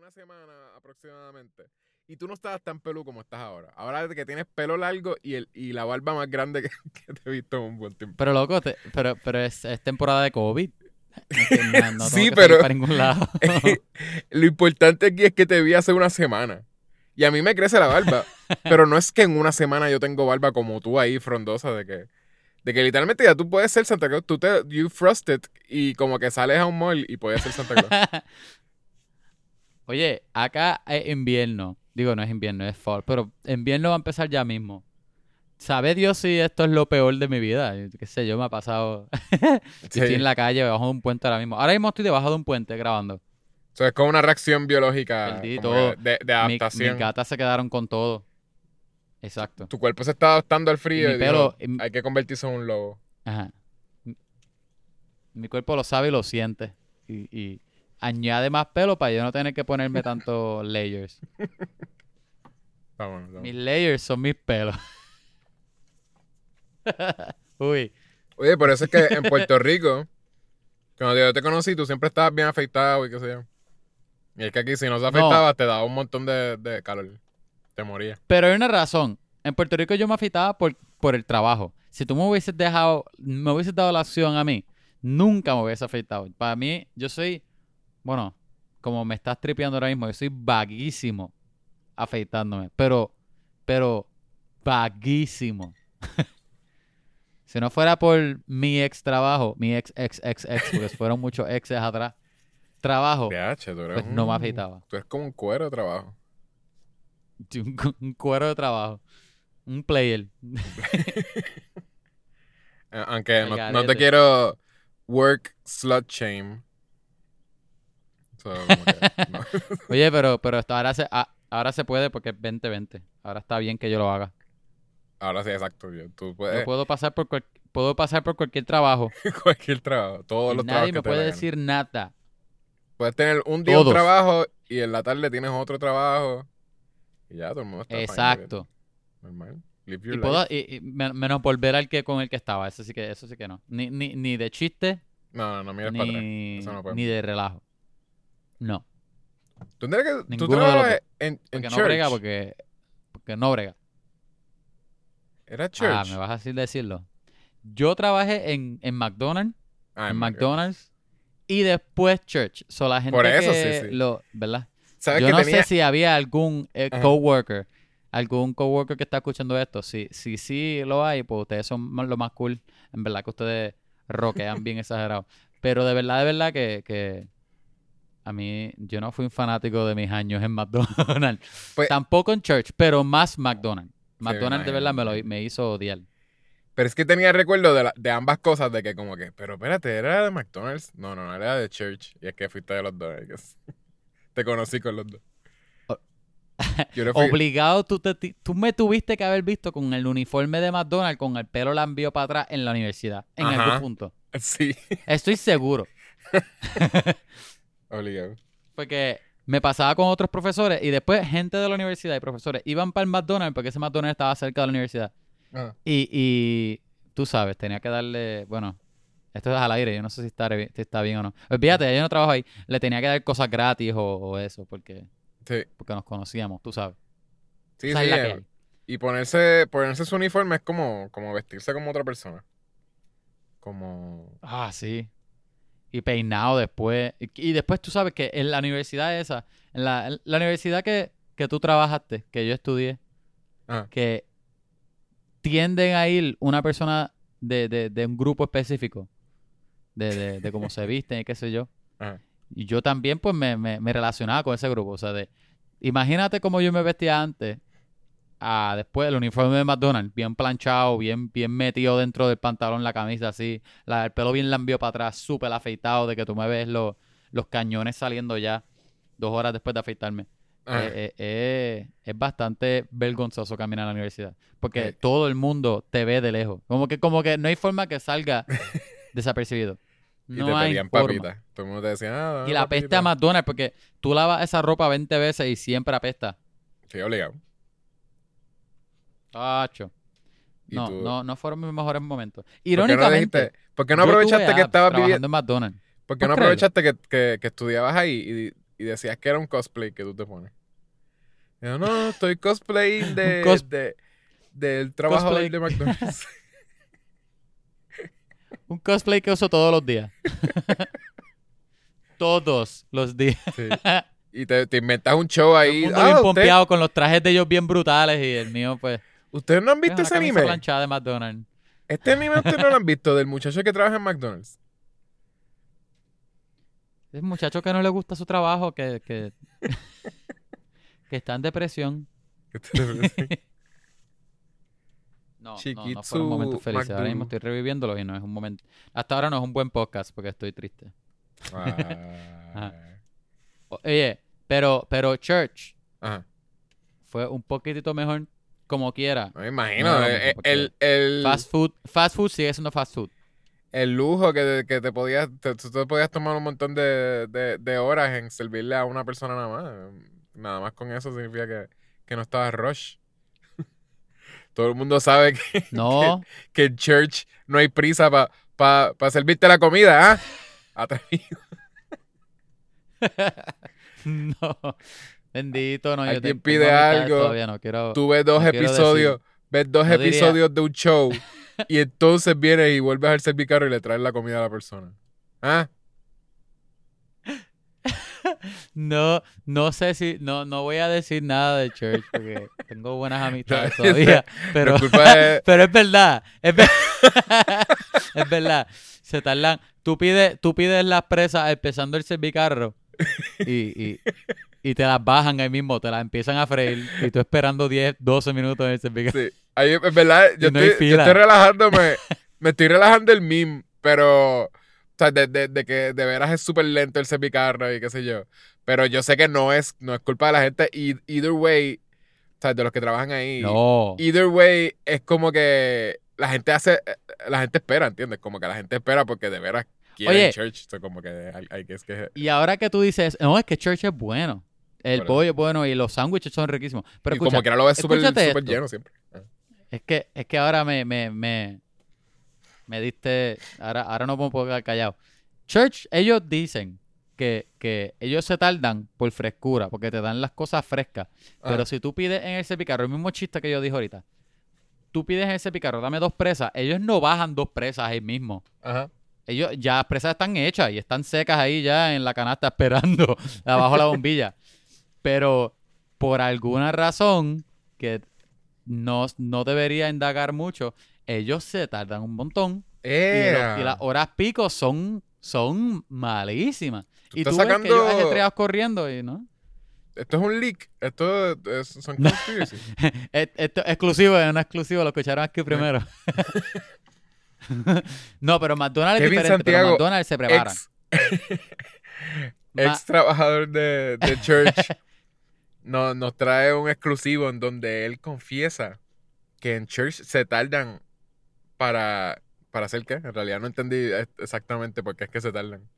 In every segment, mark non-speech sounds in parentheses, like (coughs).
una semana aproximadamente. Y tú no estabas tan peludo como estás ahora. Ahora que tienes pelo largo y, el, y la barba más grande que, (laughs) que te he visto en un buen tiempo. Pero loco, te- pero, pero es, es temporada de COVID. No, (laughs) Sí, pero- para ningún lado. (laughs) Lo importante aquí es que te vi hace una semana. Y a mí me crece la barba. pero no es que en una semana yo tengo barba como tú ahí, frondosa, de que, de que literalmente ya tú puedes ser Santa Claus. Tú te, you frosted y como que sales a un mall y puedes ser Santa Claus. Oye, acá es invierno. Digo, no es invierno, es fall. Pero invierno va a empezar ya mismo. ¿Sabe Dios si esto es lo peor de mi vida? Qué sé yo, me ha pasado. (laughs) Sí. Estoy en la calle, debajo de un puente ahora mismo. Ahora mismo estoy debajo de un puente grabando. So, es como una reacción biológica todo. de, de Mi- adaptación. mis gatas se quedaron con todo. Exacto. Tu cuerpo se está adaptando al frío y pelo- dijo, hay que convertirse en un lobo. Ajá. Mi- Mi cuerpo lo sabe y lo siente. Y, y añade más pelo para yo no tener que ponerme tantos (laughs) layers. Mis layers son mis pelos. (laughs) Uy. Oye, por eso es que en Puerto Rico, cuando yo te conocí, tú siempre estabas bien afeitado y qué sé yo. Y es que aquí si no se afeitabas te daba un montón de, de calor. Te moría. Pero hay una razón. En Puerto Rico yo me afeitaba por, por el trabajo. Si tú me hubieses dejado, me hubieses dado la opción a mí, nunca me hubiese afeitado. Para mí, yo soy, bueno, como me estás tripeando ahora mismo, yo soy vaguísimo afeitándome. Pero, pero, vaguísimo. (laughs) si no fuera por mi ex trabajo, mi ex, ex, ex, ex, porque (laughs) fueron muchos exes atrás, trabajo, pues no me afeitaba. Tú eres como un cuero de trabajo. (laughs) Un, un cuero de trabajo. Un player. Aunque no, no te quiero work slut shame. So, como que, no. (laughs) Oye, pero, pero ahora se, ah, ahora se puede porque es 2020. Ahora está bien que yo lo haga. Ahora sí, exacto. yo- Tú Yo puedes puedo pasar por cual- puedo pasar por cualquier trabajo. (laughs) cualquier trabajo. Todos y los trabajos nadie me puede decir nada. Puedes tener un día un Todos. trabajo y en la tarde tienes otro trabajo. Y ya, todo el mundo está. Exacto. Normal. Live your Y puedo, life. y- y men- menos volver al que con el que estaba. Eso sí que, eso sí que no. Ni, ni, ni de chiste, No, no, no mires para atrás. Eso no puede. ni de relajo. No. ¿Tú, tienes que, tú trabajas en, en Porque no church? brega, porque, porque no brega. ¿Era church? Ah, me vas a decir decirlo. Yo trabajé en, en McDonald's. Ah, en McDonald's. McDonald's y después church. So, la gente Por eso, que sí, sí. lo, ¿verdad? ¿Sabes Yo que no tenía... sé si había algún eh, coworker, algún coworker que está escuchando esto. Si sí si, lo hay, pues ustedes son lo más cool. En verdad que ustedes rockean bien (laughs) exagerado. Pero de verdad, de verdad que, que a mí, yo no fui un fanático de mis años en (laughs) McDonald's. Pues- Tampoco en church, pero más McDonald's. McDonald's de verdad me, lo, me hizo odiar. Pero es que tenía recuerdo de, la- de ambas cosas, de que como que, pero espérate, ¿era de McDonald's? No, no, era de church. Y es que fuiste de los dos. (laughs) Te conocí con los dos. (laughs) Yo fui... Obligado, tú, te, tú me tuviste que haber visto con el uniforme de McDonald's, con el pelo lambio para atrás en la universidad, en Ajá. algún punto. Sí, Estoy seguro. Obligado. Porque me pasaba con otros profesores y después gente de la universidad y profesores iban para el McDonald's porque ese McDonald's estaba cerca de la universidad. Ah, Y, y tú sabes, tenía que darle, bueno, esto es al aire, yo no sé si está, si está bien o no. Olvídate, yo no trabajo ahí. Le tenía que dar cosas gratis o, o eso porque, sí, porque nos conocíamos, tú sabes. sí, Esa sí. es. Y ponerse, ponerse su uniforme es como, como vestirse como otra persona. Como... Ah, sí. Y peinado después. Y, y después tú sabes que en la universidad esa, en la, en la universidad que, que tú trabajaste, que yo estudié, Ah, que tienden a ir una persona de, de, de un grupo específico, de, de, de cómo se (laughs) visten y qué sé yo. Ajá. Y yo también pues me, me, me relacionaba con ese grupo. O sea, de, imagínate cómo yo me vestía antes, a después el uniforme de McDonald's, bien planchado, bien, bien metido dentro del pantalón, la camisa así, la, el pelo bien lambido para atrás, súper afeitado, de que tú me ves los, los cañones saliendo ya dos horas después de afeitarme. ah, Eh, eh, eh, es bastante vergonzoso caminar a la universidad. Porque todo el mundo te ve de lejos. Como que, como que no hay forma que salga (laughs) desapercibido. y te hay forma. papitas. Todo el mundo te decía, ah, Y la peste a papita". McDonald's, porque tú lavas esa ropa 20 veces y siempre apesta. Sí, obligado. Tacho. Y No, tú- no, no fueron mis mejores momentos. ¿Por qué no Irónicamente, dijiste- ¿Por qué no aprovechaste que estabas viviendo? en McDonald's. ¿Por qué no aprovechaste que, que, que estudiabas ahí y decías que era un cosplay que tú te pones. Yo, no, estoy cosplaying (laughs) de, cos- de- del trabajo Cosplay. de McDonald's. (laughs) (laughs) Un cosplay que uso todos los días. todos los días. Sí. Y te, te inventas un show Todo ahí. el mundo Ah, bien usted- pompeado con los trajes de ellos bien brutales y el mío, pues. ¿Ustedes no han visto ese anime? planchada de McDonald's. Este anime ustedes no lo han (laughs) visto del muchacho que trabaja en McDonald's. Es un muchacho que no le gusta su trabajo, que, que, (laughs) que está en depresión. (laughs) No, no, no Chiquitsu fueron momentos felices. Ahora mismo estoy reviviéndolo y no es un momento. Hasta ahora no es un buen podcast porque estoy triste. Ah. Oye, pero, pero Church Ajá. fue un poquitito mejor como quiera. No me imagino. No, eh, el, el, Fast food, fast food sigue siendo fast food. el lujo que, que te podías, te, tú te podías tomar un montón de, de, de horas en servirle a una persona nada más. Nada más con eso significa que, que no estabas rush. (laughs) Todo el mundo sabe que, (laughs) No, que en church no hay prisa para pa, pa servirte la comida, ¿ah? (laughs) Atrevido. no. Bendito, no. yo tengo pide algo, Todavía no quiero. Tú ves dos No episodios, ves dos No diría- episodios de un show (laughs) y entonces vienes y vuelves al servicarro y le traes la comida a la persona. ¿Ah? (laughs) No, no sé si, no, no voy a decir nada de Church porque tengo buenas (laughs) amistades todavía, pero, es... pero es verdad, es, ver- es verdad, se tardan, tú pides, tú pides las presas empezando el servicarro y, y, y te las bajan ahí mismo, te las empiezan a freír y tú esperando 10, 12 minutos en el servicarro. Sí. Ahí, es verdad, yo, no estoy, yo estoy relajándome. (laughs) me estoy relajando el meme, pero... O sea, de, de- de que de veras es súper lento el servicarro y qué sé yo. Pero yo sé que no es, no es culpa de la gente. Y either way, o sea, de los que trabajan ahí. No, Either way, es como que la gente hace, la gente espera, ¿entiendes? Como que la gente espera porque de veras quieren Oye. church. O sea, como que hay, hay que es que y ahora que tú dices, no, es que Church es bueno, el pollo es bueno y los sándwiches son riquísimos, pero y escucha, como que ahora lo ves súper lleno siempre. Ah. Es que, es que ahora me, me, me, me diste. Ahora, ahora no puedo quedar callado. Church, ellos dicen que, que ellos se tardan por frescura, porque te dan las cosas frescas. Pero Ah. si tú pides en ese picarro, el mismo chiste que yo dije ahorita, tú pides en ese picarro, dame dos presas, ellos no bajan dos presas ahí mismo. Ajá. Ellos ya las presas están hechas y están secas ahí ya en la canasta esperando (laughs) abajo la bombilla. Pero por alguna razón que no, no debería indagar mucho, ellos se tardan un montón y, los- y las horas pico son, son malísimas. Y tú ves que ellos sacando- ajetreados corriendo y no. Esto es un leak. Esto es- son (laughs) Esto es exclusivo, es una exclusiva, lo escucharon aquí primero. (laughs) no, pero McDonald's es diferente, pero McDonald's se prepara. (laughs) ex, trabajador de, de church no- nos trae un exclusivo en donde él confiesa que en church se tardan para, para hacer qué. En realidad no entendí exactamente por qué es que se tardan.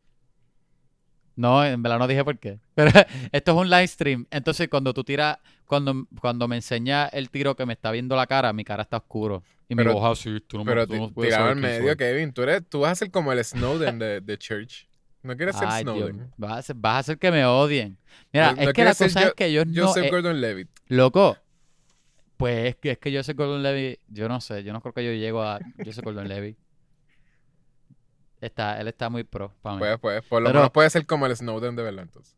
No, en verdad no dije por qué. (laughs) Pero esto es un live stream. Entonces, cuando tú tiras, cuando, cuando me enseña el tiro que me está viendo la cara, mi cara está oscuro. Y Pero- mi así, tú no me Pero tú no puedes tirado quién medio. Kevin. Tú, eres, tú vas a ser como el Snowden de, de church. No quieres ser Snowden. vas a, hacer, vas a hacer que me odien. Mira, No- es no que la cosa yo- es que ellos no... Joseph eh, Gordon-Levitt. loco, pues es que, es que Joseph Gordon-Levitt, yo no sé, yo no creo que yo llego a Joseph Gordon-Levitt. Está, él está muy pro para mí. Pues, pues, por lo Pero- menos puede ser como el Snowden de verdad, entonces.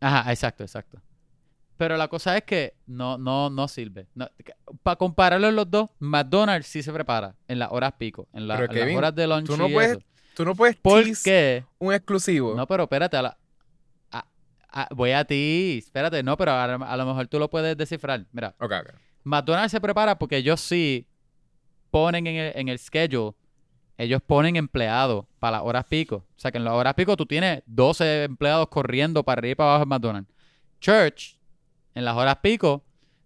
Ajá, exacto, exacto. Pero la cosa es que no, no, no sirve. para compararlos los dos, McDonald's sí se prepara en las horas pico, en, la- las horas de lunch tú no y puedes eso. Tú no puedes ¿Por qué? un exclusivo. No, pero espérate, a la- a- a- voy a ti, espérate, no, pero a, a lo mejor tú lo puedes descifrar. Mira, Ok, ok. McDonald's se prepara porque ellos sí ponen en el, en el schedule, ellos ponen empleados para las horas pico. O sea que en las horas pico tú tienes 12 empleados corriendo para arriba y para abajo en McDonald's. Church, en las horas pico,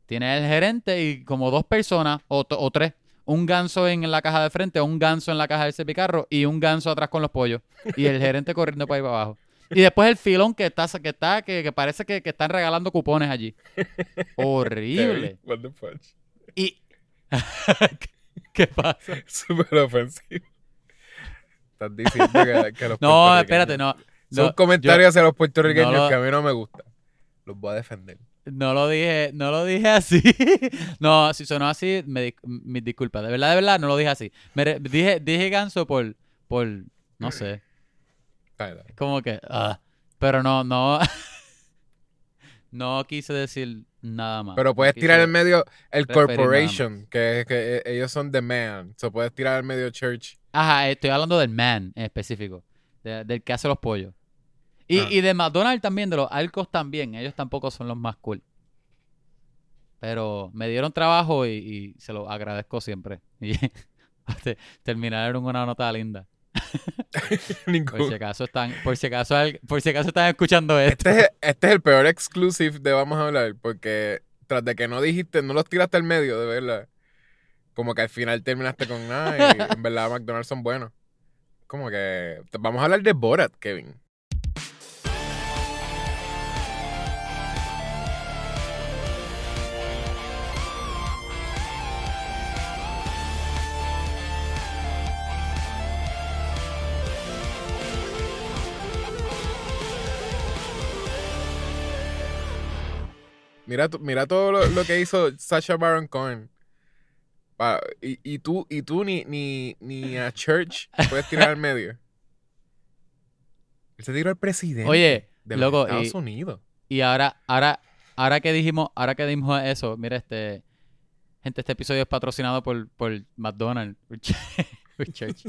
tiene el gerente y como dos personas o, o tres. Un ganso en la caja de frente, un ganso en la caja del cepicarro y un ganso atrás con los pollos. Y el gerente corriendo para ahí para abajo. Y después el filón que está, que está, que, que parece que, que están regalando cupones allí. (laughs) Horrible. What the fuck. Y. (laughs) ¿Qué pasa? Súper ofensivo. Estás diciendo que, que los (laughs) No, espérate, no. Son No, comentarios hacia los puertorriqueños no lo- que a mí no me gustan. Los voy a defender. No lo dije, no lo dije así. (laughs) no, si sonó así, me dis- mis disculpas. De verdad, de verdad, no lo dije así. Me dije, dije ganso por, por, no sé, Dale, dale. es como que, ah. pero no, no, (laughs) no quise decir nada más. Pero puedes tirar en medio el corporation, que, es que eh, ellos son the man. So puedes tirar en medio church. Ajá, estoy hablando del man en específico, de- del que hace los pollos. Y, Ah. y de McDonald's también, de los Alcos también, ellos tampoco son los más cool. Pero me dieron trabajo y, y se lo agradezco siempre. (laughs) Y te- terminaron una nota linda. (laughs) Por si acaso están, por si acaso, por si acaso están escuchando esto. Este es, este es el peor exclusive de Vamos a hablar, porque tras de que no dijiste, no los tiraste al medio, de verdad. Como que al final terminaste con nada y en verdad McDonald's son buenos. Como que vamos a hablar de Borat, Kevin. Mira, mira todo lo, lo que hizo Sacha Baron Cohen. Pa- y, y tú, y tú ni, ni, ni a Church puedes tirar al medio. Él se tiró al presidente Oye, de los loco, Estados y- Unidos. Y ahora, ahora, ahora que dijimos, ahora que dijimos eso, mira este, gente, este episodio es patrocinado por, por McDonald's, (laughs) Church.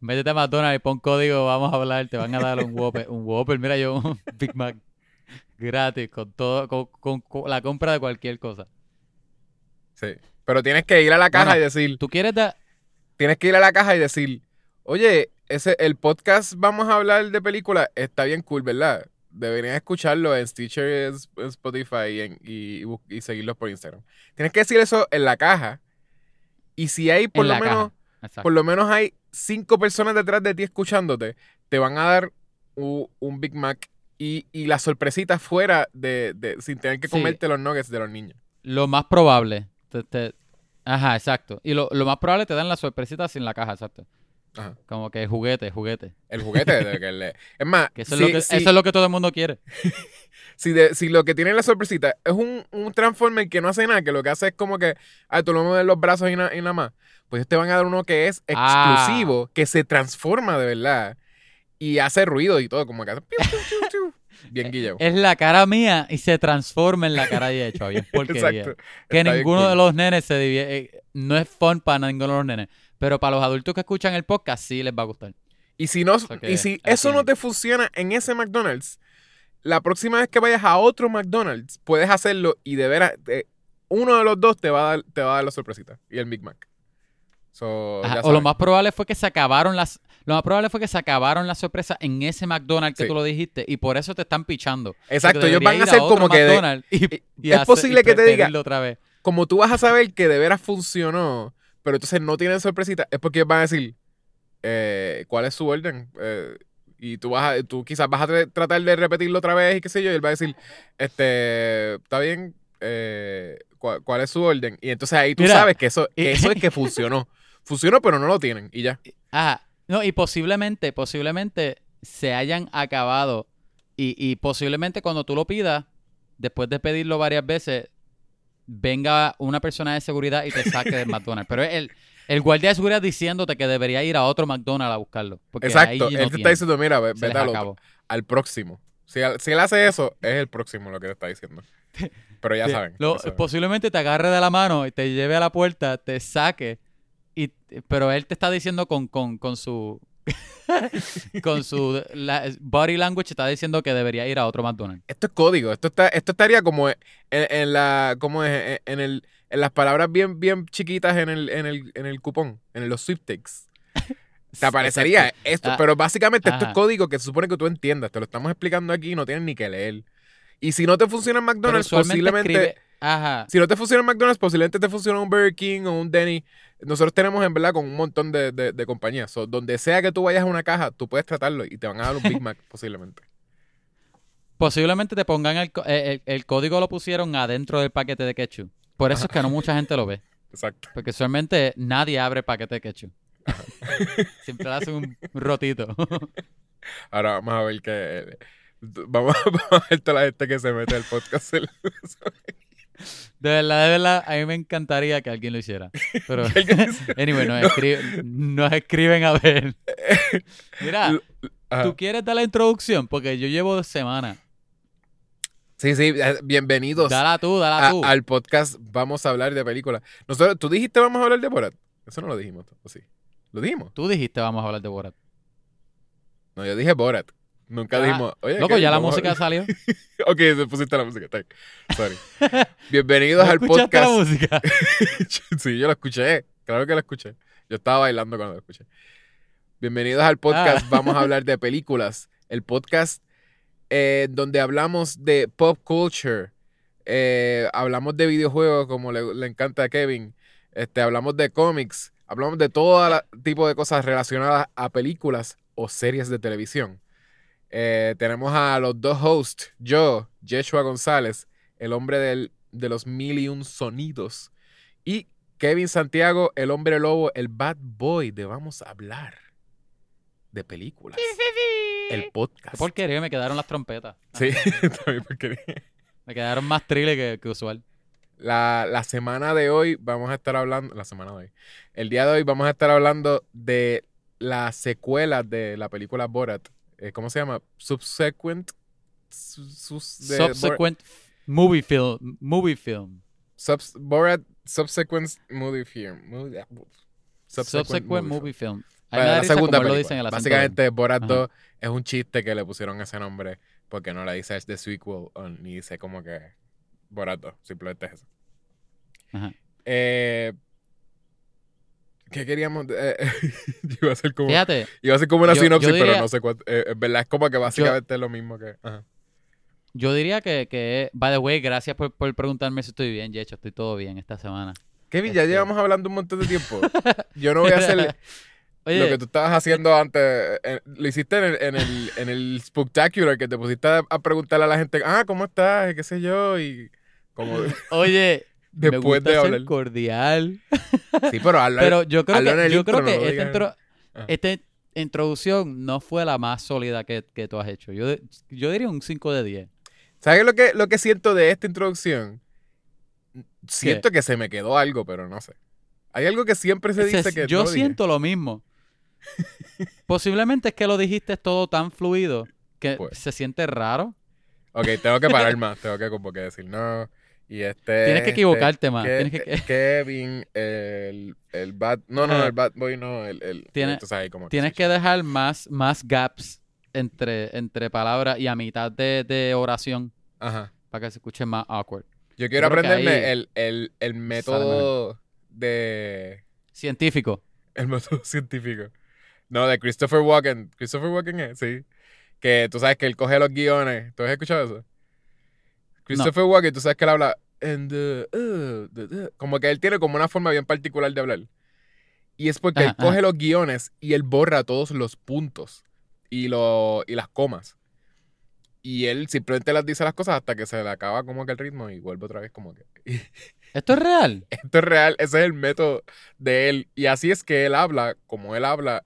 Métete a McDonald's y pon código, vamos a hablar, te van a dar un Whopper, un Whopper, mira yo, un Big Mac gratis con todo, con, con- con la compra de cualquier cosa. Sí. Pero tienes que ir a la caja Bueno, y decir, ¿Tú quieres dar? tienes que ir a la caja y decir, oye, ese, el podcast vamos a hablar de películas, está bien cool, ¿verdad? Deberían escucharlo en Stitcher, en Spotify y, en- y, seguirlos por Instagram. Tienes que decir eso en la caja. Y si hay por en lo menos, por lo menos hay cinco personas detrás de ti escuchándote, te van a dar un Big Mac y, y la sorpresita fuera de, de- sin tener que Sí. comerte los nuggets de los niños. Lo más probable. te- te- Ajá, exacto. Y lo, lo más probable te dan la sorpresita sin la caja, exacto. Ajá. Como que juguete, juguete. El juguete de que le... Es más, Que eso, si- es lo que, si- eso es lo que todo el mundo quiere. (laughs) si, de- si lo que tiene la sorpresita es un, un Transformer que no hace nada, que lo que hace es como que, ah, tú lo mueves los brazos y, na- y nada más, pues te van a dar uno que es Ah. exclusivo, que se transforma de verdad y hace ruido y todo, como que hace... Bien (laughs) guillado. Es la cara mía y se transforma en la cara de hecho. Bien (laughs) porquería. Exacto. Que Está ninguno de los nenes se divierte. no es fun para ninguno de los nenes. Pero para los adultos que escuchan el podcast sí les va a gustar. Y si, no, y si eso no te funciona en ese McDonald's, la próxima vez que vayas a otro McDonald's, puedes hacerlo y de veras, eh, uno de los dos te va a dar, te va a dar la sorpresita. Y el Big Mac. So, Ajá, ya O lo más probable fue que se acabaron las. Lo más probable fue que se acabaron las sorpresas en ese McDonald's que Sí. tú lo dijiste y por eso te están pichando. Exacto, ellos van a hacer como que de- McDonald's y- y- y es hacer- posible y que te diga, otra vez. como tú vas a saber que de veras funcionó, pero entonces no tienen sorpresita, es porque ellos van a decir, eh, ¿cuál es su orden? Eh, y tú vas a, tú quizás vas a tra- tratar de repetirlo otra vez y qué sé yo, y él va a decir, este, está bien, eh, ¿cuál, cuál es su orden? Y entonces ahí tú Mira, sabes que eso, que eso es que (laughs) funcionó. Funcionó, pero no lo tienen, y ya. Ajá. No, y posiblemente, posiblemente se hayan acabado. Y, y posiblemente cuando tú lo pidas, después de pedirlo varias veces, venga una persona de seguridad y te saque del (laughs) McDonald's. Pero es el, el guardia de seguridad diciéndote que debería ir a otro McDonald's a buscarlo. Porque Exacto, ahí él te está diciendo, mira, ve- vete al, otro, al próximo. Si, él- si él hace eso, es el próximo lo que te está diciendo. (laughs) Pero ya saben. lo- ya saben. posiblemente te agarre de la mano y te lleve a la puerta, te saque. Y, pero él te está diciendo con, con, con su. (laughs) con su la- body language, está diciendo que debería ir a otro McDonald's. Esto es código. Esto está, esto estaría como en, en la, ¿cómo es? En, en el, en las palabras bien, bien chiquitas en el, en el, en el cupón, en los sweepstakes. (laughs) Te aparecería Exacto. esto, Ah, pero básicamente esto es código que se supone que tú entiendas. Te lo estamos explicando aquí, no tienes ni que leer. Y si no te funciona en McDonald's, posiblemente. escribe- Ajá. Si no te funciona McDonald's, posiblemente te funciona un Burger King o un Denny. Nosotros tenemos en verdad con un montón de, de, de compañías. So, donde sea que tú vayas a una caja, tú puedes tratarlo y te van a dar un Big Mac (laughs) posiblemente. Posiblemente te pongan el, eh, el, el código lo pusieron adentro del paquete de ketchup. Por eso es que no mucha gente lo ve. (laughs) Exacto. Porque usualmente nadie abre paquete de ketchup. (laughs) Siempre le hacen un rotito. Ahora vamos a ver que. Vamos, vamos a ver toda la gente que se mete al podcast. De verdad, de verdad, a mí me encantaría que alguien lo hiciera. Pero, (laughs) (laughs) anyway, nos, escriben, nos escriben a ver. (laughs) Mira, ¿tú quieres dar la introducción? Porque yo llevo dos semanas. Sí, sí, eh, bienvenidos. Dala tú, dala tú. al podcast Vamos a hablar de películas. Nosotros, ¿Tú dijiste vamos a hablar de Borat? Eso no lo dijimos, ¿o sí? ¿Lo dijimos? Tú dijiste vamos a hablar de Borat. No, yo dije Borat. Nunca dijimos. Oye, loco, ya la música salió. (laughs) ok, se pusiste la música. Está Sorry. (laughs) Bienvenidos al podcast. la música? (laughs) sí, yo la escuché. Claro que la escuché. Yo estaba bailando cuando la escuché. Bienvenidos al podcast. Ah. Vamos a hablar de películas. El podcast eh, donde hablamos de pop culture. Eh, hablamos de videojuegos, como le, encanta a Kevin. Este, hablamos de cómics. Hablamos de todo tipo de cosas relacionadas a películas o series de televisión. Eh, tenemos a los dos hosts, yo, Yeshua González, el hombre de los mil y un sonidos, y Kevin Santiago, el hombre lobo, el bad boy de Vamos a hablar de películas. El (laughs) podcast. Por porquería me quedaron las trompetas. Sí, (laughs) también porquería. Me quedaron más trilles que, usual. La, la, semana de hoy vamos a estar hablando, la semana de hoy, el día de hoy vamos a estar hablando de la secuela de la película Borat. Eh, ¿Cómo se llama? Subsequent. subsequent movie film. Movie film. Borat Subsequent Movie Film. subsequent, movie, film. la segunda película. Básicamente, Borat 2 es un chiste que le pusieron ese nombre porque no le dice The Sequel ni dice como que Borat 2. Simplemente es eso. Ajá. Eh, ¿Qué queríamos? Eh, (laughs) iba a ser como. Fíjate. Iba a ser como una sinopsis, pero no sé cuánto. Eh, en verdad es como que básicamente es lo mismo que. Yo diría que, que. By the way, gracias por, por preguntarme si estoy bien, hecho Estoy todo bien esta semana. Kevin, ya este llevamos hablando un montón de tiempo. Yo no voy a hacer (laughs) lo que tú estabas haciendo antes. Eh, lo hiciste en el, en el, en el Spooktacular, que te pusiste a, a preguntarle a la gente, ah, ¿cómo estás? Qué sé yo. Y como. (laughs) Oye, después de hablar. cordial. Sí, pero (laughs) Pero yo creo que, yo creo que esta, ah. esta, introducción no fue la más sólida que, que tú has hecho. Yo, yo diría un 5 de 10. ¿Sabes lo que, lo que siento de esta introducción? Siento que se me quedó algo, pero no sé. Hay algo que siempre se dice que. Yo siento lo mismo. (laughs) Posiblemente es que lo dijiste todo tan fluido que pues. se siente raro. Ok, tengo que parar (laughs) más. tengo que como que decir, no. Y este. Tienes que equivocarte más. Kevin, el, el bad. No, no, el bad boy no. El, el tienes, tienes que dejar más, más gaps entre, entre palabras y a mitad de, de oración. Ajá. Para que se escuche más awkward. Yo quiero aprenderme el, el, el método de. Científico. El método (laughs) científico. No, de Christopher Walken. Christopher Walken es, sí. Que tú sabes que él coge los guiones. ¿Tú has escuchado eso? Christopher Walken, tú sabes que él habla. Uh, como que él tiene como una forma bien particular de hablar. Y es porque él coge los guiones y él borra todos los puntos y, lo, y las comas. Y él simplemente las dice las cosas hasta que se le acaba como que el ritmo y vuelve otra vez como que... (laughs) ¿Esto es real? Esto es real, ese es el método de él. Y así es que él habla, como él habla,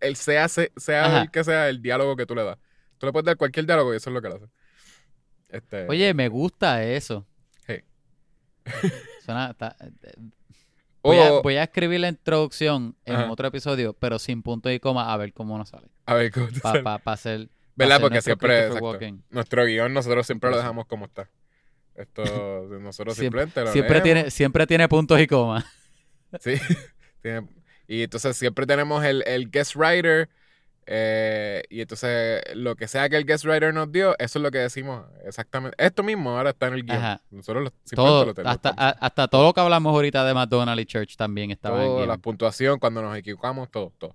él sea, sea el que sea el diálogo que tú le das. Tú le puedes dar cualquier diálogo y eso es lo que él hace. Este, Oye, me gusta eso. (laughs) Suena, eh, voy, a, escribir la introducción en otro episodio, pero sin punto y coma, a ver cómo nos sale. A ver cómo sale. Para hacer. ¿Verdad? Porque siempre. nuestro guion nosotros siempre lo dejamos como está. Esto, nosotros simplemente lo siempre tiene Siempre tiene puntos y comas. Sí. (laughs) y entonces siempre tenemos el, el guest writer eh, y entonces, lo que sea que el guest writer nos dio, eso es lo que decimos exactamente. Esto mismo ahora está en el guion. Nosotros todo, lo tenemos. Hasta, hasta todo lo que hablamos ahorita de McDonald's y Church también estaba en el guion. La puntuación, cuando nos equivocamos, todo, todo.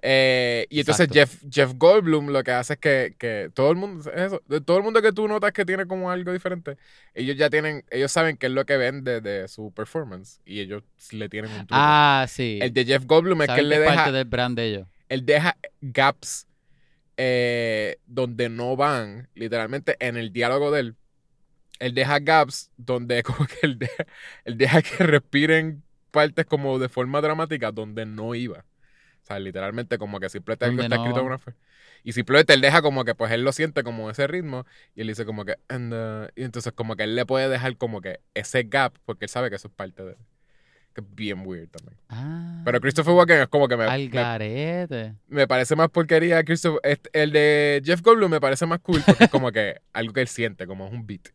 Eh, y entonces Jeff, Jeff Goldblum lo que hace es que, que todo el mundo, eso, todo el mundo que tú notas que tiene como algo diferente, ellos ya tienen, ellos saben qué es lo que ven de, su performance y ellos le tienen un truco. Ah, sí. El de Jeff Goldblum es que él le deja... parte del brand de ellos él deja gaps eh, donde no van, literalmente en el diálogo de él. Él deja gaps donde (laughs) como que él deja, que respiren partes como de forma dramática donde no iba. O sea, literalmente como que simplemente algo está escrito no- de una forma. Y simplemente él deja como que, pues él lo siente como ese ritmo. Y él dice como que, and, uh, y entonces como que él le puede dejar como que ese gap, porque él sabe que eso es parte de. Que es bien weird también. Ah, Pero Christopher Walken es como que me, Al me, garete. me parece más porquería. Christopher, este- el de Jeff Goldblum me parece más cool porque es como que (laughs) algo que él siente, como es un beat.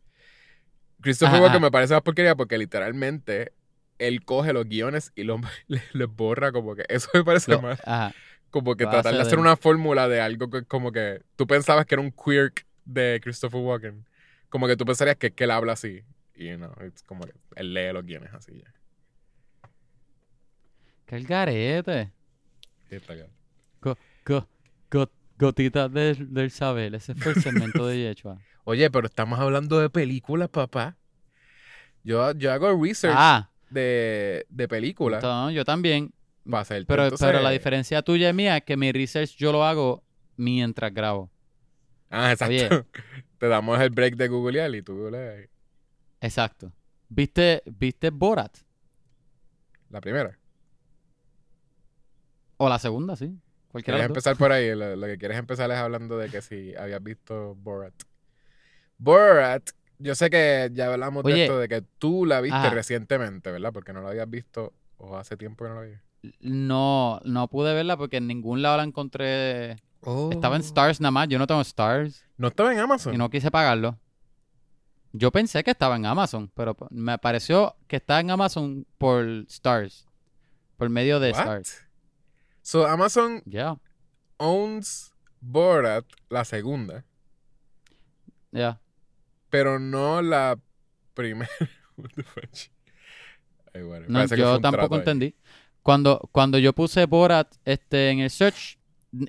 Christopher Walken me parece más porquería porque literalmente él coge los guiones y los (laughs) le, les borra como que eso me parece Lo- más ajá. como que tratar de hace hacer de- una fórmula de algo que como que tú pensabas que era un quirk de Christopher Walken como que tú pensarías que, que él habla así y no es como que él lee los guiones así ya Que el garete. Sí, está claro. Go- go- gotitas del, del saber. Ese fue el segmento de (laughs) Yechua. oye pero estamos hablando de películas papá yo, yo hago research Ah, de, de películas no, yo también. para hacerte, Pero, entonces- pero la diferencia tuya y mía es que mi research yo lo hago mientras grabo. ah exacto Oye. (laughs) te damos el break de googlear y tú googleas Exacto. ¿Viste, ¿Viste Borat? la primera O la segunda, sí. Cualquiera ¿Quieres empezar por ahí? Lo, lo que quieres empezar es hablando de que si habías visto Borat. Borat, yo sé que ya hablamos de esto, de que tú la viste Ajá. recientemente, ¿verdad? Porque no la habías visto o hace tiempo que no la habías. No, no pude verla porque en ningún lado la encontré. Estaba en. Stars nada más. Yo no tengo Stars No estaba en Amazon. y no quise pagarlo. Yo pensé que estaba en Amazon, pero me pareció que está en Amazon por Stars. Por medio de What? Stars. So Amazon owns Borat, la segunda, ya. pero no la primera. (laughs) What the fuck? Ay, bueno, No, yo tampoco entendí. Cuando, cuando yo puse Borat este, en el search,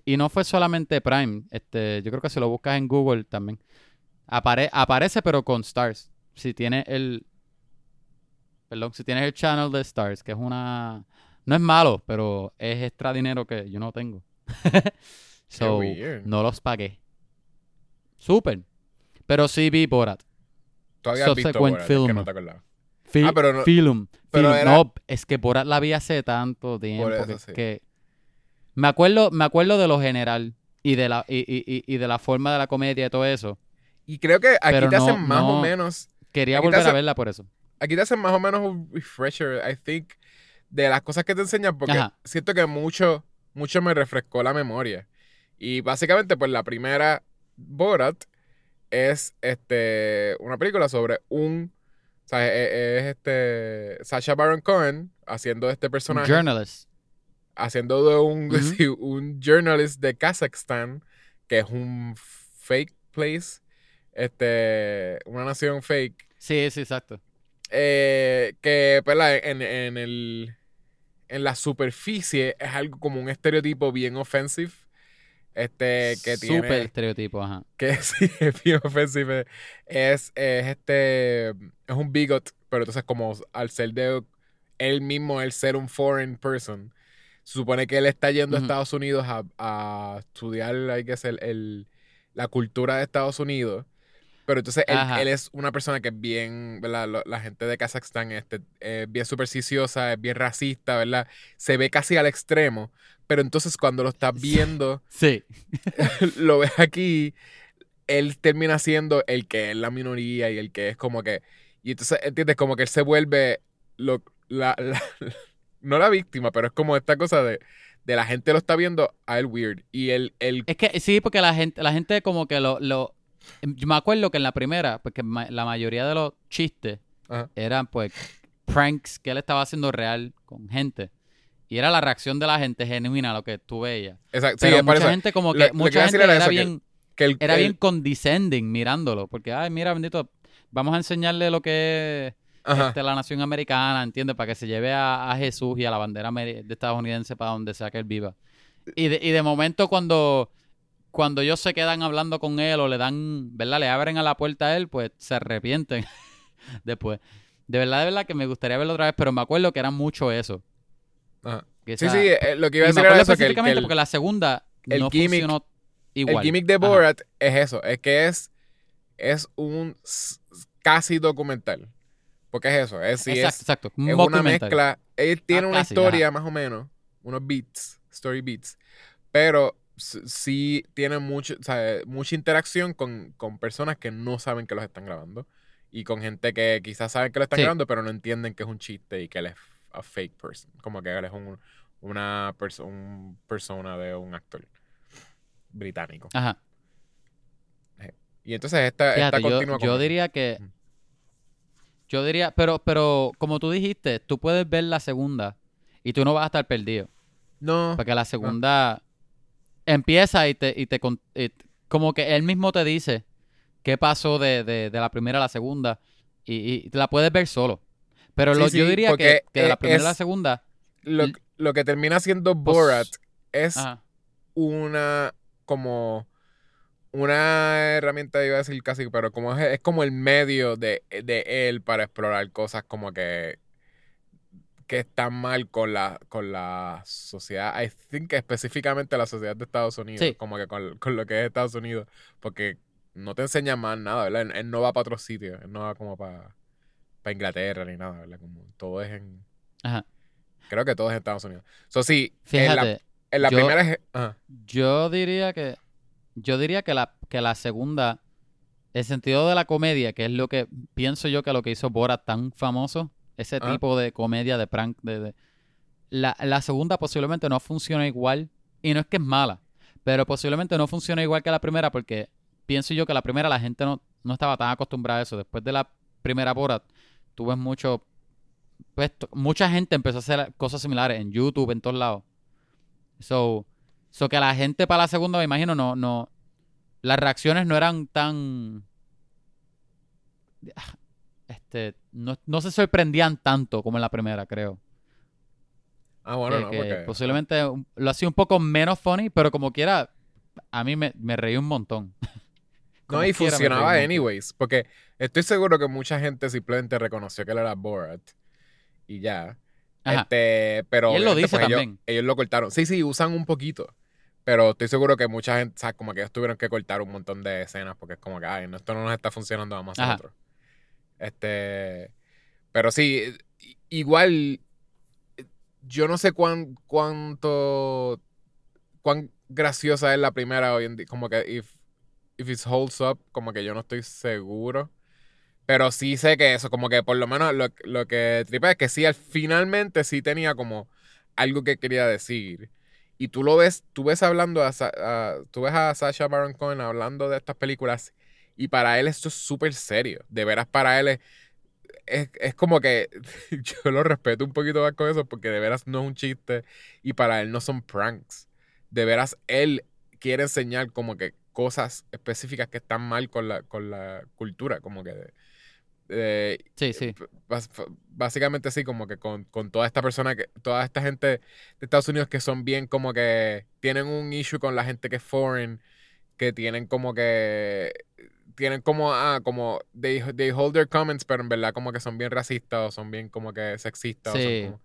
y no fue solamente Prime, este, yo creo que si lo buscas en Google también, apare- aparece pero con Stars. Si tienes el... Perdón, si tienes el channel de Stars, que es una... No es malo, pero es extra dinero que yo no tengo. (laughs) so, no los pagué. Súper. Pero sí vi Borat. Tú habías visto Subsequent Borat, es que film. no te acordabas. Fi- Ah, pero no- film. pero film. era- No, es que Borat la vi hace tanto tiempo eso que, sí. que- me acuerdo, me acuerdo de lo general y de la y, y- y- de la forma de la comedia y todo eso. Y creo que aquí Pero te no- hacen más o no- menos Quería volver hace- a verla por eso. aquí te hacen más o menos un refresher, I think, de las cosas que te enseñan, porque Ajá. siento que mucho, mucho me refrescó la memoria. Y básicamente, pues la primera Borat es este una película sobre un. O sea, es, es este. Sacha Baron Cohen haciendo este personaje. Journalist. haciendo de un, (laughs) sí, un journalist de Kazajstán, que es un fake place, este, una nación fake, Sí, sí, exacto. eh, que pues, la- en, en el, en la superficie es algo como un estereotipo bien offensive, este, que Súper tiene, estereotipo, ajá. que (laughs) sí, es bien offensive, es, es este, es un bigot, pero entonces como al ser de él mismo, el ser un foreign person, se supone que él está yendo a. Estados Unidos a, a estudiar, hay que el- la cultura de Estados Unidos. Pero entonces él, él es una persona que es bien, ¿verdad? Lo- La gente de Kazajstán este, es bien supersticiosa, es bien racista, ¿verdad? Se ve casi al extremo. Pero entonces cuando lo estás viendo, (laughs) Sí. (laughs) lo ves aquí, él termina siendo el que es la minoría y el que es como que. Y entonces, ¿entiendes? Como que él se vuelve lo, la, (laughs) la- no la víctima, pero es como esta cosa de, de la gente lo está viendo a él weird. Y él, él Es que sí, porque la gente, la gente como que lo, lo... Yo me acuerdo que en la primera, porque ma- la mayoría de los chistes Ajá. eran pues pranks que él estaba haciendo real con gente. Y era la reacción de la gente genuina a lo que tú veías. exacto, Pero mucha gente como que lo mucha gente era bien que era bien condescending mirándolo, porque ay, mira, bendito, vamos a enseñarle lo que es este, la nación americana, ¿entiendes? Para que se lleve a, a Jesús y a la bandera de estadounidense para donde sea que él viva. Y de, y de momento cuando cuando ellos se quedan hablando con él o le dan, ¿verdad? Le abren a la puerta a él, pues se arrepienten (laughs) después. De verdad, de verdad que me gustaría verlo otra vez, pero me acuerdo que era mucho eso. ajá. que Sí, sí, eh, lo que iba a me decir era eso, que el, que específicamente el- porque la segunda el no gimmick- funcionó igual. el gimmick de Ajá. Borat es eso, es que es, es un casi documental. Porque es eso, es, exacto, es, exacto. Un es una mezcla. Él tiene Ah, una casi, historia más o menos, unos beats story beats, pero sí tiene mucho, o sea, mucha interacción con, con personas que no saben que los están grabando y con gente que quizás saben que lo están Sí. grabando, pero no entienden que es un chiste y que él es a fake person, como que él es un, una perso- un persona de un actor británico. Ajá. Y entonces esta, esta Fíjate, yo, continua yo con- diría que. Yo diría, pero, pero como tú dijiste, tú puedes ver la segunda y tú no vas a estar perdido. No, Porque la segunda empieza y te, y te y como que él mismo te dice qué pasó de, de- de la primera a la segunda y, y la puedes ver solo. Pero Sí, lo, sí, yo diría que, de la e- primera a la segunda. lo, lo que termina siendo Pues- Borat es Ajá. una como una herramienta iba a decir casi pero como es, es como el medio de, de él para explorar cosas como que que están mal con la con la sociedad I think específicamente la sociedad de Estados Unidos Sí. como que con, con lo que es Estados Unidos porque no te enseña más nada ¿verdad? Él, él no va para otros sitios él no va como para para Inglaterra ni nada ¿verdad? como todo es en Ajá. creo que todo es en Estados Unidos so sí en la, Fíjate, en la yo- primera es ajá. yo diría que. Yo diría que la, que la segunda. El sentido de la comedia, que es lo que pienso yo que lo que hizo Borat tan famoso, ese Ajá. tipo de comedia, de prank, de, de- la, la segunda posiblemente no funciona igual, y no es que es mala, pero posiblemente no funciona igual que la primera, porque pienso yo que la primera la gente no, no estaba tan acostumbrada a eso. Después de la primera Borat, tú ves mucho, pues, mucha gente empezó a hacer cosas similares en YouTube, en todos lados. So, so que la gente para la segunda, me imagino, no, no, las reacciones no eran tan, este, no, no se sorprendían tanto como en la primera, creo. ah bueno Que- no que porque posiblemente lo hacía un poco menos funny, pero como quiera, a mí me, me reí un montón. (laughs) No, y quiera funcionaba anyways, porque estoy seguro que mucha gente simplemente reconoció que él era Borat y ya. Ajá. Este, pero Y él lo dice pues, ellos- también. Ellos, lo cortaron. Sí, sí, usan un poquito. Pero estoy seguro que mucha gente, o sea, como que ellos tuvieron que cortar un montón de escenas porque es como que, ay, no, esto no nos está funcionando, vamos a hacer otro. Este, pero sí, igual, yo no sé cuán, cuánto, cuán graciosa es la primera hoy en día, como que if, if it holds up, como que yo no estoy seguro. Pero sí sé que eso, como que por lo menos lo, lo que tripa es que sí, al, finalmente sí tenía como algo que quería decir. Y tú lo ves, tú ves hablando a, a- tú ves a Sasha Baron Cohen hablando de estas películas y para él esto es súper serio. De veras para él es, es, es como que (laughs) yo lo respeto un poquito más con eso porque de veras no es un chiste y para él no son pranks. De veras él quiere enseñar como que cosas específicas que están mal con la, con la cultura, como que... eh, Sí, sí. básicamente sí, como que con, con toda esta persona, que toda esta gente de Estados Unidos que son bien como que tienen un issue con la gente que es foreign, que tienen como que tienen como ah, como they, they hold their comments, pero en verdad como que son bien racistas o son bien como que sexistas o son Sí. como-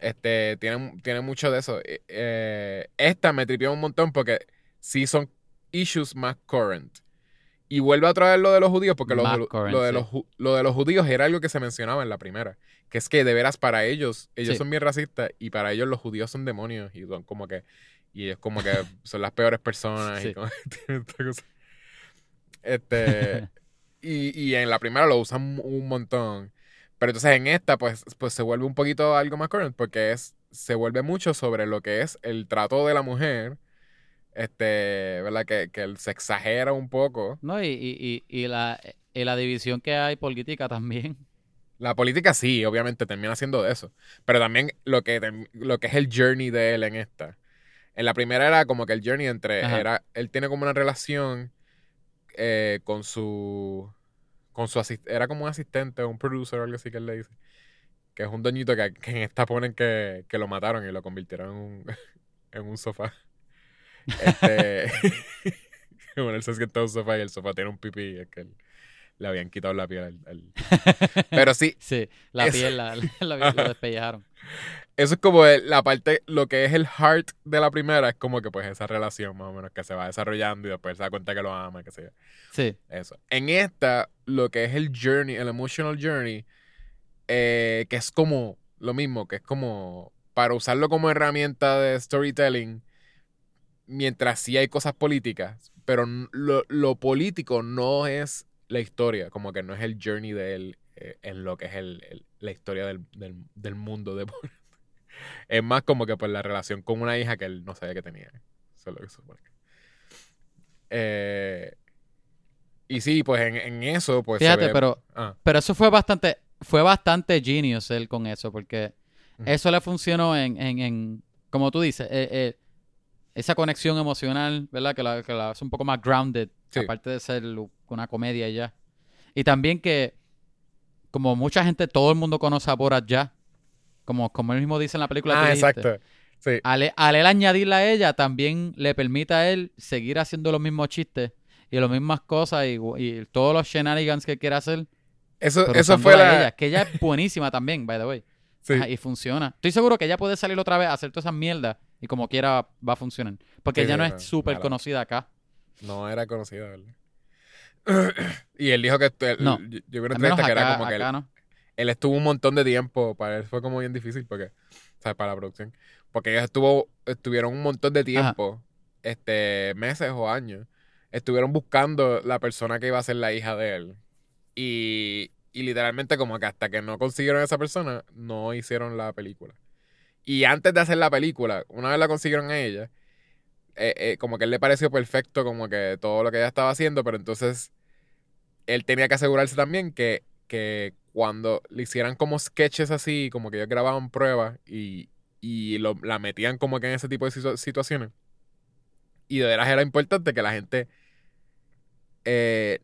este tienen, tienen mucho de eso. Eh, eh, esta me tripió un montón porque sí son issues más current. Y vuelve a traer lo de los judíos, porque lo, current, lo de sí. los, lo de los judíos era algo que se mencionaba en la primera. Que es que de veras para ellos, ellos Sí. son bien racistas y para ellos los judíos son demonios y son como que, y es como que son las peores personas y Sí. como (laughs) que tienen esta cosa. Este, (laughs) y, y en la primera lo usan un montón. Pero entonces en esta, pues, pues se vuelve un poquito algo más current, porque es, se vuelve mucho sobre lo que es el trato de la mujer. Este, ¿verdad? Que, que se exagera un poco. No, y, y, y, la, y la división que hay política también. La política sí, obviamente termina siendo de eso. Pero también lo que, lo que es el journey de él en esta. En la primera era como que el journey entre. Ajá. Era, él tiene como una relación eh, con su. Con su asist- Era como un asistente o un producer o algo así que él le dice. Que es un doñito que, que en esta ponen que, que lo mataron y lo convirtieron en un, (laughs) en un sofá. Este. (laughs) bueno, él se sienta en un sofá y el sofá tiene un pipí. y Es que él- le habían quitado la piel al- al, (laughs) pero sí, Sí, la piel la, la- la- lo despellejaron. Eso es como la parte, lo que es el heart de la primera, es como que pues esa relación más o menos que se va desarrollando y después se da cuenta que lo ama, que sé yo. Sí, Eso. En esta, lo que es el journey, el emotional journey, eh, que es como lo mismo, que es como para usarlo como herramienta de storytelling, mientras sí hay cosas políticas, pero lo, lo político no es la historia, como que no es el journey de él eh, en lo que es el, el- la historia del, del, del mundo de. Es más como que por la relación con una hija que él no sabía que tenía. Eso es lo que supone. Eh, y sí, pues en, en eso, pues se Fíjate, ve- pero, Ah, pero eso fue bastante, fue bastante genius él con eso, porque eso le funcionó en, en, en como tú dices, eh, eh, esa conexión emocional, ¿verdad? Que la, que la hace un poco más grounded, Sí. aparte de ser una comedia ya. Y también que, como mucha gente, todo el mundo conoce a Borat ya, como, como él mismo dice en la película. Ah, exacto. Sí. Al, al él añadirle a ella, también le permite a él seguir haciendo los mismos chistes y las mismas cosas y, y todos los shenanigans que quiere hacer. Eso, eso fue la. ella, que ella es buenísima también, by the way. sí. Ajá, y funciona. Estoy seguro que ella puede salir otra vez a hacer todas esas mierdas y como quiera va a funcionar. Porque Sí, ella no es súper conocida acá. No era conocido, ¿verdad? (coughs) y él dijo que él- No. yo, yo entrevista que era acá, como que él, acá no. Él estuvo un montón de tiempo, para él fue como bien difícil porque, o sea, para la producción, porque ellos estuvo, estuvieron un montón de tiempo, este, meses o años, estuvieron buscando la persona que iba a ser la hija de él y, y literalmente como que hasta que no consiguieron a esa persona, no hicieron la película. Y antes de hacer la película, una vez la consiguieron a ella, eh, eh, como que él le pareció perfecto como que todo lo que ella estaba haciendo, pero entonces él tenía que asegurarse también que, que cuando le hicieran como sketches así, como que ellos grababan pruebas y, y lo- la metían como que en ese tipo de situ- situaciones. Y de veras era importante que la gente, eh,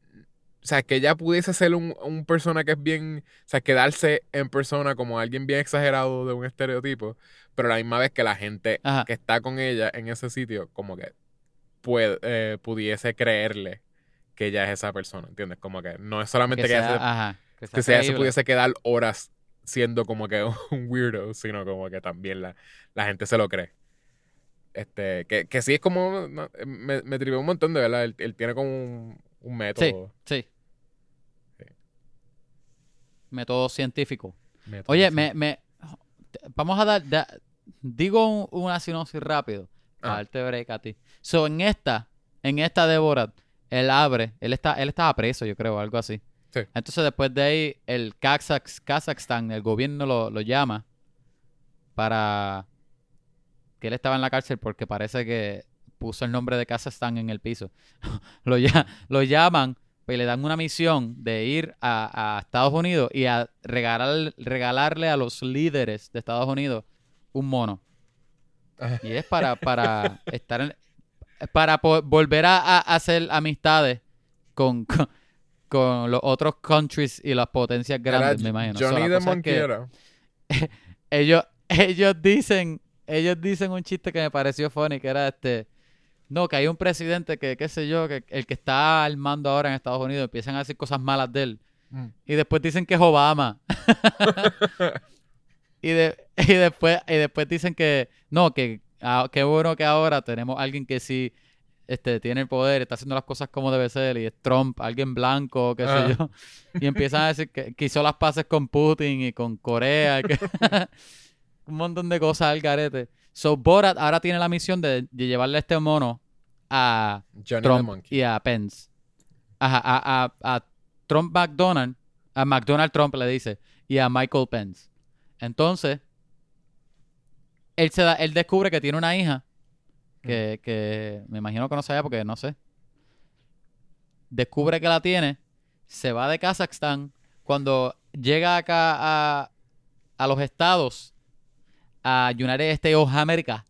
o sea, que ella pudiese ser un, un persona que es bien, o sea, quedarse en persona como alguien bien exagerado de un estereotipo, pero a la misma vez que la gente Ajá. que está con ella en ese sitio, como que puede, eh, pudiese creerle que ella es esa persona, ¿entiendes? Como que no es solamente Que que, ella sea, se- que que sea- se pudiese quedar horas siendo como que (laughs) un weirdo, sino como que también la, la gente se lo cree. Este, que, que sí es como, no, me, me trivió un montón de verdad, él, él tiene como un, un método. Sí. Sí. Método científico. método, Oye, me, me, vamos a dar, da- digo un- una sinopsis rápido para Ah. darte break a ti. So, en esta, en esta de Borat, él abre, él está, él estaba preso, yo creo, algo así. Sí. Entonces después de ahí, el Kazakhs- Kazajstán, el gobierno lo, lo llama para que él estaba en la cárcel porque parece que puso el nombre de Kazajstán en el piso. (laughs) lo, ya, lo llaman y le dan una misión de ir a, a Estados Unidos y a regalar, regalarle a los líderes de Estados Unidos un mono. Y es para, para (laughs) estar en- para volver a, a hacer amistades con, con, con los otros countries y las potencias Era grandes, me imagino. Johnny the cosa es que Monquera. (laughs) ellos, ellos dicen, ellos dicen un chiste que me pareció funny, que era este, no, que hay un presidente que, qué sé yo, que el que está al mando ahora en Estados Unidos, empiezan a decir cosas malas de él. Mm. Y después dicen que es Obama. (laughs) y, de, y, después, y después dicen que, no, que ah, qué bueno que ahora tenemos alguien que sí este, tiene el poder, está haciendo las cosas como debe ser, y es Trump, alguien blanco, qué sé Ah. yo. (laughs) Y empiezan a decir que, que hizo las paces con Putin y con Corea, que (laughs) un montón de cosas al garete. So Borat ahora tiene la misión de, de llevarle este mono a Johnny Trump y a Pence. Ajá, a, a, a Trump McDonald, a McDonald Trump le dice, y a Michael Pence. Entonces, él, se da, él descubre que tiene una hija, que, que me imagino que no sabía porque no sé. Descubre que la tiene, se va de Kazajstán, cuando llega acá a, a los estados, a United States of America,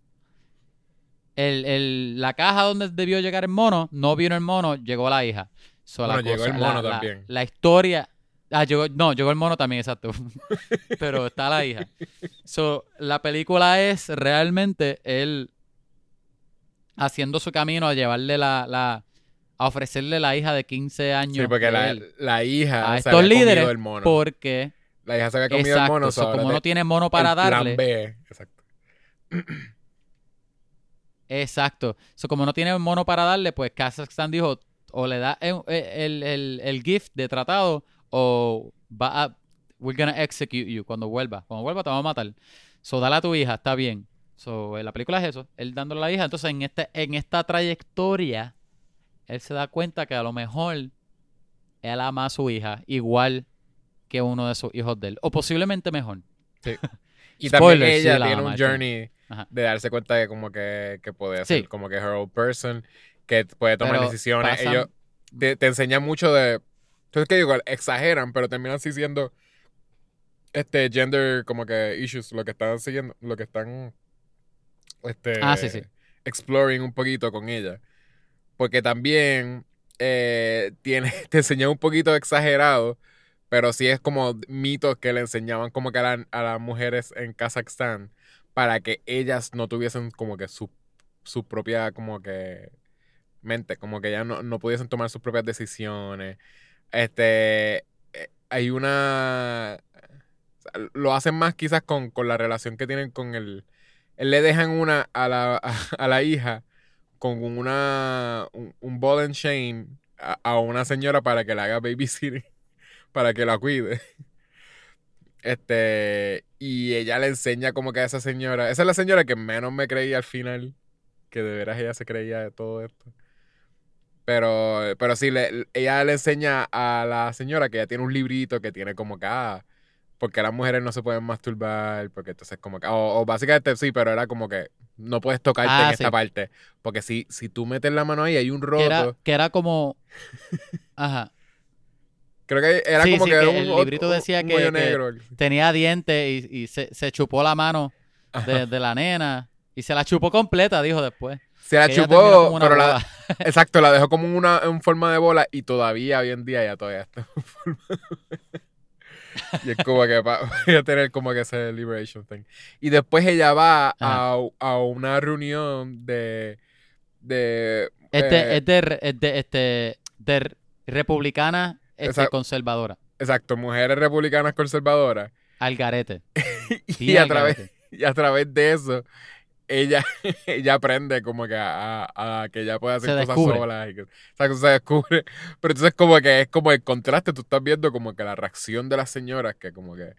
el, el- la caja donde debió llegar el mono, no vino el mono, llegó la hija. So, la llegó el mono la- también. La historia. Ah, llegó, no, llegó el mono también, exacto. (laughs) Pero está la hija. So, la película es realmente él haciendo su camino a llevarle la, la a ofrecerle la hija de 15 años Sí, porque la, la hija a se estos había comido líderes el mono. porque La hija se había comido exacto, el mono. so, como no tiene mono para el plan darle, B, exacto. Exacto. So, como no tiene mono para darle, pues Kazakhstan dijo, o le da el, el, el- el gift de tratado, o va a, we're gonna execute you cuando vuelva. Cuando vuelva te vamos a matar. So, dale a tu hija, está bien. So, la película es eso, él dándole a la hija. Entonces, en, este, en esta trayectoria, él se da cuenta que a lo mejor él ama a su hija igual que uno de sus hijos de él. O posiblemente mejor. Sí. (laughs) Y también ella sí, tiene ama, un journey Ajá. de darse cuenta de como que, que puede ser Sí. como que her own person, que puede tomar Pero decisiones. pasan- Ellos te, te enseñan mucho de. Entonces que digo, exageran, pero terminan sí siendo este gender como que issues, lo que están siguiendo, lo que están este Ah, sí, sí. exploring un poquito con ella. Porque también eh, tiene, (laughs) te enseñan un poquito exagerado, pero sí es como mitos que le enseñaban como que a, la- a las mujeres en Kazajstán para que ellas no tuviesen como que su, su propia como que mente, como que ellas no, no pudiesen tomar sus propias decisiones. Este, eh, hay una... Lo hacen más quizás con, con la relación que tienen con el... Él le dejan una a la, (laughs) a, la hija con una un, un ball and chain a, a una señora para que le haga babysitting, (laughs) para que la cuide. Este, y ella le enseña como que a esa señora, esa es la señora que menos me creía al final, que de veras ella se creía de todo esto. Pero, pero sí, le- ella le enseña a la señora que ella tiene un librito que tiene como que, ah, porque las mujeres no se pueden masturbar, porque entonces como que, o, o básicamente sí, pero era como que no puedes tocarte Ah, en sí. esta parte, porque si, si tú metes la mano ahí hay un Que era, roto, que era como... (laughs) Ajá. creo que era Sí, como sí, que, que era un, el librito decía un que-. Tenía dientes y, y se, se chupó la mano de, de la nena. Y se la chupó completa, dijo después. Se la chupó, pero la, bola. (laughs) exacto, la dejó como una, en forma de bola y todavía hoy en día ya todavía está en forma de Y es como que va (laughs) voy a tener como que ese liberation thing. Y después ella va a, a una reunión de... de Este, eh, es de, re- es de, este, de re- republicana este, Esa- conservadora. Exacto, mujeres republicanas conservadoras. Al garete. (laughs) Y, Bien a al través, garete. y a través de eso, ella, (laughs) ella aprende como que a, a- a que ella puede hacer Se cosas solas. Y que, o sea, que se descubre. (laughs) Pero entonces como que es como el contraste, tú estás viendo como que la reacción de las señoras, que como que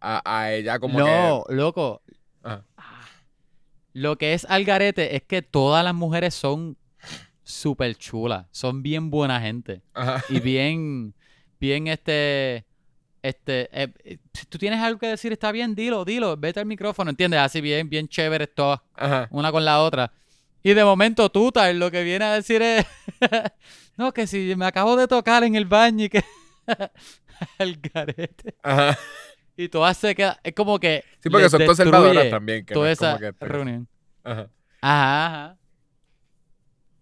a, a ella como No, loco. que... Ajá. Lo que es al garete es que todas las mujeres son súper chulas. Son bien buena gente. Ajá. Y bien, bien este... Este, eh, eh, si tú tienes algo que decir, está bien, dilo, dilo, vete al micrófono, ¿entiendes? Así bien, bien chévere todas, una con la otra. Y de momento tú, Tyler, lo que viene a decir es, (laughs) no, que si me acabo de tocar en el baño y que... (laughs) el garete. Ajá. Y todas se quedan, es como que... Sí, porque son conservadoras también. Que Toda no es como esa que reunión. Ajá. Ajá, ajá.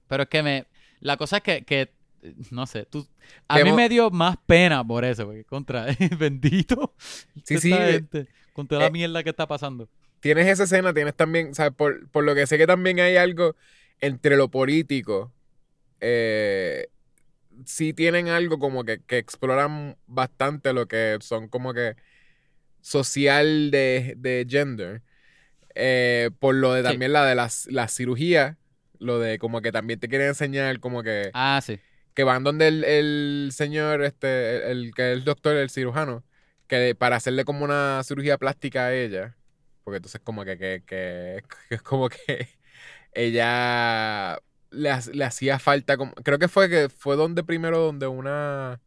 Pero es que me. La cosa es que, que no sé, tú. A mí hemos- me dio más pena por eso, porque contra. (laughs) Bendito. Sí, sí, eh, gente, con toda la eh, mierda que está pasando. tienes esa escena, tienes también, o sea, por, por lo que sé que también hay algo entre lo político, eh, sí tienen algo como que, que exploran bastante lo que son como que social de, de gender, eh, por lo de Sí. también la de las la cirugía, lo de como que también te quieren enseñar como que Ah, sí. Que van donde el, el señor, este, el, que es el doctor, el cirujano, que para hacerle como una cirugía plástica a ella, porque entonces como que, que, que, que (laughs) es como que ella le, le hacía falta, como, creo que fue que fue donde primero, donde una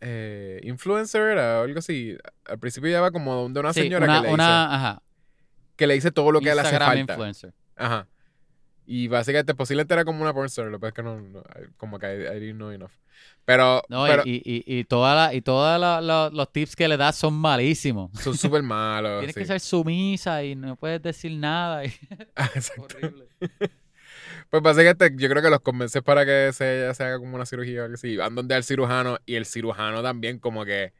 eh, influencer era o algo así, al principio ella va como donde una Sí, señora una, que, le una, dice, ajá. que le dice todo lo que le hace Instagram falta. influencer. Ajá. Y básicamente, posiblemente era como una pornstar, lo que es que no, no- como que I, I didn't know enough. Pero, No, pero y, y, y, toda la, todos la- la- los tips que le das son malísimos. son súper (laughs) malos. Tienes sí. que ser sumisa y no puedes decir nada. y- (laughs) (laughs) Ah, exacto. horrible. Pues básicamente yo creo que los convences para que se, se haga como una cirugía o algo así. Van donde al cirujano y el cirujano también como que...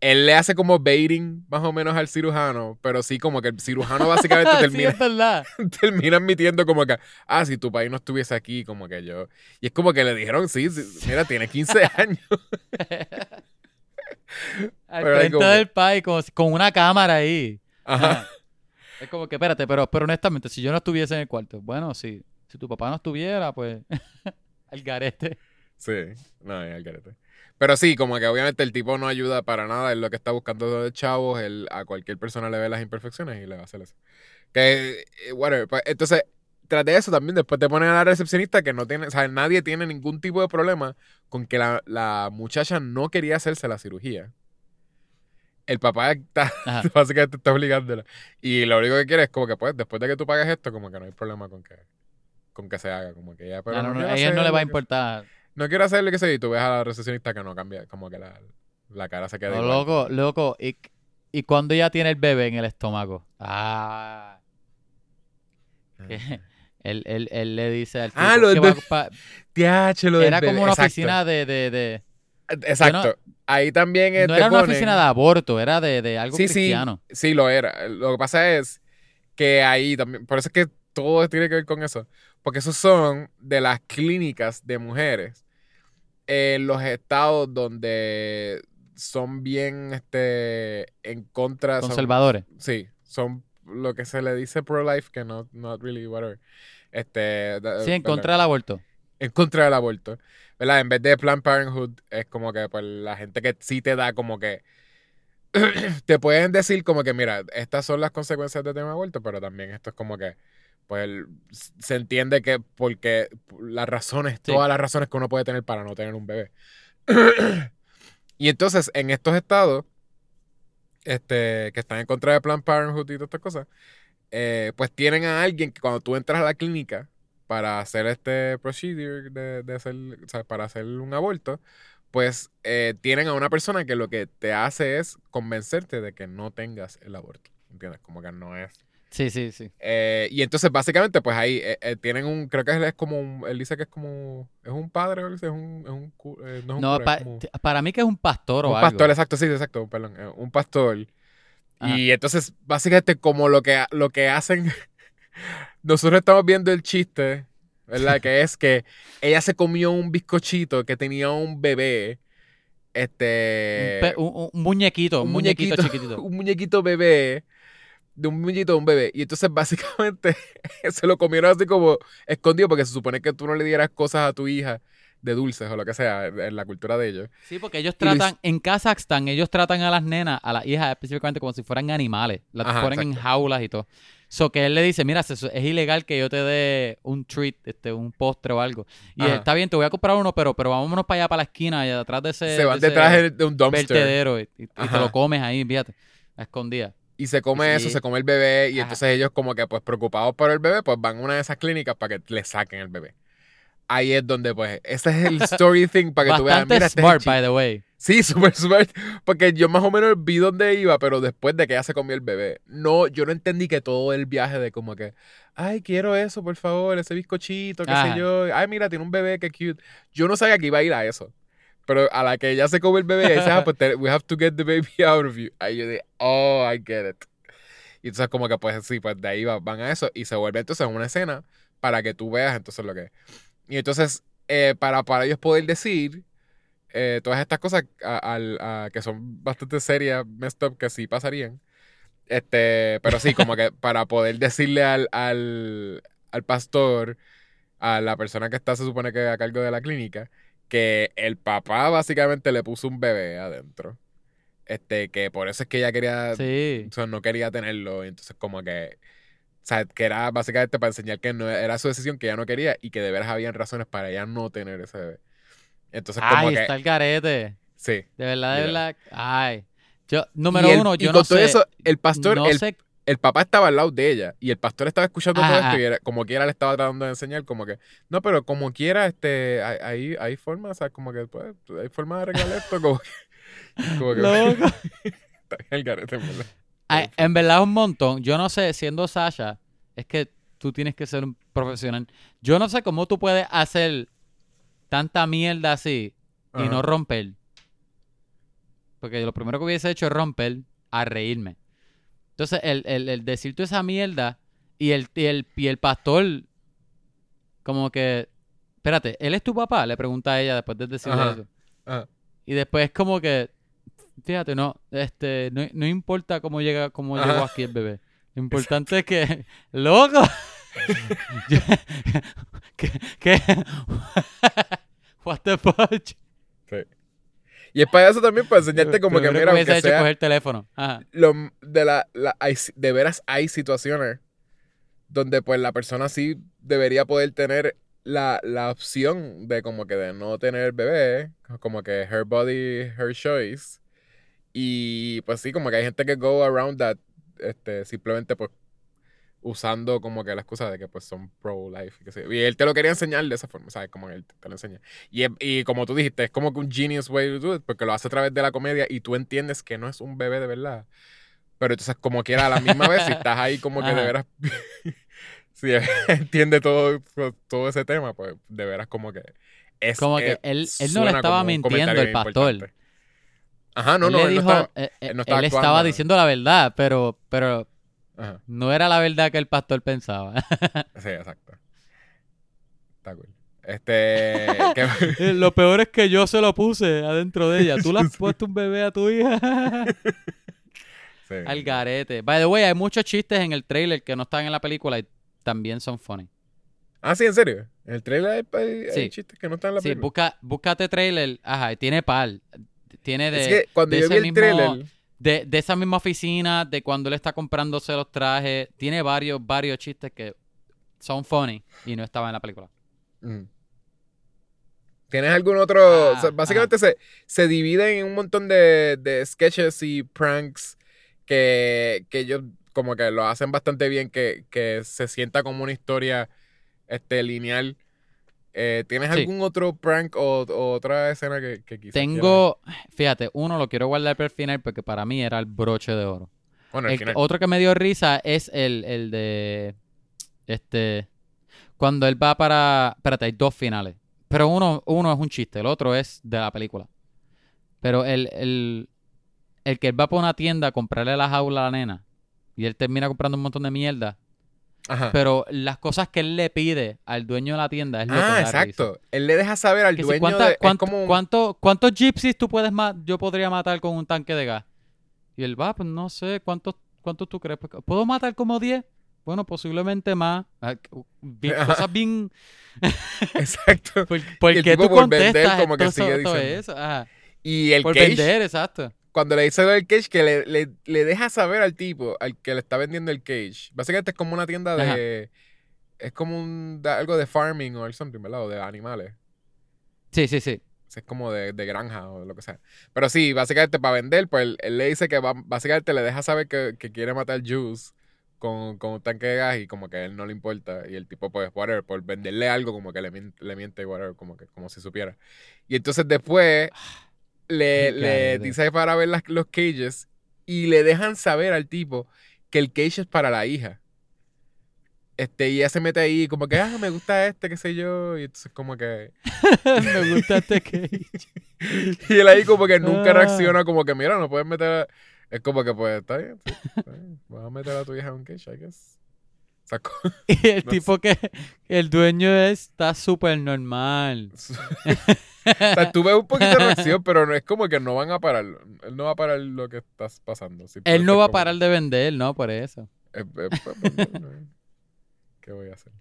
Él le hace como baiting más o menos al cirujano, pero sí como que el cirujano básicamente (laughs) sí, termina, (laughs) termina admitiendo como que, ah, si tu país no estuviese aquí, como que yo... Y es como que le dijeron, sí, sí, mira, tiene 15 (laughs) años. Al Pero frente como del país, si- con una cámara ahí. Ajá. Es como que, espérate, pero, pero honestamente, si yo no estuviese en el cuarto, bueno, si, si tu papá no estuviera, pues, al garete. Sí, no, al garete. Pero sí, como que obviamente el tipo no ayuda para nada, él lo que está buscando de chavos, él a cualquier persona le ve las imperfecciones y le va a hacer eso. Que, eh, whatever. Pues, entonces, tras de eso también después te ponen a la recepcionista que no tiene, o sea, nadie tiene ningún tipo de problema con que la, la muchacha no quería hacerse la cirugía. El papá está, (laughs) básicamente está obligándola. Y lo único que quiere es como que pues, después de que tú pagues esto, como que no hay problema con que, con que se haga, como que ya, pero Ah, no, no, quiero a ella no le va a que- importar. No quiero hacerle que sé, y tú ves a la recepcionista que no cambia, como que la, la cara se queda No, igual. loco, loco. ¿Y, y cuando ella tiene el bebé en el estómago? Ah. que él, él, él le dice al Ah, lo del que va bebé. pa- Tiache, lo del Era como una exacto. oficina de... de, de- Exacto. Ahí también no era una ponen- oficina de aborto, era de, de algo Sí, sí. cristiano. Sí, lo era. Lo que pasa es que ahí también, por eso es que todo tiene que ver con eso. Porque esos son de las clínicas de mujeres en los estados donde son bien este en contra. son- Conservadores. sí, son lo que se le dice pro-life, que no, not really, whatever. Este, Sí, en contra del aborto. en contra del aborto. ¿Verdad? En vez de Planned Parenthood, es como que pues, la gente que sí te da como que. (clears throat) te pueden decir como que, mira, estas son las consecuencias de tener un aborto, pero también esto es como que. Pues se entiende que porque las razones, Sí. todas las razones que uno puede tener para no tener un bebé. (clears throat) y entonces, en estos estados, este, que están en contra de Planned Parenthood y todas estas cosas, eh, pues tienen a alguien que cuando tú entras a la clínica para hacer este procedure de, de hacer, o sea, para hacer un aborto, pues eh, tienen a una persona que lo que te hace es convencerte de que no tengas el aborto. ¿Entiendes? Como que no es. Sí, sí, sí. Eh, y entonces, básicamente, pues ahí eh, eh, tienen un. Creo que él es como un. Él dice que es como. Es un padre, o es un. Es un no es un No, cura, pa- es como- t- para mí que es un pastor o un algo. pastor, exacto, sí, exacto, perdón. Un pastor. Ajá. Y entonces, básicamente, como lo que, lo que hacen. (laughs) Nosotros estamos viendo el chiste, ¿verdad? (laughs) que es que ella se comió un bizcochito que tenía un bebé. Este. un, pe- un- un muñequito, un muñequito, (laughs) chiquitito. Un muñequito bebé. De un muñequito de un bebé. Y entonces, (laughs) básicamente, se lo comieron así como escondido, porque se supone que tú no le dieras cosas a tu hija de dulces o lo que sea, en la cultura de ellos. Sí, porque ellos tratan, en Kazajstán, ellos tratan a las nenas, a las hijas específicamente, como si fueran animales. Las Ajá, ponen en jaulas y todo. So que él le dice, mira, es ilegal que yo te dé un treat, este, un postre o algo. Y está bien, te voy a comprar uno, pero, pero vámonos para allá, para la esquina, y atrás de ese, se van de detrás de- un dumpster. vertedero y, y- y te lo comes ahí, fíjate, a escondida. Y se come Sí. eso, se come el bebé. Y Ajá. entonces ellos, como que, pues, preocupados por el bebé, pues van a una de esas clínicas para que le saquen el bebé. Ahí es donde, pues, ese es el (laughs) story thing para que tú veas. Bastante Mira, este es smart, by the way. Sí, (laughs) súper, súper. Porque yo más o menos vi dónde iba, pero después de que ella se comió el bebé. No, yo no entendí que todo el viaje de como que, ay, quiero eso, por favor, ese bizcochito, qué Ajá. sé yo. Ay, mira, tiene un bebé, qué cute. Yo no sabía que iba a ir a eso. Pero a la que ella se come el bebé, ella dice, ah, pues we have to get the baby (laughs) out of you. Ahí yo dije, oh, I get it. Y entonces como que pues sí, pues de ahí va- van a eso y se vuelve entonces una escena para que tú veas entonces lo que es. Y entonces, eh, para, para ellos poder decir eh, todas estas cosas a- al- a- que son bastante serias, messed up, que sí pasarían. Este, pero sí, como que (laughs) para poder decirle al, al, al pastor, a la persona que está, se supone que a cargo de la clínica, que el papá básicamente le puso un bebé adentro. Este, que por eso es que ella quería, Sí. o sea, no quería tenerlo. Y entonces, como que, o sea, que era básicamente para enseñar que no era su decisión, que ella no quería y que de veras habían razones para ella no tener ese bebé. Entonces, como que, está el garete. sí. De verdad, de verdad. Ay. Yo, número y el- uno, y yo con no todo sé. eso, el pastor, no el, sé el papá estaba al lado de ella y el pastor estaba escuchando todo esto y era- como quiera le estaba tratando de enseñar como que no pero como quiera este hay hay, hay formas o sea como que pues, hay forma de arreglar esto como que, (laughs) como que Loco. (laughs) está bien el garete, en ¿verdad? Ay, en verdad un montón. Yo no sé, siendo Sasha, es que tú tienes que ser un profesional. Yo no sé cómo tú puedes hacer tanta mierda así y Ajá. no romper. Porque lo primero que hubiese hecho es romper a reírme. Entonces, el, el, el decir toda esa mierda y el, y el, y el pastor, como que, espérate, ¿él es tu papá? Le pregunta a ella después de decirle Ajá. eso. Ajá. Y después como que, fíjate, no, este, no, no importa cómo llega, cómo Ajá. llegó aquí el bebé. Lo importante es que, (laughs) loco, (laughs) (laughs) que, que- What the fuck. Y es para eso también, para enseñarte como que, mira, aunque hecho sea, coger el teléfono. Ajá. lo, de, la, la- hay- de veras hay situaciones donde pues la persona sí debería poder tener la, la opción de como que de no tener bebé, como que her body, her choice. Y pues sí, como que hay gente que go around that, este, simplemente pues usando como que la excusa de que pues son pro-life. y él te lo quería enseñar de esa forma, ¿sabes? Como él te lo enseña. Y, y como tú dijiste, es como que un genius way to do it, porque lo hace a través de la comedia y tú entiendes que no es un bebé de verdad. Pero entonces, como quiera, a la misma vez, si estás ahí como que de Ajá. veras... (laughs) si (laughs) entiende todo, todo ese tema, pues de veras como que... Es, Como que él- él no le estaba mintiendo, el pastor. importante. Ajá, no, él no, le él no dijo, estaba... eh, eh, él no estaba él estaba diciendo la verdad, pero, pero Ajá, no era la verdad que el pastor pensaba. (laughs) sí, exacto. Está cool. Este... (laughs) que- Lo peor es que yo se lo puse adentro de ella. ¿Tú le has (laughs) puesto un bebé a tu hija? sí. Al garete. By the way, hay muchos chistes en el trailer que no están en la película y también son funny. Ah, sí, en serio. En el trailer hay, hay- hay Sí. chistes que no están en la Sí, película. busca, búscate trailer. Ajá, y tiene par. Tiene de, es que cuando de yo vi el mismo- trailer... de, de esa misma oficina, de cuando él está comprándose los trajes. Tiene varios, varios chistes que son funny y no estaban en la película. Mm. ¿Tienes algún otro? Ah, o sea, básicamente se, se divide en un montón de, de sketches y pranks que, que ellos como que lo hacen bastante bien, que, que se sienta como una historia este, lineal. Eh, ¿Tienes Sí. algún otro prank o, o otra escena que, que quizás Tengo, fíjate, uno lo quiero guardar para el final porque para mí era el broche de oro. quieras? Bueno, al El- final. otro que me dio risa es el, el de. Este. Cuando él va para. Espérate, hay dos finales. Pero uno, uno es un chiste, el otro es de la película. Pero el, el, el que él va para una tienda a comprarle la jaula a la nena. Y él termina comprando un montón de mierda. Ajá. Pero las cosas que él le pide al dueño de la tienda es lo que ah, me da risa. exacto. Él le deja saber al Que si dueño cuánta- de... es cuánto- como cuánto- ¿Cuántos gypsies tú puedes yo podría matar con un tanque de gas? Y él va, pues no sé, ¿cuántos, cuántos tú crees? Pues, ¿Puedo matar como 10? Bueno, posiblemente más. Ah, bien- cosas bien... (laughs) (laughs) Exacto. ¿Por, por el qué tipo tú por vender como que sigue diciendo. eso? Ajá. Y el Por Cage, vender, exacto. Cuando le dice del cage, que le, le- le deja saber al tipo, al que le está vendiendo el cage. Básicamente es como una tienda de. Es como un, algo de farming o something, ¿verdad? O de animales. Sí, sí, sí. Es como de, de granja o lo que sea. Pero sí, básicamente para vender, pues él, él le dice que va, básicamente le deja saber que, que quiere matar Juice con, con un tanque de gas y como que a él no le importa. Y el tipo, pues, whatever, por venderle algo, como que le, le miente, whatever, como que como si supiera. Y entonces después le, (laughs) le dice para ver las- los cages y le dejan saber al tipo que el cage es para la hija. Este, y ella se mete ahí como que, ah, me gusta este, qué sé yo. Y entonces como que... (laughs) me gusta este cage. (laughs) Y él ahí como que nunca Ah. reacciona, como que, mira, no puedes meter... a-". Es como que, pues, está bien, sí, está bien. Vas a meter a tu hija en un cage, I guess. Y el No tipo que... El dueño es- está súper normal. (laughs) o sea, tú ves un poquito de (laughs) reacción, pero no es como que no van a parar. Él no va a parar lo que está pasando. Él simplemente no va a parar de vender, ¿no? Por eso. eh, eh, pues, pues. ¿Qué voy a hacer?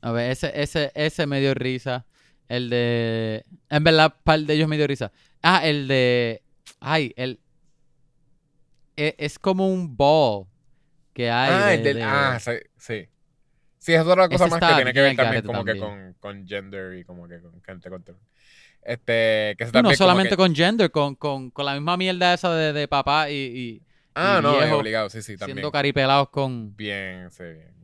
A ver, ese, ese, ese me dio risa. El de. En verdad, par de ellos me dio risa. Ah, el de. Ay, el. e- Es, como un ball que hay. ah, de- el del... de- Ah, sí, sí. Sí, es otra cosa Ese más que tiene que ver también como que con, con gender y como que con gente con... Este, que se No, como solamente que- con gender, con, con, con la misma mierda esa de, de papá y, y Ah, y no, es viejo obligado, sí, sí, también. siendo caripelados con. Bien, sí, bien.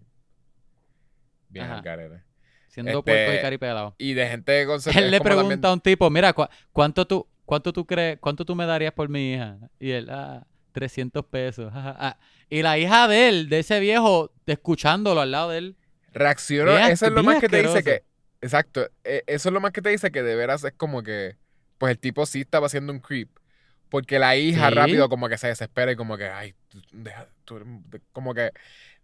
Bien Ajá. al garete. Siendo Este, puercos y caripelados. Y de gente con... Él le es pregunta también- a un tipo, mira, ¿cu- ¿cuánto tú, cuánto tú crees, cuánto tú me darías por mi hija? Y él, ah, 300 pesos. ja, (laughs) ja, ah. Y la hija de él, de ese viejo, escuchándolo al lado de él. Reaccionó, eso es lo más que te dice que... Exacto, e- eso es lo más que te dice que de veras es como que... Pues el tipo sí estaba haciendo un creep. Porque la hija Sí. rápido como que se desespera y como que... Ay, tú- deja, tú como que...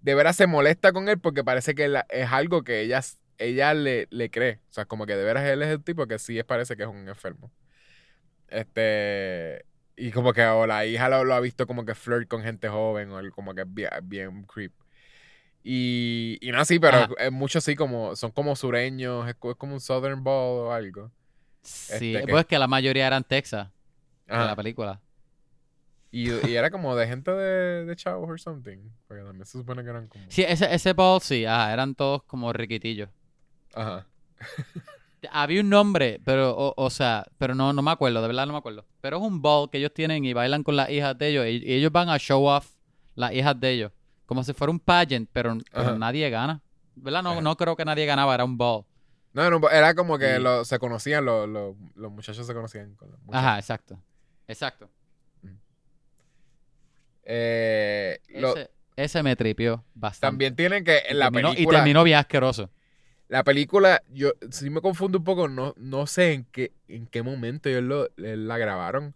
De veras se molesta con él porque parece que la- es algo que ella, ella le, le cree. O sea, como que de veras él es el tipo que sí es, parece que es un enfermo. Este... Y como que o la hija lo, lo ha visto como que flirt con gente joven o él como que es bien, bien creep. Y, y nada, sí, pero Ajá. es mucho así como, son como sureños, es, co- es como un Southern Ball o algo. Sí, Este, que- pues que la mayoría eran Texas Ajá. la película. Y, y era como de gente de, de chavos or something. Porque también se supone que eran como. Sí, ese, ese ball sí, ajá, eran todos como riquitillos. Ajá. Había un nombre, pero, o, o sea, pero no, no me acuerdo, de verdad no me acuerdo. Pero es un ball que ellos tienen y bailan con las hijas de ellos. Y, y ellos van a show off las hijas de ellos. Como si fuera un pageant, pero, nadie gana. ¿Verdad? No, Ajá. no creo que nadie ganaba, era un ball. No, no, era como que lo- se conocían, los, los, los muchachos se conocían con los muchachos. Ajá, exacto. Exacto. Eh, lo- Ese, ese me tripió bastante. también tienen que en la Terminó- Y película. terminó bien asqueroso. La película, yo sí me confundo un poco, no, no sé en qué, en qué momento ellos lo- eh, la grabaron.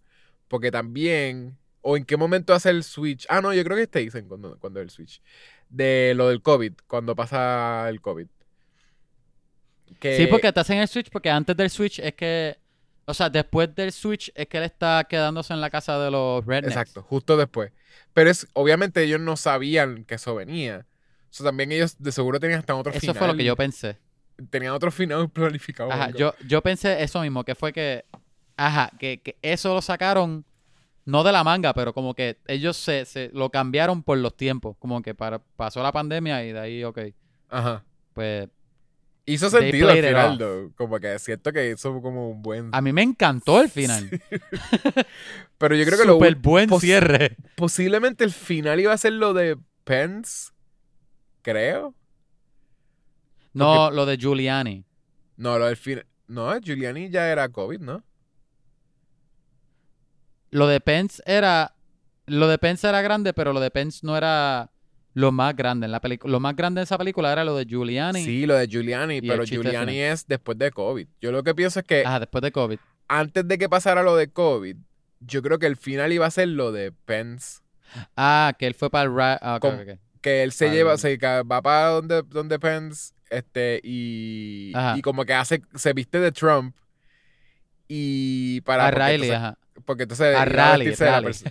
Porque también, o en qué momento hace el switch. Ah, no, yo creo que te dicen cuando, cuando el switch. De lo del COVID, cuando pasa el COVID. Que- Sí, porque te hacen el switch, porque antes del switch es que. O sea, después del switch es que él está quedándose en la casa de los rednecks. Exacto, justo después. Pero es, obviamente ellos no sabían que eso venía. O sea, también ellos de seguro tenían hasta otro Eso final. fue lo que yo pensé. Tenían otro final (laughs) planificado. Ajá, yo, yo pensé eso mismo, que fue que. Ajá, que, que eso lo sacaron. No de la manga, pero como que ellos se, se lo cambiaron por los tiempos. Como que para, pasó la pandemia y de ahí, ok. Ajá. Pues Hizo sentido al final, though. Como que siento que hizo como un buen... a mí me encantó el final. (laughs) Pero yo creo que lo Súper ul- buen pos- cierre. posiblemente el final iba a ser lo de Pence. Creo. No, lo de Giuliani. No, lo del final... No, Giuliani ya era COVID, ¿no? Lo de Pence era. Lo de Pence era grande, pero lo de Pence no era lo más grande en la película. Lo más grande de esa película era lo de Giuliani. Sí, lo de Giuliani, pero Giuliani final. es después de COVID. Yo lo que pienso es que Ajá, después de COVID. antes de que pasara lo de COVID, yo creo que el final iba a ser lo de Pence. Ah, que él fue para el. ra- ah, Con-. Que él se Al- lleva, se va para donde, donde Pence, este, y, Ajá. y como que hace, se viste de Trump. Y para. A Riley, ajá. Porque entonces. A iba Raleigh, vestirse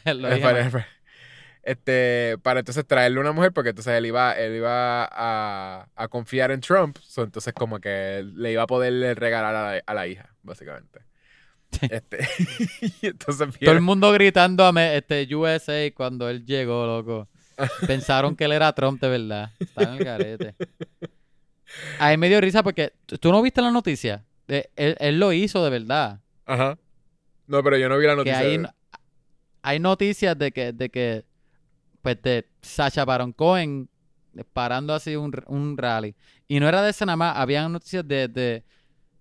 de la eh, para, (laughs) (laughs) este, para entonces traerle una mujer, porque entonces él iba, él iba a, a confiar en Trump. so, entonces, como que le iba a poder regalar a la, a la hija, básicamente. (laughs) Este, y entonces Todo el mundo gritando a me- este USA cuando él llegó, loco. Pensaron que él era Trump de verdad. Está en el garete. A mí me dio risa porque tú- no viste la noticia. De- él, él lo hizo de verdad. Ajá. No, pero yo no vi la que noticia. hay, de- no- hay noticias de que, de que, pues, de Sacha Baron Cohen parando así un, un rally. Y no era de ese nada más, habían noticias de, de-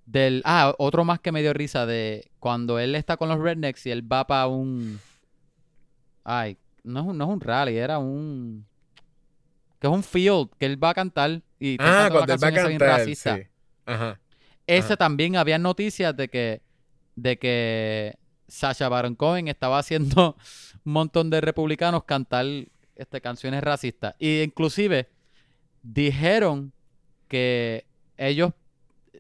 del, ah, otro más que me dio risa, de cuando él está con los rednecks y él va para un, ay, no es un, no es un rally, era un, que es un field, que él va a cantar y Ah, cuando él va a cantar. Sí. Ajá. Ese Ajá. también había noticias de que, de que Sacha Baron Cohen estaba haciendo (laughs) un montón de republicanos cantar este, canciones racistas. Y inclusive dijeron que ellos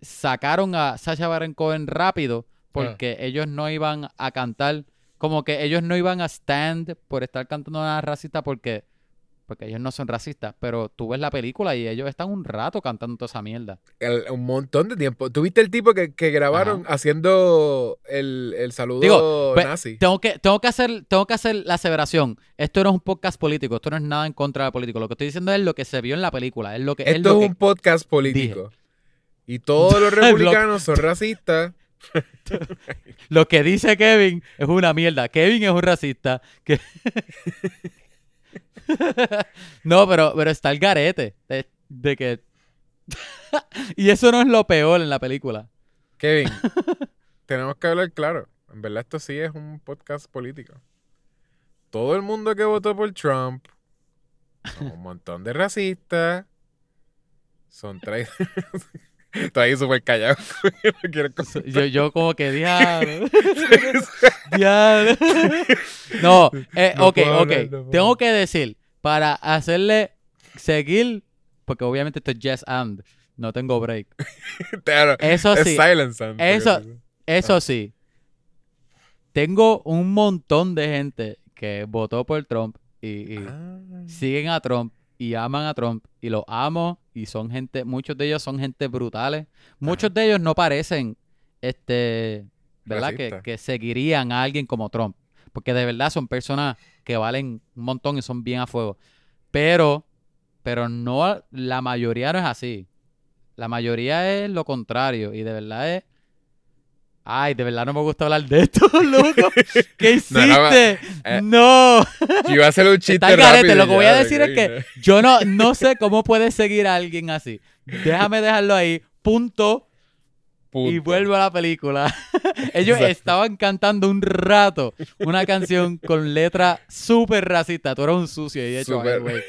sacaron a Sacha Baron Cohen rápido porque ellos no iban a cantar, como que ellos no iban a stand por estar cantando nada racista porque, porque ellos no son racistas. Pero tú ves la película y ellos están un rato cantando toda esa mierda. El- un montón de tiempo. ¿Tuviste el tipo que, que grabaron haciendo el, el saludo Digo, nazi? Tengo que, tengo que hacer, tengo que hacer la aseveración. Esto no es un podcast político, esto no es nada en contra de político. Lo que estoy diciendo es lo que se vio en la película. Es lo que, es Esto lo es que- un podcast político. Y todos los (laughs) republicanos son racistas. (laughs) lo que dice Kevin es una mierda. Kevin es un racista. que- (laughs) no, pero, pero está el garete. De, de que. (laughs) y eso no es lo peor en la película. Kevin, (laughs) tenemos que hablar claro. En verdad, esto sí es un podcast político. Todo el mundo que votó por Trump son un montón de racistas. Son tres. Estoy ahí súper callado. (laughs) No Yo, yo como que diablo. (laughs) Diablo. No, eh, No ok, ok. hablar, no puedo Tengo que decir, para hacerle seguir, porque obviamente esto es yes and, no tengo break. (laughs) Claro, Eso es sí, sound, porque eso- tú- eso sí. Tengo un montón de gente que votó por Trump y, y Ah. siguen a Trump y aman a Trump y los amo y son gente, muchos de ellos son gente brutales. Muchos de ellos no parecen, este, ¿verdad? Que, que seguirían a alguien como Trump. Porque de verdad son personas que valen un montón y son bien a fuego. Pero, pero no, la mayoría no es así. La mayoría es lo contrario. Y de verdad es. Ay, de verdad no me gusta hablar de esto, (laughs) loco. ¿Qué hiciste? No, no, eh, no. Yo (laughs) iba a hacer un chiste Está garete. rápido Lo que voy a de decir es que yo no, no sé cómo puedes seguir a alguien así. Déjame dejarlo ahí. Punto. Y vuelvo a la película. (laughs) Ellos Exacto. estaban cantando un rato una canción con letra súper racista. Tú eres un sucio y de hecho, güey.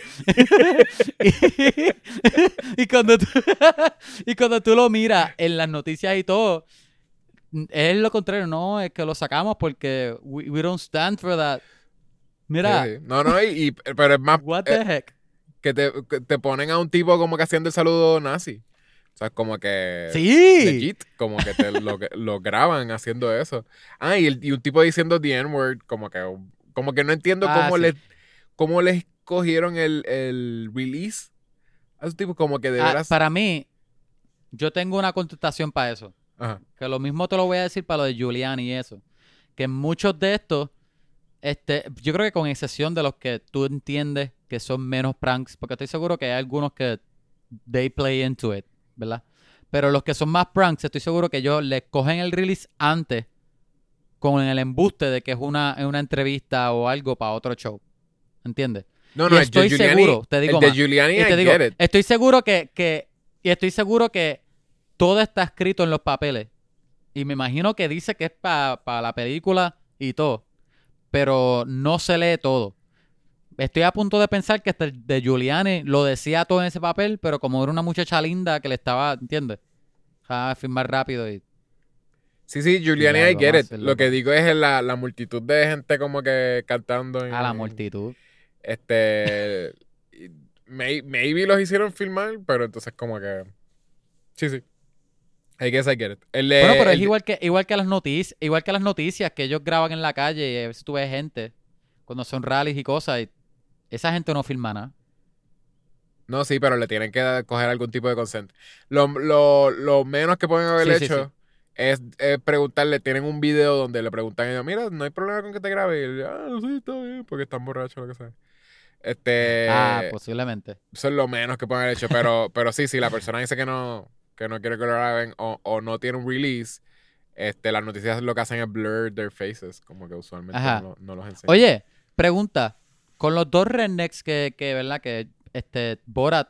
y, y cuando tú, y cuando tú lo miras en las noticias y todo, es lo contrario. No, es que lo sacamos porque we, we don't stand for that. Mira, Sí, sí. No, no, y, y- pero es más what the eh, heck. que, te, que te ponen a un tipo como que haciendo el saludo nazi. O sea, como que... Sí. legit, como que te lo, lo graban haciendo eso. Ah, y, el- y un tipo diciendo the N-word, como que, como que no entiendo Ah, cómo, sí. les, cómo les cogieron el, el release a esos tipos, como que de Ah, para mí, yo tengo una contestación para eso. Ajá. Que lo mismo te lo voy a decir para lo de Giuliani y eso. Que muchos de estos, este, yo creo que con excepción de los que tú entiendes que son menos pranks, porque estoy seguro que hay algunos que they play into it, ¿verdad? Pero los que son más pranks, estoy seguro que ellos les cogen el release antes con el embuste de que es una, una entrevista o algo para otro show. ¿Entiendes? No, Y no, el estoy de Giuliani, seguro, te digo el de más. Giuliani, Y te digo, estoy seguro que, que, y estoy seguro que todo está escrito en los papeles. Y me imagino que dice que es para la película y todo. Pero no se lee todo. Estoy a punto de pensar que el de Giuliani lo decía todo en ese papel, pero como era una muchacha linda que le estaba, ¿entiendes? A firmar rápido y... Sí, sí, Giuliani, I lo get it. Lo que digo es la, la multitud de gente como que cantando. en- A la multitud. Este. y may- maybe los hicieron filmar, pero entonces como que. Sí, sí. I guess I get it. El de- Bueno, pero es el igual que, igual que las noticias, igual que las noticias que ellos graban en la calle y a veces tú ves gente cuando son rallies y cosas y esa gente no filma nada. No, sí, pero le tienen que coger algún tipo de consent. Lo, lo, lo menos que pueden haber Sí, sí, hecho sí. Es, es preguntarle, tienen un video donde le preguntan a ellos, mira, no hay problema con que te grabe. Y él, ah, sí, está bien, porque están borrachos, lo que sea. Este, ah, posiblemente. eso es lo menos que pueden haber hecho. Pero, pero sí, si la persona dice que no, que no quiere que lo graben o, o no tiene un release, este, las noticias lo que hacen es blur their faces, como que usualmente no, no los enseñan. Oye, pregunta. Con los dos rednecks que, que ¿verdad? Que este Borat,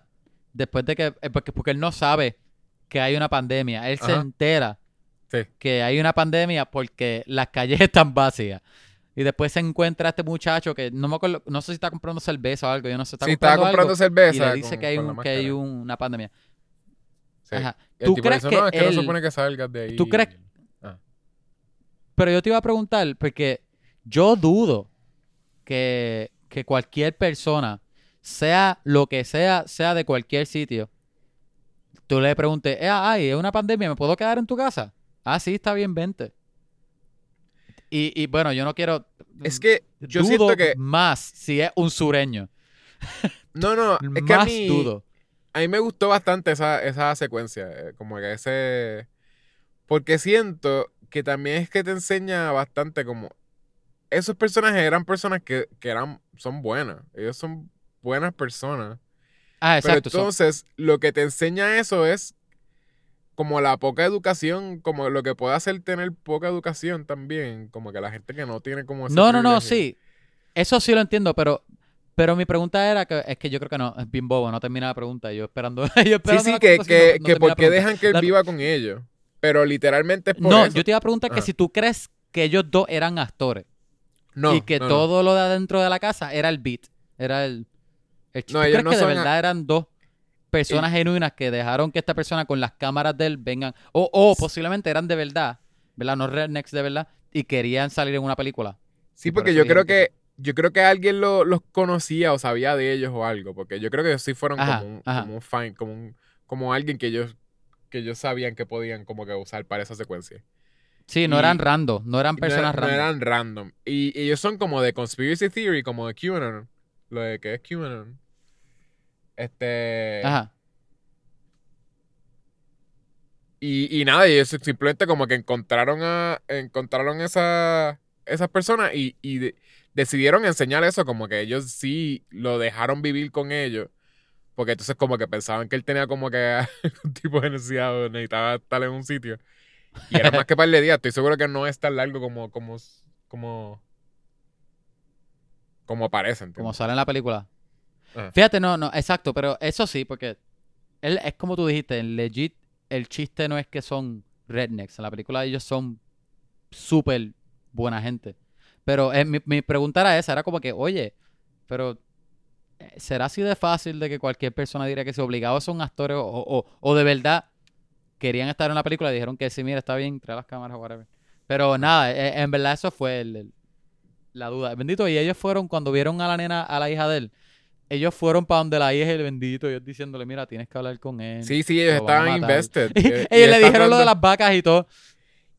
después de que, eh, porque, porque él no sabe que hay una pandemia, él se entera Sí. que hay una pandemia porque las calles (laughs) están vacías. Y después se encuentra este muchacho que no me acuerdo, no sé si está comprando cerveza o algo, yo no sé, está Sí, estaba comprando, comprando algo, cerveza. y le dice con- que hay, un, que hay un- una pandemia. Sí. Ajá. ¿Tú tipo crees dice, que no, es que no él- se supone que salgas de ahí. ¿Tú crees- Pero yo te iba a preguntar, porque yo dudo que, que cualquier persona, sea lo que sea, sea de cualquier sitio, tú le preguntes, eh, ay, es una pandemia, ¿me puedo quedar en tu casa? Ah, sí, está bien, vente. Y, y bueno, yo no quiero... Es que yo dudo siento que... más si es un sureño. No, no, es que a más mí... dudo. A mí me gustó bastante esa, esa secuencia, eh, como que ese... Porque siento que también es que te enseña bastante como... Esos personajes eran personas que, que eran, son buenas. Ellos son buenas personas. Ah, Pero exacto. so- entonces, lo que te enseña eso es como la poca educación, como lo que puede hacer tener poca educación también, como que la gente que no tiene como ese No, no, no, sí. Eso sí lo entiendo, pero pero mi pregunta era que es que yo creo que no, es bien bobo, no termina la pregunta. Yo esperando. (laughs) yo Sí, esperando sí, la que, que, no- no que por qué dejan que él La- viva con ellos. Pero literalmente es por No, eso. yo te iba a preguntar que Ajá. si tú crees que ellos dos eran actores No, y que no, todo lo de adentro de la casa era el beat, era el. el ¿Tú ellos crees que de a- verdad eran dos personas genuinas que dejaron que esta persona con las cámaras de él vengan? O, o posiblemente eran de verdad, ¿verdad? No rednecks de verdad y querían salir en una película. Sí, porque yo creo que que, yo creo que alguien lo- los conocía o sabía de ellos o algo, porque yo creo que ellos sí fueron Ajá, como un, como un fine, como un, como alguien que ellos, que ellos sabían que podían como que usar para esa secuencia. Sí, no Y- eran random, no eran no personas era- no, random. eran random. Y, y ellos son como de conspiracy theory, como de QAnon. Lo de que es QAnon. Este. Ajá. Y, y nada, ellos simplemente como que encontraron a. encontraron esa, esas personas y, y de- decidieron enseñar eso, como que ellos sí lo dejaron vivir con ellos. Porque entonces como que pensaban que él tenía como que (laughs) algún tipo de necesidad o necesitaba estar en un sitio. Y era más que par de días. Estoy seguro que no es tan largo como, como, como, como parece, ¿entiendes? Como sale en la película. Ajá. Fíjate, no, no, exacto, pero eso sí, porque él es como tú dijiste, en legit, el chiste no es que son rednecks. En la película ellos son súper buena gente. Pero eh, mi, mi pregunta era esa, era como que, oye, pero eh, ¿será así de fácil de que cualquier persona diría que si obligados son actores o, o, o de verdad querían estar en la película y dijeron que sí, mira, está bien, trae las cámaras, whatever. Pero nada, eh, en verdad eso fue el- el- la duda. Bendito, y ellos fueron, cuando vieron a la nena, a la hija de él, ellos fueron para donde la hija y el bendito, ellos diciéndole, mira, tienes que hablar con él. Sí, sí, ellos estaban invested. (laughs) Y ellos le dijeron lo de las vacas y todo.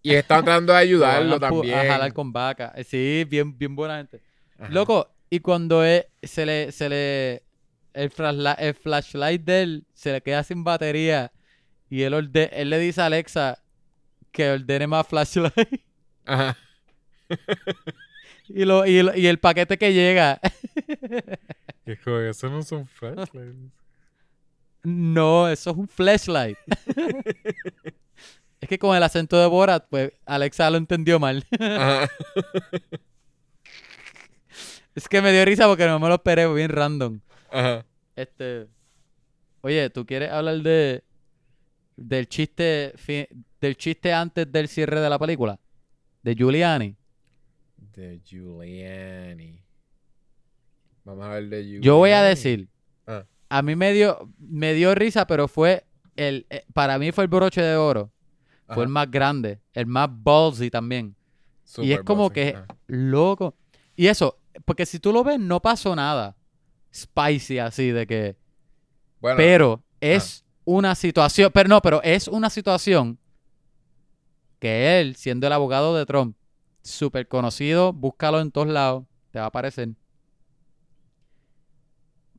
Y estaban tratando de ayudarlo también. A jalar con vacas. Eh, Sí, bien, bien buena gente. Ajá. Loco, y cuando él- se le, se le, el, el flashlight de él se le queda sin batería y él, orde- él le dice a Alexa que ordene más flashlight Ajá. (laughs) y, lo, y, lo- y el paquete que llega, es (laughs) como que eso no son flashlights. no, eso es un flashlight. (laughs) es que con el acento de Borat, pues Alexa lo entendió mal. Ajá. (laughs) es que me dio risa porque no me lo esperé, fue bien random. Ajá. Este, oye, ¿tú quieres hablar de del chiste fi- del chiste antes del cierre de la película? De Giuliani. De Giuliani. Vamos a ver de Giuliani. Yo voy a decir, Ah. a mí me dio me dio risa, pero fue el eh, para mí fue el broche de oro, Ajá. fue el más grande, el más ballsy también. y es como que loco. Y eso, porque si tú lo ves no pasó nada spicy así de que Bueno, Pero es una situación, pero no, pero es una situación que él, siendo el abogado de Trump, súper conocido, búscalo en todos lados, te va a aparecer.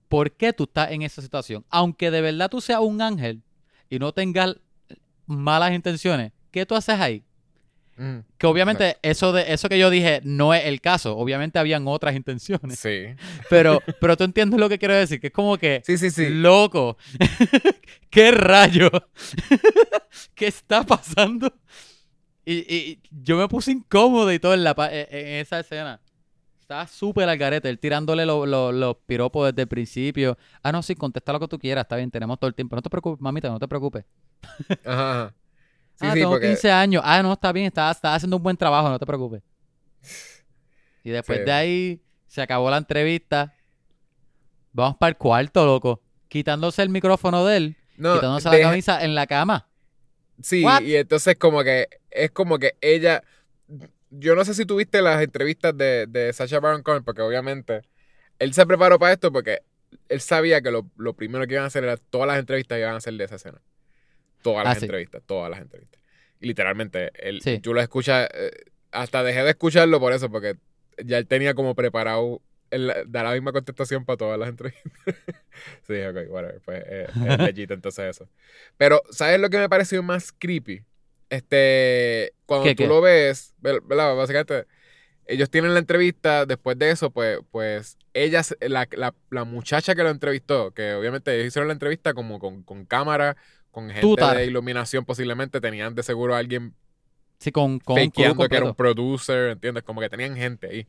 ¿Por qué tú estás en esa situación? Aunque de verdad tú seas un ángel y no tengas malas intenciones, ¿qué tú haces ahí? mm, Que obviamente eso de eso que yo dije no es el caso. Obviamente habían otras intenciones. Sí. (laughs) Pero, pero tú entiendes lo que quiero decir, que es como que Sí, sí, sí. Loco. (laughs) ¿Qué rayo? (laughs) ¿Qué está pasando? Y, y yo me puse incómodo y todo en, la, pa- en- en esa escena. Estaba súper al garete, él tirándole lo- lo- los piropos desde el principio. Ah, no, sí, contesta lo que tú quieras, está bien, tenemos todo el tiempo. No te preocupes, mamita, no te preocupes. Ajá, ajá. (laughs) Sí, ah, sí, tengo porque... 15 años. Ah, no, está bien, estás está haciendo un buen trabajo, no te preocupes. Y después Sí. de ahí se acabó la entrevista. Vamos para el cuarto, loco. Quitándose el micrófono de él No, quitándose deja- la camisa en la cama. Sí, What? y entonces como que es como que ella... Yo no sé si tuviste las entrevistas de, de Sacha Baron Cohen, porque obviamente él se preparó para esto porque él sabía que lo, lo primero que iban a hacer era todas las entrevistas iban a ser de esa escena. Todas las Ah, sí. entrevistas, todas las entrevistas. Y literalmente, él, Sí. tú lo escuchas, eh, hasta dejé de escucharlo por eso, porque ya él tenía como preparado el, dar la misma contestación para todas las entrevistas. (laughs) sí, ok, whatever, pues eh, es (laughs) legit entonces eso. Pero, ¿sabes lo que me pareció más creepy? Este, cuando ¿Qué, tú qué? lo ves, ¿ver- ¿verdad? Básicamente, ellos tienen la entrevista, después de eso, pues, pues ella, la, la, la muchacha que lo entrevistó, que obviamente ellos hicieron la entrevista como con, con cámara, con gente Tutar. de iluminación posiblemente, tenían de seguro a alguien Sí, con, con fakeando que era un producer, ¿entiendes? Como que tenían gente ahí.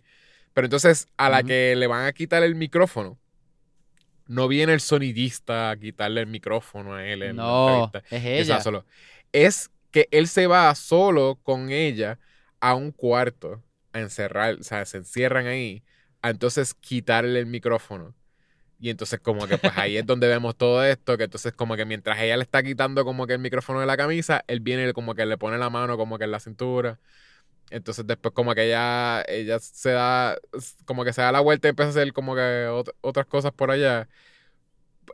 Pero entonces, a la Ujú. que le van a quitar el micrófono, no viene el sonidista a quitarle el micrófono a él en la No, entrevista. es ella. solo. Es que él se va solo con ella a un cuarto a encerrar, o sea, se encierran ahí, a entonces quitarle el micrófono. Y entonces como que pues ahí es donde vemos todo esto, que entonces como que mientras ella le está quitando como que el micrófono de la camisa, él viene como que le pone la mano como que en la cintura. Entonces después como que ella, ella se da, como que se da la vuelta y empieza a hacer como que ot- otras cosas por allá.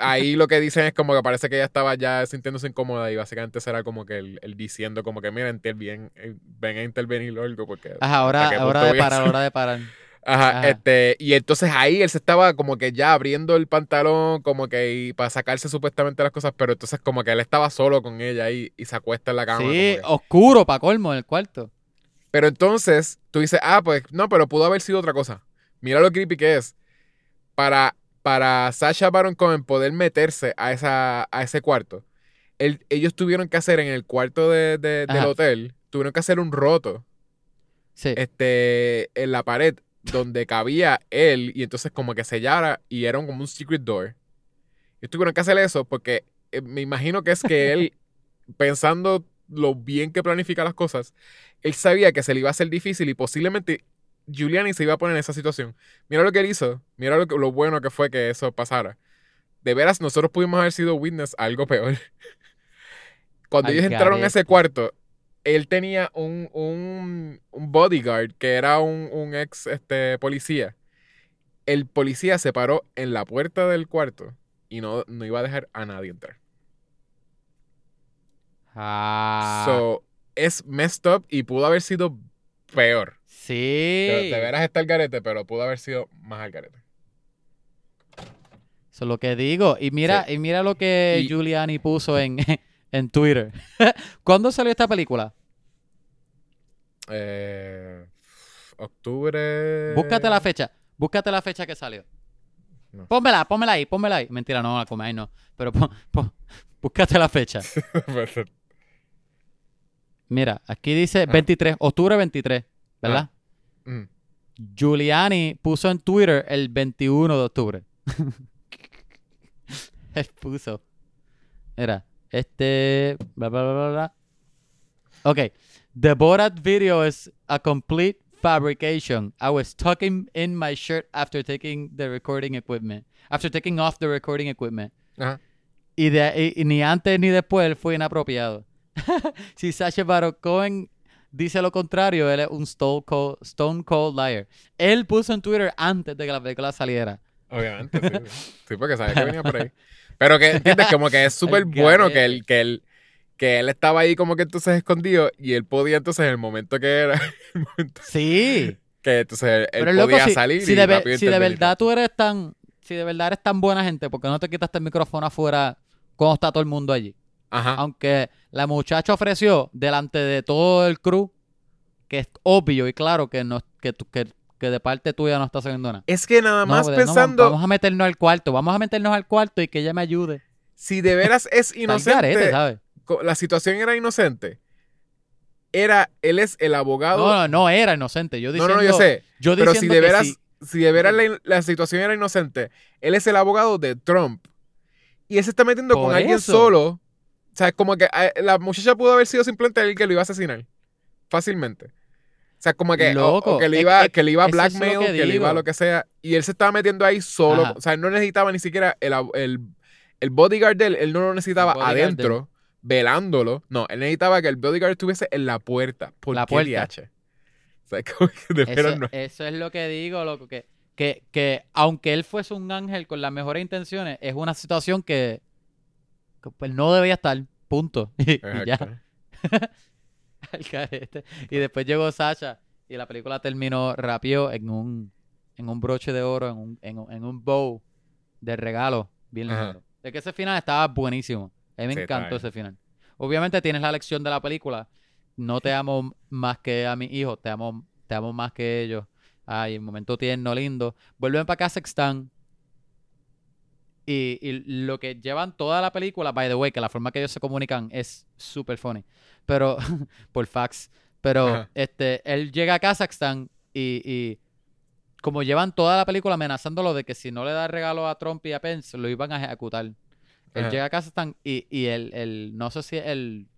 Ahí lo que dicen es como que parece que ella estaba ya sintiéndose incómoda y básicamente será como que el, el diciendo como que mira, intervien, eh, ven a intervenir o algo porque Ajá, ahora, ¿hasta qué hora punto de parar, hacer? hora de parar. (laughs) Ajá, Ajá. este, y entonces ahí él se estaba como que ya abriendo el pantalón, como que y para sacarse supuestamente las cosas, pero entonces como que él estaba solo con ella ahí y se acuesta en la cama. Sí, que- oscuro para colmo en el cuarto. Pero entonces tú dices, ah, pues no, pero pudo haber sido otra cosa. Mira lo creepy que es. Para, para Sasha Baron Cohen poder meterse a, esa, a ese cuarto, ellos tuvieron que hacer en el cuarto de- de- del hotel, tuvieron que hacer un roto Sí. este, en la pared donde cabía él y entonces como que sellara y era como un secret door. Y tuvieron que hacer eso porque eh, me imagino que es que él, (laughs) pensando lo bien que planifica las cosas, él sabía que se le iba a hacer difícil y posiblemente Giuliani se iba a poner en esa situación. Mira lo que él hizo, mira lo, bueno que fue que eso pasara. De veras, nosotros pudimos haber sido witness a algo peor. (laughs) Cuando ellos entraron a ese cuarto, él tenía un, un, un bodyguard que era un, un ex este, policía. El policía se paró en la puerta del cuarto y no, no iba a dejar a nadie entrar. Ah, So, es messed up y pudo haber sido peor. sí. De, de veras está el garete, pero pudo haber sido más al garete. Eso es lo que digo. Y mira, y mira lo que Y- Giuliani puso en, (laughs) en Twitter. (laughs) ¿Cuándo salió esta película? Eh, octubre. Búscate la fecha. Búscate la fecha que salió. No. Pónmela, pónmela ahí, pónmela ahí. Mentira, no, la comáis no. Pero pon- pon- (laughs) búscate la fecha. Mira, aquí dice Ah. 23, octubre 23, ¿verdad? Mm. Giuliani puso en Twitter el 21 de octubre. (laughs) Él puso. Mira, este. Bla, bla, bla, bla, bla. Ok. The Borat video is a complete fabrication. I was tucking in my shirt after taking the recording equipment. After taking off the recording equipment. Ajá. Y, de, y- y ni antes ni después fue inapropiado. (laughs) si Sacha Baron Cohen dice lo contrario, él es un stone cold, stone cold liar. Él puso en Twitter antes de que la película saliera. Obviamente, sí. sí. (laughs) Sí, porque sabía que venía por ahí. Pero que, ¿entiendes? Como que es súper bueno que él, que él, que él estaba ahí como que entonces escondido y él podía entonces en el momento que era, (laughs) el momento Sí. que entonces él, él Pero loco, podía si, salir si y de, rápido si de verdad tú eres tan, si de verdad eres tan buena gente, ¿por qué no te quitaste el micrófono afuera cuando está todo el mundo allí? Ajá. Aunque la muchacha ofreció delante de todo el crew que es obvio y claro que no que, que, que de parte tuya no está sabiendo nada. Es que nada No, más no, pensando vamos a meternos al cuarto, vamos a meternos al cuarto y que ella me ayude. si de veras (laughs) es inocente, garete, ¿sabes? co- la situación era inocente. Era, él es el abogado. No, no, no era inocente. Yo no, diciendo, no, yo sé. Yo Pero si de que veras, sí. si de veras la, la situación era inocente, él es el abogado de Trump. Y él se está metiendo Por con alguien eso. solo. O sea, como que eh, la muchacha pudo haber sido simplemente el que lo iba a asesinar. Fácilmente. O sea, como que, o- o, Loco, que le iba, es- que le iba a blackmail, que que, le iba a lo que sea. Y él se estaba metiendo ahí solo. Ajá. O sea, él no necesitaba ni siquiera el, el, el bodyguard de él, él no lo necesitaba adentro, velándolo. No, él necesitaba que el bodyguard estuviese en la puerta. ¿Por La qué puerta. O sea, (laughs) como que de Eso, no- eso es lo que digo, loco, que, que, que aunque él fuese un ángel con las mejores intenciones, es una situación que, pues, no debía estar, punto. Y, (laughs) y ya, garete. (laughs) Y después llegó Sasha y la película terminó rápido en un, en un broche de oro, en un, en un, en un bow de regalo, bien lindo. De que ese final estaba buenísimo. A mí me Sí, encantó ese final. Obviamente tienes la lección de la película. No te amo más que a mis hijos, te amo, te amo más que ellos. Ay, el momento tierno, lindo. Vuelven para Kazajstán. Y, y lo que llevan toda la película, by the way, que la forma que ellos se comunican es súper funny. Pero, (laughs) por fax. Pero, Ajá. este, él llega a Kazajstán y, y como llevan toda la película amenazándolo de que si no le da regalo a Trump y a Pence, lo iban a ejecutar. Él Ajá. llega a Kazajstán y, y el, el, no sé si el,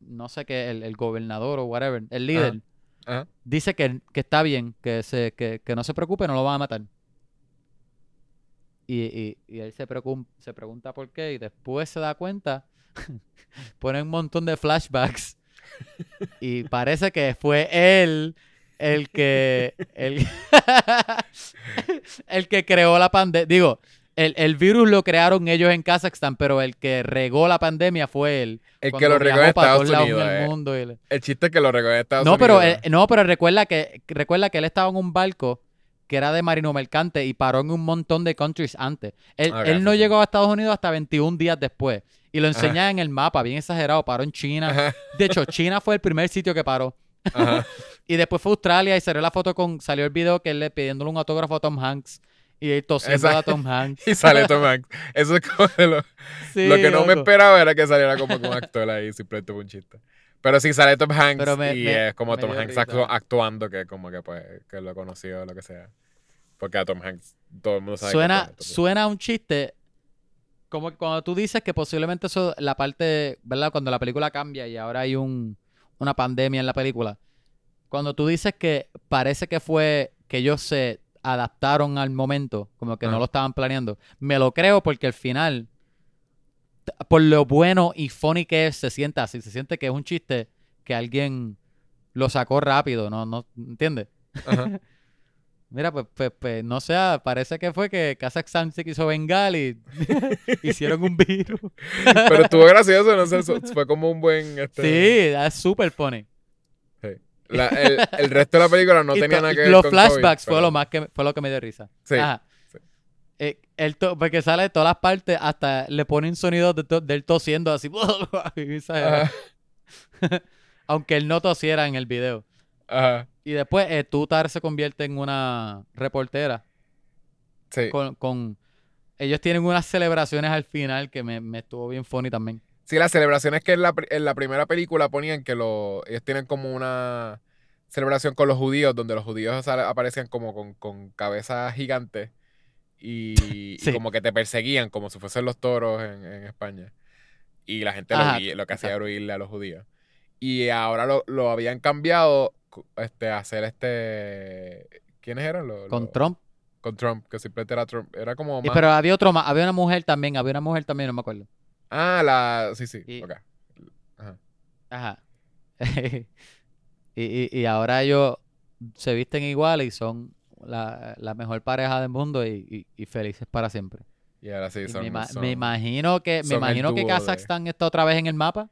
no sé qué, el, el gobernador o whatever, el líder, Ajá. dice que, que está bien, que, se, que, que no se preocupe, no lo van a matar. Y, y, y él se, se pregunta por qué y después se da cuenta, (laughs) pone un montón de flashbacks (laughs) y parece que fue él el que el, (laughs) el que creó la pandemia. Digo, el, el virus lo crearon ellos en Kazajstán, pero el que regó la pandemia fue él. El que lo regó en Estados Unidos. del eh. mundo y le- El chiste es que lo regó en Estados no, Unidos. pero, no, pero recuerda que, recuerda que él estaba en un barco que era de marino mercante y paró en un montón de countries antes. Él, no sí, llegó a Estados Unidos hasta 21 días después. Y lo enseña en el mapa, bien exagerado. Paró en China. Ajá, De hecho, China fue el primer sitio que paró. ajá. (laughs) Y después fue a Australia y salió la foto con. Salió el video que él le pidiéndole un autógrafo a Tom Hanks. Y él tosiendo a. Tom Hanks. (laughs) Y sale Tom Hanks. Eso es como de lo, (laughs) Sí, lo que no me esperaba era que saliera como con un actor ahí, simplemente un chiste. Pero sí sale Tom Hanks Pero me- y me- es como me Tom dio Hanks risa. actu- actuando que como que pues que lo conoció o lo que sea. Porque a Tom Hanks todo el mundo sabe que Suena, entonces- suena un chiste. Como que cuando tú dices que posiblemente eso, la parte, ¿verdad? Cuando la película cambia y ahora hay un, una pandemia en la película. Cuando tú dices que parece que fue que ellos se adaptaron al momento, como que no Ajá. lo estaban planeando, me lo creo porque al final, por lo bueno y funny que es, se siente así, se siente que es un chiste que alguien lo sacó rápido, ¿no? no ¿Entiendes? Ajá. (laughs) Mira, pues, pues, pues, no sé, parece que fue que Kazakhstan se quiso vengar y (laughs) hicieron un virus. (laughs) Pero estuvo gracioso, no sé, fue como un buen... Este, Sí, es súper funny. la- el, el resto de la película no Y tenía nada que ver los con flashbacks COVID, fue pero- lo más que fue lo que me dio risa. Sí, Ajá. Eh, to- porque sale de todas las partes, hasta le ponen sonidos de, to- de él tosiendo así. (laughs) (laughs) Aunque él no tosiera en el video. ajá, Y después eh, Tutar se convierte en una reportera. sí. Con, con- Ellos tienen unas celebraciones al final que me, me estuvo bien funny también. Sí, las celebraciones que en la, en la primera película ponían que lo, ellos tienen como una celebración con los judíos, donde los judíos aparecían como con, con cabezas gigantes y, como que te perseguían, como si fuesen los toros en, en España. Y la gente lo, Ajá, lo que hacía era huirle a los judíos. Y ahora lo, lo habían cambiado este, a hacer este... ¿Quiénes eran? Los- Con los- Trump. Con Trump, que simplemente era Trump. Era como Y, pero había otro más, había una mujer también, había una mujer también, no me acuerdo. Ah, la... Sí, sí. Y- ok. Ajá. Ajá. (laughs) y, y, y ahora ellos se visten igual y son la, la mejor pareja del mundo y, y- y felices para siempre. Y ahora sí Y son... me, ima- son- me imagino que, me imagino que dúo de- está otra vez en el mapa.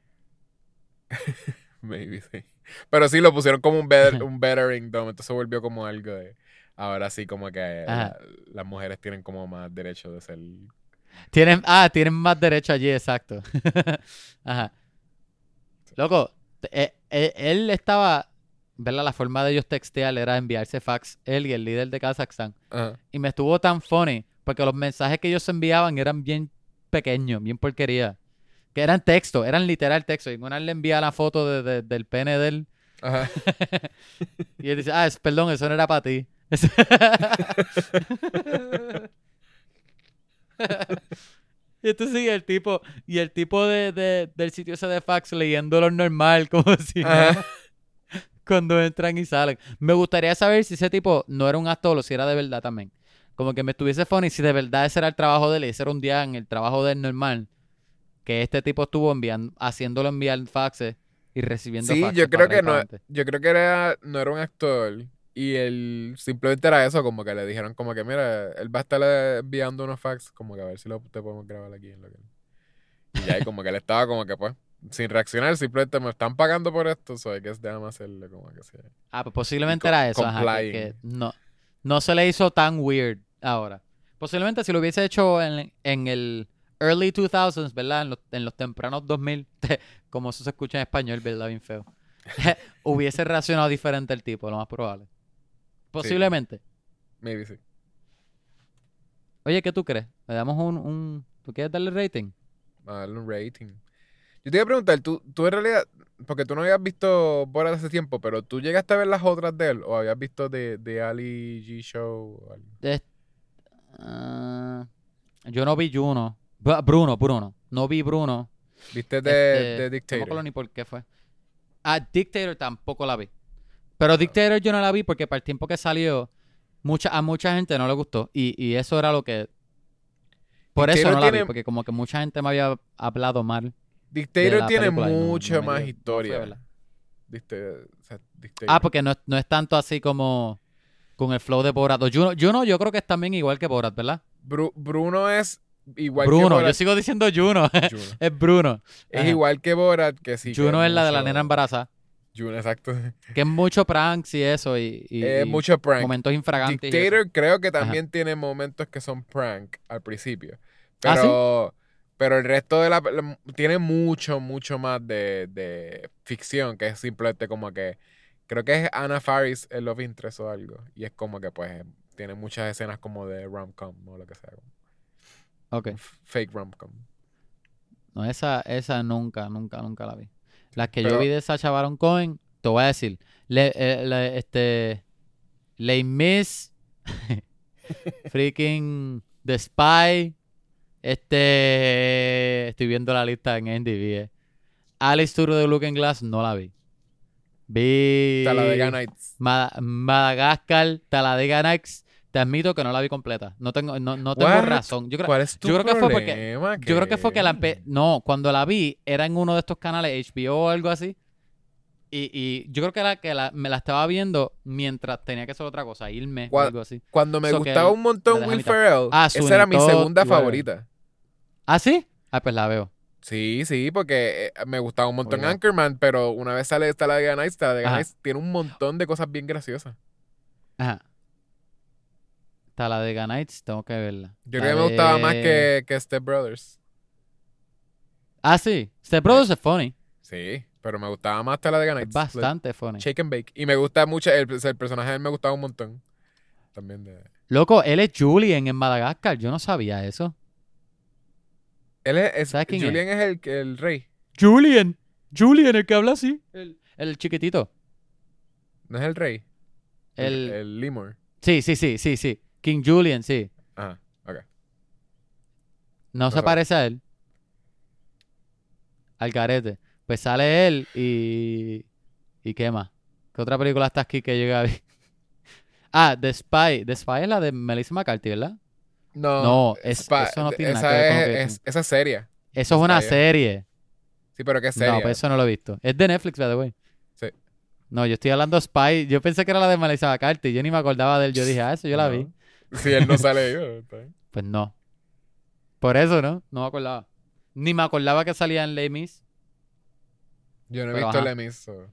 (laughs) Maybe, sí. Pero sí, lo pusieron como un, better, un bettering, de momento se volvió como algo de... Ahora sí, como que la- las mujeres tienen como más derecho de ser... Tienen, ah, tienen más derecho allí, exacto. (laughs) Ajá. Loco, eh, eh, él estaba, ¿verdad? La forma de ellos textear era enviarse fax, él y el líder de Kazajstán. Y me estuvo tan funny, porque los mensajes que ellos enviaban eran bien pequeños, bien porquería. Que eran texto, eran literal texto. Y una vez le envía la foto de- de- del pene de él. Ajá. (laughs) Y él dice, ah, es- perdón, eso no era para ti. (laughs) y entonces y el tipo, y el tipo de, de- del sitio ese de fax leyéndolo normal, como si Ajá. Cuando entran y salen. Me gustaría saber si ese tipo no era un actor o si era de verdad también. Como que me estuviese funny si de verdad ese era el trabajo de él y ese era un día en el trabajo de él normal. Que este tipo estuvo enviando, haciéndolo enviar faxes y recibiendo Sí, faxes yo para creo que no, yo creo que era, no era un actor y él simplemente era eso, como que le dijeron como que mira, él va a estar eh, enviando unos fax, como que a ver si lo te podemos grabar aquí en lo que y y como que él estaba como que pues sin reaccionar, simplemente me están pagando por esto, so I guess déjame hacerle como que sea. Ah, pues posiblemente era eso, ajá, que- complying. que no, no se le hizo tan weird ahora. Posiblemente si lo hubiese hecho en, en el early 2000s, ¿verdad? En los, en los tempranos 2000, (laughs) como eso se escucha en español, ¿verdad? Bien feo. (laughs) hubiese reaccionado diferente el tipo, lo más probable. Posiblemente. Maybe sí. Oye, ¿qué tú crees? ¿Le damos un, un... ¿Tú quieres darle rating? A darle un rating. Yo te iba a preguntar, ¿tú, tú en realidad, porque tú no habías visto Borat hace tiempo, pero tú llegaste a ver las otras de él o habías visto de, de Ali G Show o algo? Ah, yo no vi Juno. Bru- Bruno, Bruno. No vi Bruno. ¿Viste de, Este, de No me Dictator? acuerdo ni por qué fue. Ah, Dictator tampoco la vi. Pero Dictator yo no la vi porque para el tiempo que salió, mucha, a mucha gente no le gustó. Y, y eso era lo que... Por eso no la vi, porque como que mucha gente me había hablado mal. Dictator tiene no- no mucha más dio- no historia. ¿verdad? Dictator, o sea, Dictator. Ah, porque no, es- no es tanto así como con el flow de Borat. Juno, Juno yo creo que es también igual que Borat, ¿verdad? Bru- Bruno es igual que Bruno, Borat. yo sigo diciendo Juno. (laughs) Juno. es Bruno. Es Ajá. igual que Borat, que sí. que Juno es la de la nena embarazada. June, exacto. Que es mucho pranks y eso. Y, y- Es y mucho prank. momentos infragantes. Dictator creo que también tiene momentos que son prank al principio. ¿Ah, sí? Pero, el resto de la, la- tiene mucho, mucho más de, de ficción, que es simplemente como que creo que es Anna Faris el Love Interest o algo. Y es como que pues tiene muchas escenas como de rom-com o lo que sea. Ok. Fake rom-com. No, esa, esa nunca, nunca, nunca la vi. Las que yo vi de Sacha Baron Cohen, te voy a decir. Le, eh, le- este. Les Miss. (laughs) freaking The Spy. Este. Estoy viendo la lista en NDV. eh. Alice Tour de Looking Glass, no la vi. Vi. Talladega Nights. Ma- Madagascar, Talladega Nights. Te admito que no la vi completa. No tengo, no, no tengo What? razón. Yo creo, ¿Cuál es tu yo creo que fue porque- yo creo que fue que la No, cuando la vi, era en uno de estos canales, HBO o algo así. Y, y yo creo que era que la- me la estaba viendo mientras tenía que hacer otra cosa, irme o ¿Cuál- algo así. Cuando me So gustaba un la montón Will. Ferrell, Ah, esa era mi segunda favorita. ¿Ah, sí? Ah, pues la veo. Sí, sí, porque eh, me gustaba un montón Oiga. Anchorman, pero una vez sale Talladega Nights, Talladega Ajá. Nights tiene un montón de cosas bien graciosas. Ajá. Talladega Nights, tengo que verla. Yo La creo que me gustaba más de- que, que Step Brothers. Ah, sí. Step Brothers es funny. Sí, pero me gustaba más Talladega Es Nights. bastante funny. Shake and Bake. Y me gusta mucho, el, el personaje de él me gustaba un montón. También de... Loco, él es Julian en Madagascar. Yo no sabía eso. Él es, es- ¿Sabes quién? Julian es, el, el rey. Julian. Julian, el que habla así. El, el chiquitito. ¿No es el rey? El... el Lemur. Sí, sí, sí, sí, sí. King Julian, sí. Ajá, ok. No se parece a él. Al garete. Pues sale él y. ¿Y qué más? ¿Qué otra película está aquí que llega a ver? Ah, The Spy. The Spy es la de Melissa McCarthy, ¿verdad? No, No, es- Spa- eso no tiene esa nada que ver con es, esa es seria. Eso es una serie. Sí, pero que es seria. No, pues eso no lo he visto. Es de Netflix, by the way. Sí. No, yo estoy hablando de Spy. Yo pensé que era la de Melissa McCarthy. Yo ni me acordaba de él. Yo dije, ah, eso yo la vi. Si él no sale yo. (laughs) Pues no. Por eso, ¿no? No me acordaba. Ni me acordaba que salía en Les Mis. Yo no he Pero visto. Lemis. so,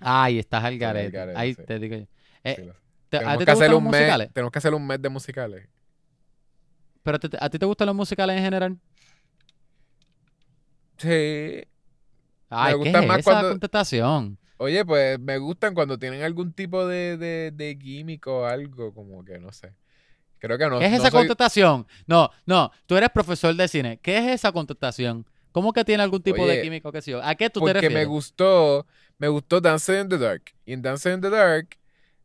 Ay, estás al garete. Ahí sí. te digo yo. Eh, sí, lo sé. te- ¿A Tenemos que hacer un mes, tenemos que hacer un mes de musicales. ¿Pero te- a ti te gustan los musicales en general? Sí. Ay, ¿qué gustan es más esa cuando- contestación? Oye, pues me gustan cuando tienen algún tipo de, de, de gimmick o algo, como que no sé. Creo que no. ¿Qué es no esa soy- contestación? No, no, tú eres profesor de cine. ¿Qué es esa contestación? ¿Cómo que tiene algún tipo de químico que sí? ¿A qué tú te Porque refieres? me gustó, me gustó Dancing in the Dark. Y en Dancing in the Dark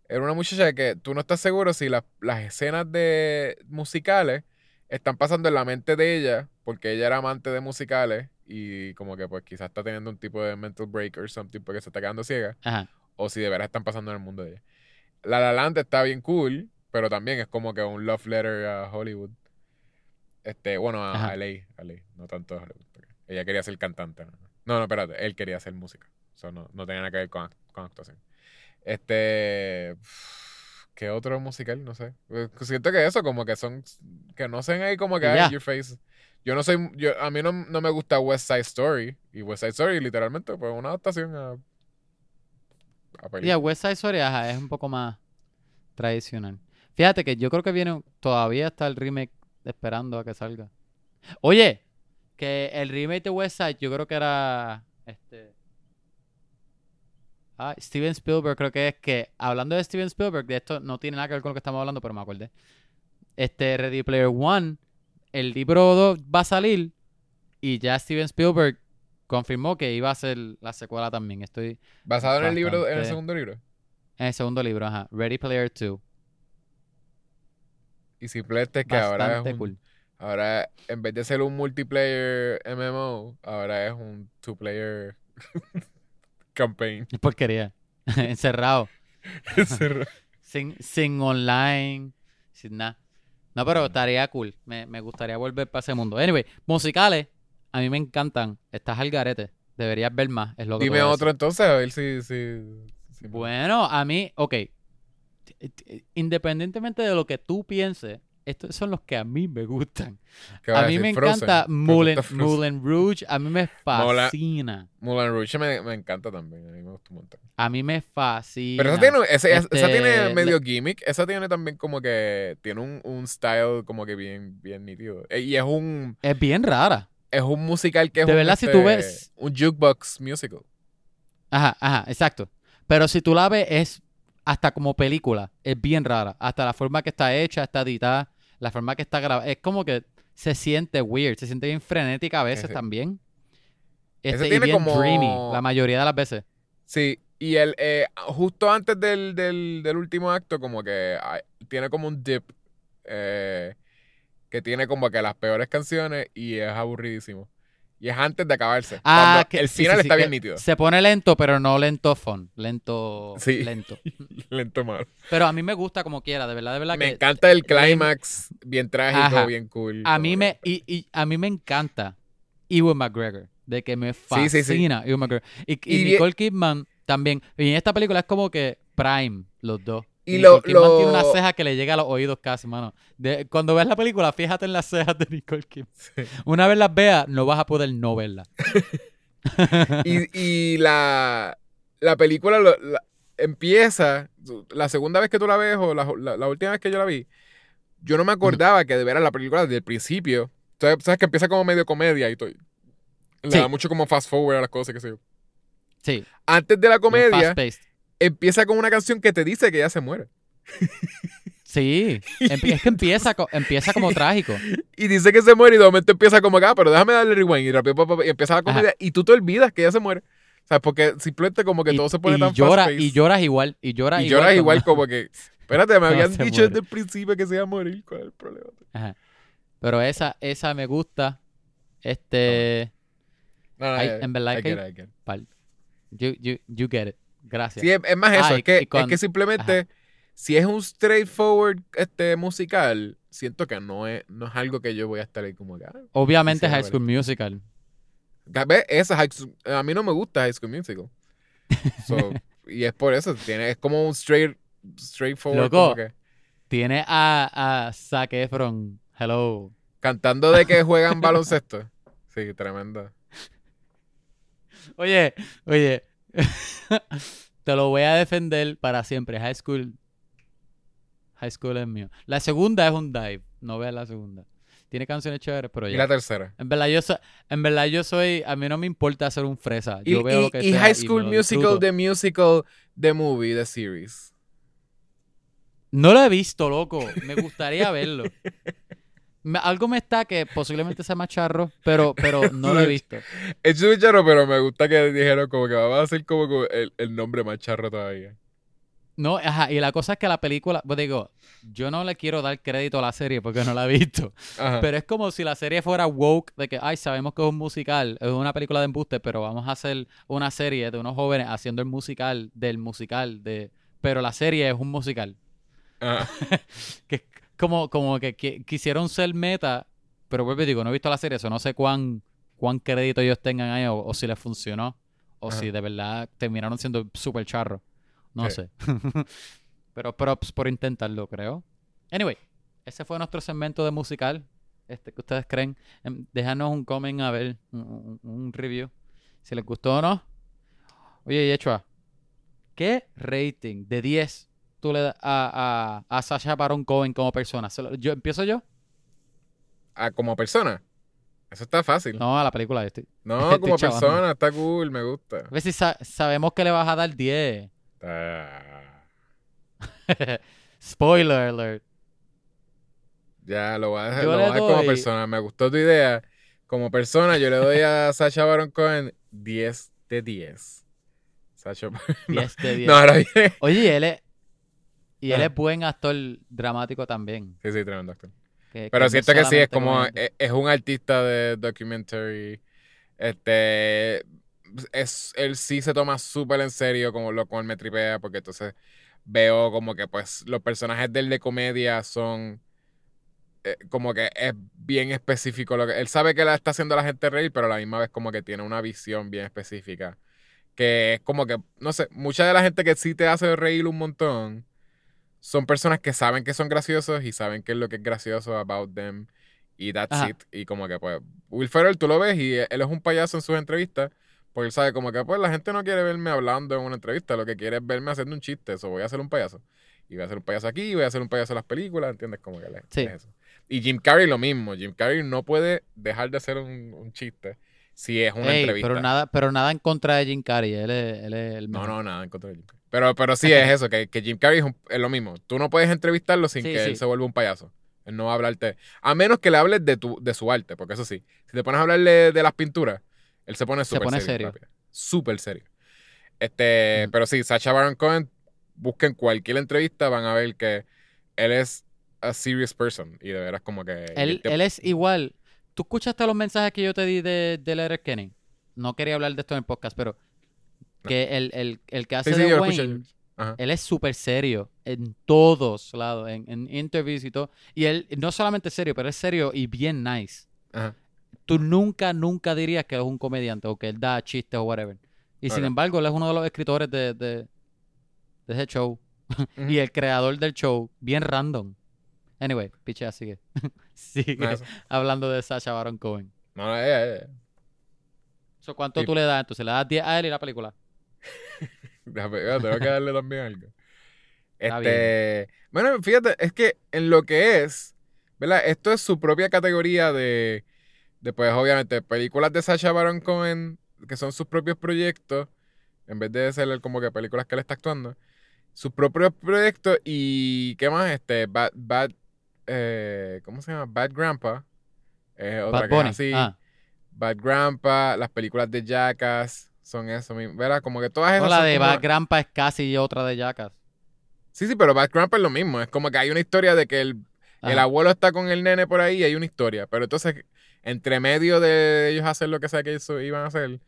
era una muchacha que tú no estás seguro si las- las escenas de musicales están pasando en la mente de ella, porque ella era amante de musicales y como que pues quizás está teniendo un tipo de mental break or something porque se está quedando ciega, Ajá. o si de verdad están pasando en el mundo de ella. La La Land está bien cool, pero también es como que un love letter a Hollywood. Este, bueno, a, a LA, a LA, no tanto a Hollywood. Ella quería ser cantante. No, no, no, espérate, él quería hacer música. Eso no, no tenía nada que ver con, con actuación. Este. ¿Qué otro musical? No sé. Eh, Siento que eso, como que son. Que no sean ahí como que Y "Ay, ya. in your face. Yo no soy. Yo, a mí no, no me gusta West Side Story. Y West Side Story, literalmente, pues una adaptación a. a Y película. a West Side Story ajá, es un poco más tradicional. Fíjate que yo creo que viene, todavía está el remake esperando a que salga. Oye, que el remake de West Side yo creo que era este ah, Steven Spielberg creo que es que hablando de Steven Spielberg, de esto no tiene nada que ver con lo que estamos hablando, pero me acordé. Este Ready Player One, el libro 2 va a salir y ya Steven Spielberg confirmó que iba a ser la secuela también. Estoy Basado en el libro, en el segundo libro. en el segundo libro, ajá. Ready Player 2. Y simplemente que ahora es Bastante un, cool. Ahora, en vez de ser un multiplayer MMO, ahora es un two-player (laughs) campaign. Porquería. (laughs) Encerrado. Ese- (laughs) Sin, sin online. Sin nada. No, pero estaría cool. Me, me gustaría volver para ese mundo. Anyway, musicales. A mí me encantan. Estás al garete. Deberías ver más. Es lo que Dime otro entonces, a ver si... si, si- Bueno, a mí, ok. Independientemente de lo que tú pienses, estos son los que a mí me gustan. ¿Qué vas A mí decir? me Frozen. encanta ¿Te Moulin? Moulin Rouge, a mí me fascina. Moulin Rouge me, me encanta también. A mí me gusta un montón. A mí me fascina. Pero esa tiene, ese- esa Este, tiene medio gimmick. Esa tiene también como que. Tiene un, un style como que bien, bien nítido. Eh, Y es un, Es bien rara. es un musical que es De un, verdad, si tú este, ves- un jukebox musical. Ajá, ajá, exacto. Pero si tú la ves, es hasta como película. Es bien rara. Hasta la forma que está hecha, está editada, la forma que está grabada. Es como que se siente weird, se siente bien frenética a veces Ese- también. ese Este, y tiene bien como- dreamy, la mayoría de las veces. Sí, y el, eh, justo antes del, del, del último acto, como que hay- tiene como un dip eh, que tiene como que las peores canciones y es aburridísimo. Y es antes de acabarse. Ah, que el final sí, sí, está bien nítido. Se pone lento, pero no lento fun. Lento, Sí. lento. (laughs) Lento malo. Pero a mí me gusta como quiera, de verdad, de verdad Me que encanta el clímax, bien trágico, Ajá. bien cool. a mí me y, y a mí me encanta Ewan McGregor, de que me fascina. Ewan McGregor. Y, y Nicole Kidman también. Y en esta película es como que prime los dos. Y Nicole lo- Kidman lo- tiene una ceja que le llega a los oídos casi, mano. De- cuando ves la película, fíjate en las cejas de Nicole Kidman. Sí. Una vez las veas, no vas a poder no verlas. (laughs) Y, y la, la película lo- la- empieza, la segunda vez que tú la ves o la, la- la última vez que yo la vi, yo no me acordaba que de veras la película desde el principio, sabes, sabes que empieza como medio comedia y todo. Le Sí. da mucho como fast forward a las cosas, qué sé yo. Sí, Antes de la comedia. Empieza con una canción que te dice que ella se muere. Sí, (laughs) es que empieza, empieza como trágico. Y dice que se muere y de momento empieza como acá, pero déjame darle rewind y rápido y empieza la comedia y tú te olvidas que ella se muere. ¿Sabes? Porque simplemente como que y, todo se pone y tan llora, y lloras igual, y lloras Y igual. lloras cuando- igual como (laughs) que, espérate, me habían dicho muere. desde el principio que se iba a morir. ¿Cuál es el problema? Ajá. Pero esa, esa me gusta. Este. No, en verdad I que- get it, I get it. You, you, you get it. Gracias. Sí, es, es más eso, Ah, es, y- que, es que simplemente, si es un straightforward este, musical, siento que no es, no es algo que yo voy a estar ahí como que, ah, Obviamente High School Musical. Esa High School- a mí no me gusta High School Musical. (laughs) So, y es por eso, tiene, es como un straight, straightforward, Loco. como que, Tiene a, a Zac Efron. Hello. cantando de que juegan baloncesto. Sí, tremendo. (laughs) Oye, oye. (laughs) Te lo voy a defender para siempre. High School. High School es mío. La segunda es un dive. No veas la segunda. Tiene canciones chéveres, pero Y ya. la tercera. En verdad, yo soy, en verdad, yo soy. A mí no me importa ser un fresa. Y, Yo veo y- lo que y sea High School Musical. The Musical, The Movie, The Series. No lo he visto, loco. Me gustaría verlo. (laughs) Me- algo me está que posiblemente sea más charro, pero, pero no lo he visto. Es muy charro, pero me gusta que dijeron como que vamos a hacer como el, el nombre más charro todavía. No, ajá, y la cosa es que la película, pues digo, yo no le quiero dar crédito a la serie porque no la he visto, Ajá. pero es como si la serie fuera woke, de que, ay, sabemos que es un musical, es una película de embuste, pero vamos a hacer una serie de unos jóvenes haciendo el musical del musical, de pero la serie es un musical. (laughs) Que es como, como que, qui- quisieron ser meta, pero vuelvo y digo, no he visto la serie, eso no sé cuán, cuán crédito ellos tengan ahí o, o si les funcionó, o Ajá. si de verdad terminaron siendo súper charro. No Sí. sé. (laughs) pero props por intentarlo, creo. Anyway, ese fue nuestro segmento de musical. Este, ¿Qué ustedes creen? Em, Déjanos un comment a ver, un, un- un review, si les gustó o no. Oye, Yechua, ¿qué rating de 10 tú le das a, a, a Sasha Baron Cohen como persona? Yo, ¿Empiezo yo? Ah, como persona. Eso está fácil. No, No, a la película. (laughs) Estoy... como estoy chavando. persona, está cool, me gusta. A ver si sa- sabemos que le vas a dar 10. Ah, (laughs) Spoiler alert. ya, lo voy a dejar, lo voy a dejar como doy- persona. Me gustó tu idea. Como persona, yo le doy a (laughs) Sacha Baron Cohen 10 de 10. Sacha no, 10 de 10. no, ahora bien. Oye, él es, y él es buen actor dramático también. Sí, sí, tremendo actor. que- Pero no siento que sí, es como, comediante. es, es un artista de documentary. Este, es, él sí se toma súper en serio, como lo cual me tripea, porque entonces veo como que pues los personajes de él de comedia son eh, como que es bien específico lo que él sabe que la está haciendo a la gente reír, pero a la misma vez como que tiene una visión bien específica. Que es como que, no sé, mucha de la gente que sí te hace reír un montón son personas que saben que son graciosos y saben qué es lo que es gracioso about them y that's Ajá. it. Y como que pues Will Ferrell tú lo ves y él es un payaso en sus entrevistas porque él sabe como que pues la gente no quiere verme hablando en una entrevista, lo que quiere es verme haciendo un chiste, eso voy a hacer un payaso. Y voy a hacer un payaso aquí, voy a hacer un payaso en las películas, ¿entiendes? Como que le- Sí. es eso. Y Jim Carrey lo mismo, Jim Carrey no puede dejar de hacer un, un chiste si es una Ey, entrevista. pero nada, pero nada en contra de Jim Carrey. Él es, él es el No, mejor. no, nada en contra de Jim Carrey. Pero, pero sí es (laughs) eso, que, que Jim Carrey es, un- es lo mismo. Tú no puedes entrevistarlo sin Sí, que sí. él se vuelva un payaso. Él no va a hablarte. A menos que le hables de, tu, de su arte, porque eso sí. Si te pones a hablarle de las pinturas, él se pone súper serio. serio. Súper serio. Este, Ujú. Pero sí, Sacha Baron Cohen, busquen cualquier entrevista, van a ver que él es a serious person. Y de veras como que... Él, te- él es igual. ¿Tú escuchaste los mensajes que yo te di de, de Letter Kenny? No quería hablar de esto en el podcast, pero que el, el, el que hace Sí, sí, de Wayne, él es súper serio en todos lados, en, en interviews y todo. Y él no solamente serio, pero es serio y bien nice. Ajá. Tú nunca, nunca dirías que es un comediante o que él da chistes o whatever. Y sin embargo, él es uno de los escritores de, de, de ese show. (laughs) Y el creador del show, bien random. Anyway, pichea, (laughs) sigue. sigue No, hablando de Sacha Baron Cohen. No, no, eh, eh. So, ¿Cuánto tú le das? Entonces, ¿le das 10 a él y la película? Eh, tengo que darle también algo. Este, bueno, fíjate, es que en lo que es, ¿verdad? Esto es su propia categoría de, de pues obviamente, películas de Sacha Baron Cohen, que son sus propios proyectos, en vez de ser como que películas que él está actuando, sus propios proyectos y, ¿qué más? Este, Bad, Bad, eh, ¿cómo se llama? Bad Grandpa, otra Bad que es Bunny. así. Ah, Bad Grandpa, las películas de Jackass, son eso mismo, ¿verdad? Como que todas esas no, la de como- Bad Grandpa es casi otra de Jackass. Sí, sí, pero Bad Grandpa es lo mismo. Es como que hay una historia de que el, el abuelo está con el nene por ahí y hay una historia. Pero entonces, entre medio de ellos hacer lo que sea que ellos iban a hacer,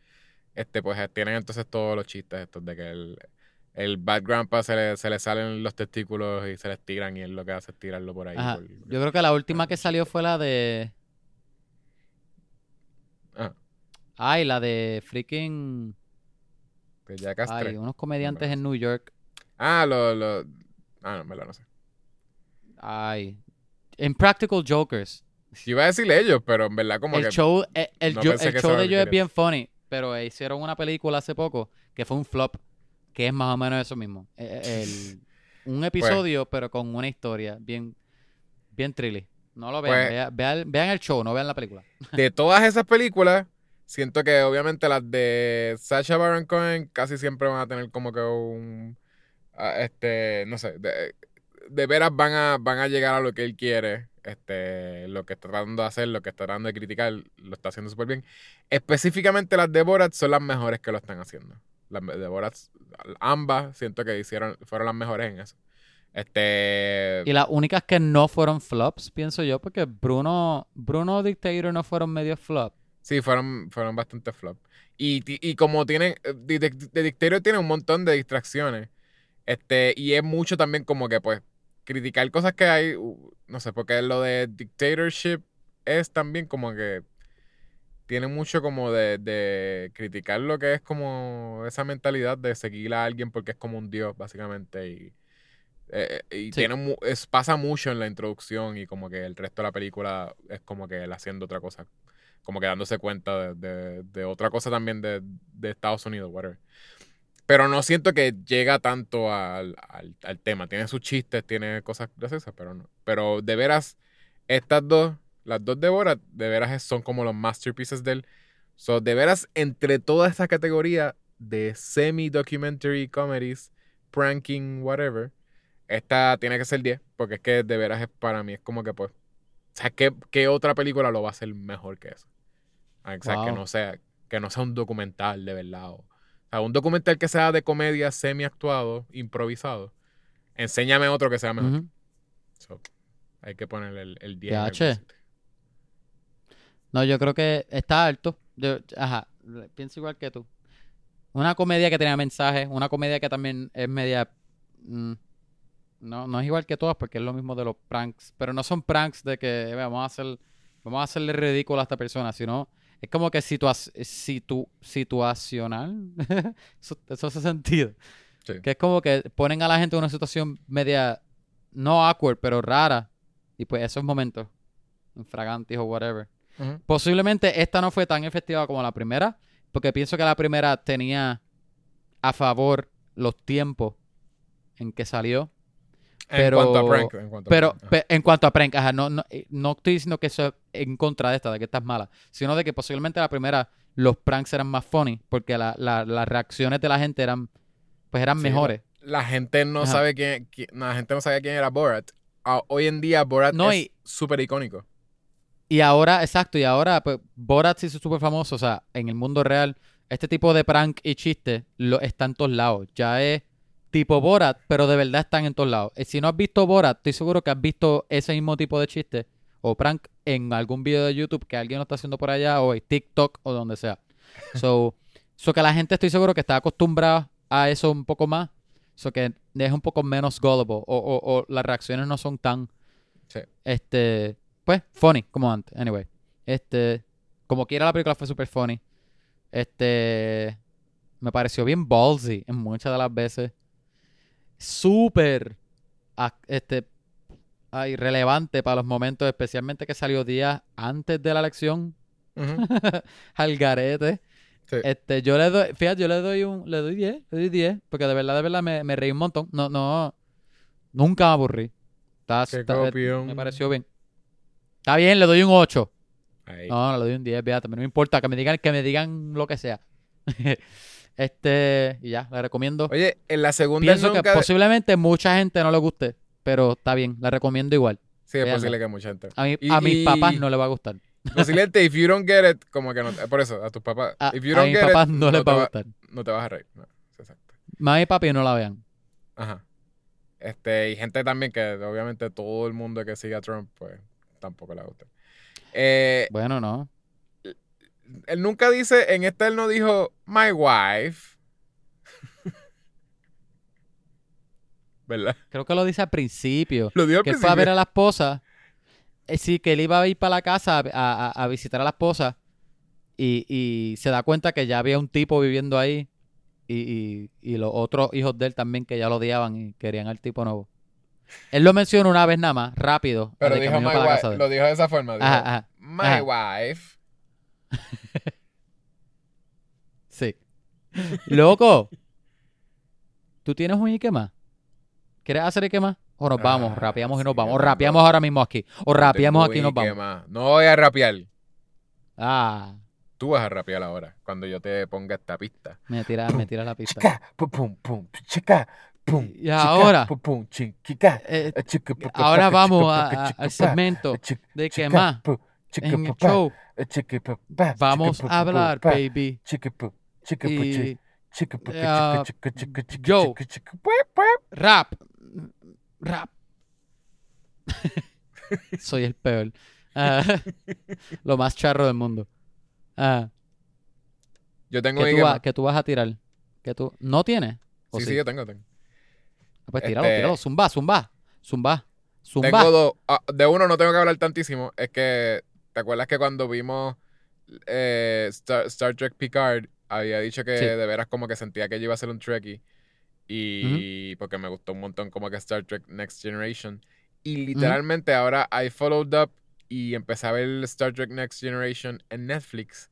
este, pues tienen entonces todos los chistes estos de que el, el Bad Grandpa se le, se le salen los testículos y se les tiran y él lo que hace es tirarlo por ahí. Por- Yo creo que la última que salió fue la de... Ah, Ay, la de freaking... de Ay, 3. unos comediantes No, en New York. Ah, lo, lo... Ah, no, en verdad no sé. Ay. Impractical Jokers. Yo iba a decirle ellos, pero en verdad como el que... show, eh, el, no yo- el show de lo ellos es bien funny, pero hicieron una película hace poco que fue un flop, que es más o menos eso mismo. Eh, eh, el- (laughs) Pues un episodio, pero con una historia bien, bien trilly. No lo vean, Pues- vea- vean, vean el show, no vean la película. de todas esas películas, siento que obviamente las de Sacha Baron Cohen casi siempre van a tener como que un. ah, Este, no sé, de, de veras van a, van a llegar a lo que él quiere. Este, lo que está tratando de hacer, lo que está tratando de criticar, lo está haciendo súper bien. Específicamente las de Borat son las mejores que lo están haciendo. Las de Borat, ambas, siento que hicieron, fueron las mejores en eso. Este. Y las únicas que no fueron flops, pienso yo, porque Bruno, Bruno Dictator no fueron medio flop. Sí, fueron, fueron bastante flop. Y, y como tienen, eh, Di- Di- The Dictator tiene un montón de distracciones. Este, y es mucho también como que, pues, criticar cosas que hay, no sé, porque lo de dictatorship es también como que tiene mucho como de, de criticar lo que es como esa mentalidad de seguir a alguien porque es como un dios, básicamente. Y, eh, eh, y Sí. tiene mu- es, pasa mucho en la introducción y como que el resto de la película es como que él haciendo otra cosa como que dándose cuenta de, otra cosa también de, de Estados Unidos, whatever. Pero no siento que llega tanto al, tema. Tiene sus chistes, tiene cosas graciosas, pero no. Pero de veras, estas dos, las dos de Borat, de veras son como los masterpieces de él. So, de veras, entre toda esa categoría de semi-documentary comedies, pranking, whatever, esta tiene que ser 10, porque es que de veras para mí, es como que pues, o sea, ¿qué, qué otra película lo va a hacer mejor que eso? Ah, O sea, que no sea, que no sea un documental de verdad. O, o sea, un documental que sea de comedia semi actuado, improvisado. Enséñame otro que sea mejor. So, hay que ponerle el, el 10. en algún PH. sitio. No, yo creo que está alto. Yo- ajá, pienso igual que tú. Una comedia que tenía mensajes, una comedia que también es media... mm, no, no es igual que todas porque es lo mismo de los pranks, pero no son pranks de que "Eh, vamos a hacer, vamos a hacerle ridículo a esta persona, sino es como que situa situ situacional. (laughs) eso, eso hace sentido. Sí. Que es como que ponen a la gente en una situación media no awkward, pero rara. Y pues esos momentos, infragantes o whatever. Posiblemente esta no fue tan efectiva como la primera, porque pienso que la primera tenía a favor los tiempos en que salió. Pero- en cuanto a prank. En cuanto a Pero prank, ajá. en cuanto a prank, ajá, no, no, eh, no estoy diciendo que eso es en contra de esta, de que esta es mala, sino de que posiblemente la primera los pranks eran más funny, porque la- la- las reacciones de la gente eran, pues eran Sí, mejores. la gente no Ajá. sabe quién, quién- la gente no sabía quién era Borat. Ah, hoy en día Borat No, es súper icónico. Y ahora, exacto, y ahora, pues, Borat se hizo súper famoso, o sea, en el mundo real, este tipo de prank y chiste lo, está en todos lados. Ya es tipo Borat, pero de verdad están en todos lados. Eh, Si no has visto Borat, estoy seguro que has visto ese mismo tipo de chiste o prank en algún video de YouTube que alguien lo está haciendo por allá o en TikTok o donde sea. (laughs) So, so que la gente estoy seguro que está acostumbrada a eso un poco más. So que es un poco menos gullible o, o- o las reacciones no son tan Sí. este, pues, funny, como antes. Anyway, este, como quiera la película fue super funny. Este, me pareció bien ballsy en muchas de las veces. Súper, este, ay, relevante para los momentos, especialmente que salió días antes de la elección Ujú. (laughs) al garete. Sí. Este, yo le doy, fíjate, yo le doy un, le doy 10, le doy 10, porque de verdad, de verdad me, me reí un montón. No, no, nunca me aburrí. Está- me pareció bien. Está bien, le doy un 8. Ahí. No, le doy un 10, fíjate, no me importa que me digan, que me digan lo que sea. (laughs) este, y ya, le recomiendo. Oye, en la segunda Pienso que posiblemente mucha gente no le guste, pero está bien, la recomiendo igual. Sí, es posible que mucha gente. A, Y- a mis y- papás no le va a gustar. Posiblemente, if you don't get it, como que no... Por eso, a tus papás. A, if you a mis get papás it, no les va a gustar. No te vas a reír. No, exacto. Mami y papi no la vean. Ajá. Este, y gente también que obviamente todo el mundo que sigue a Trump, pues tampoco le gusta. Eh, Bueno, no. Él nunca dice, en esta él no dijo, my wife. (laughs) ¿Verdad? Creo que lo dice al principio. Lo dijo al que él fue a principio. ver a la esposa. Eh, sí, que él iba a ir para la casa a, a- a visitar a la esposa. Y, y se da cuenta que ya había un tipo viviendo ahí. Y, y- y los otros hijos de él también que ya lo odiaban y querían al tipo nuevo. Él lo menciona una vez nada más, rápido. Pero dijo my wife. Lo dijo de esa forma. Dijo, Ajá, ajá. my ajá. wife. (laughs) Sí. Loco. ¿Tú tienes un Ike más? ¿Quieres hacer Ike más? O nos vamos, Ah, rapeamos y nos sí, vamos. O rapeamos ahora mismo aquí. O rapeamos aquí y nos vamos. más. No voy a rapear. Ah, Tú vas a rapear ahora, cuando yo te ponga esta pista. me tira, me tira la pista. Chica, pum, pum, pum, chica, pum. Y chica, ahora, pum, chica, eh, chica, ahora vamos a- a- al segmento chica, de que más en el show pa, vamos a hablar, baby. Y chica, yo. rap, rap. (laughs) Soy el peor. Ah, (laughs) lo más charro del mundo. Ah, Yo tengo ¿qué, mi tú que va- qué tú vas a tirar? ¿Qué tú no tienes? ¿O Sí, sí, yo tengo, tengo. Ah, Pues tíralo, Este- tíralo. Zumba, zumba. Zumba. Zumba. Tengo dos. Ah, de uno no tengo que hablar tantísimo. Es que, ¿te acuerdas que cuando vimos eh, Star, Star Trek Picard, había dicho que Sí. de veras como que sentía que yo iba a ser un Trekkie? Y porque me gustó un montón como que Star Trek Next Generation. Y literalmente ahora I followed up y empecé a ver Star Trek Next Generation en Netflix.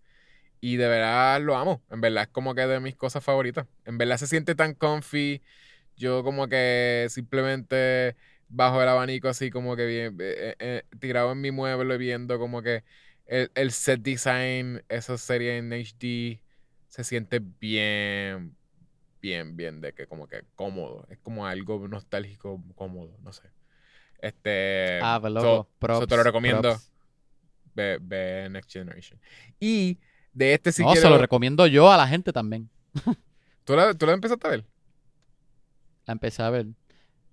Y de verdad lo amo. En verdad es como que de mis cosas favoritas. En verdad se siente tan comfy. Yo como que simplemente bajo el abanico así como que bien, eh, eh, tirado en mi mueble viendo como que el, el set design, esa serie en HD, se siente bien, bien, bien de que como que cómodo. Es como algo nostálgico, cómodo, no sé. Este... Ah, pues so- loco. so props, te lo recomiendo. Ve, ve Next Generation. Y de este sí no, se lo recomiendo yo a la gente también. ¿Tú la, ¿Tú la empezaste a ver? La empecé a ver.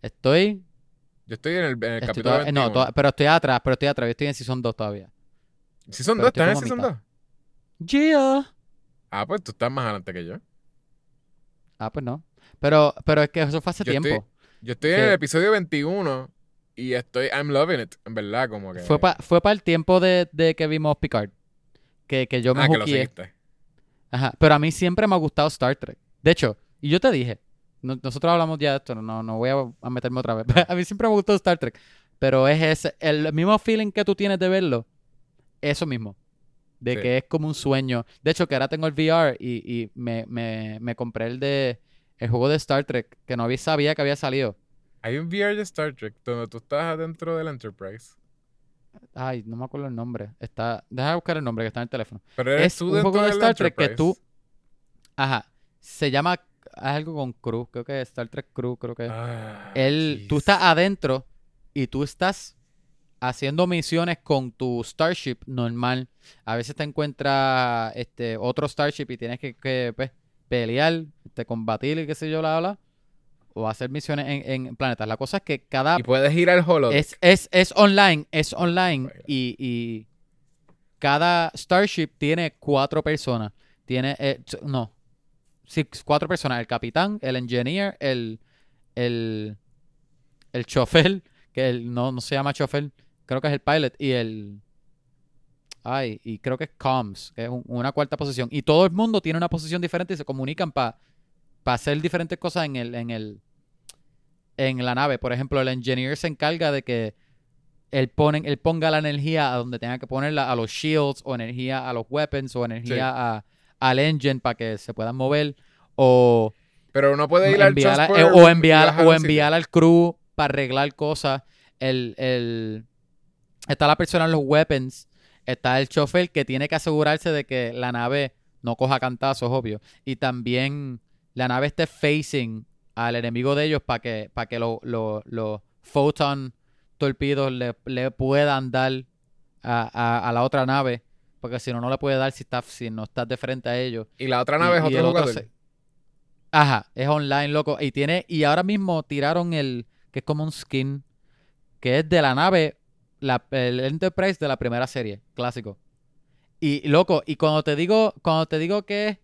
Estoy. Yo estoy en el, en el estoy capítulo toda- no, 21. toda- pero estoy atrás, pero estoy atrás. Yo estoy en Season 2 todavía. Season pero 2, ¿estás en Season a 2? Yeah. Ah, pues tú estás más adelante que yo. Ah, pues no. Pero, pero es que eso fue hace Yo tiempo. estoy- Yo estoy en el episodio 21 y estoy, I'm loving it, en verdad, como que... Fue para fue pa el tiempo de, de que vimos Picard. Que, que yo me Ah, que lo seguiste. Ajá. Pero a mí siempre me ha gustado Star Trek. De hecho, y yo te dije, no- nosotros hablamos ya de esto, no, no voy a, a meterme otra vez. (laughs) a mí siempre me gustó Star Trek, pero es ese, el mismo feeling que tú tienes de verlo, eso mismo. De Sí. que es como un sueño. De hecho, que ahora tengo el VR y, y me, me, me compré el de el juego de Star Trek, que no había, sabía que había salido. Hay un VR de Star Trek donde tú estás adentro del Enterprise. Ay, no me acuerdo el nombre. Está, deja de buscar el nombre que está en el teléfono. Pero eres Es tú un juego de Star Trek que tú- Ajá. Se llama algo con Crew, creo que es Star Trek Crew, creo que. Ah, Él, tú estás adentro y tú estás haciendo misiones con tu Starship normal. A veces te encuentras este otro Starship y tienes que, que, pues, pelear, te combatir y qué sé yo, bla, bla, bla, o hacer misiones en, en planetas. La cosa es que cada Y puedes ir al holodeck. es, es, es online, es online y, y cada Starship tiene cuatro personas. Tiene, eh, no, sí, cuatro personas. El capitán, el engineer, el, el, el chofer, (laughs) que el, no, no se llama chofer, creo que es el pilot, y el... Ay, y creo que es comms, que es un- una cuarta posición. Y todo el mundo tiene una posición diferente y se comunican para hacer diferentes cosas en el, en el, en la nave. Por ejemplo, el engineer se encarga de que él, ponen, él ponga la energía a donde tenga que ponerla, a los shields, o energía a los weapons, o energía a- al engine para que se puedan mover, o Pero uno puede ir al enviar a- transport eh, o enviar, o enviar al crew para arreglar cosas. El, el- está la persona en los weapons, está el chofer que tiene que asegurarse de que la nave no coja cantazos, obvio. Y también la nave esté facing al enemigo de ellos para que, para que los lo, los photon torpedos le, le puedan dar a, a- a la otra nave. Porque si no, no le puede dar si, está, si no estás de frente a ellos. Y la otra nave Y- es otro otro jugador. se- Ajá, es online, loco. Y tiene, y ahora mismo tiraron el, que es como un skin, que es de la nave, la, el Enterprise de la primera serie, clásico. Y, loco, y cuando te digo, cuando te digo que,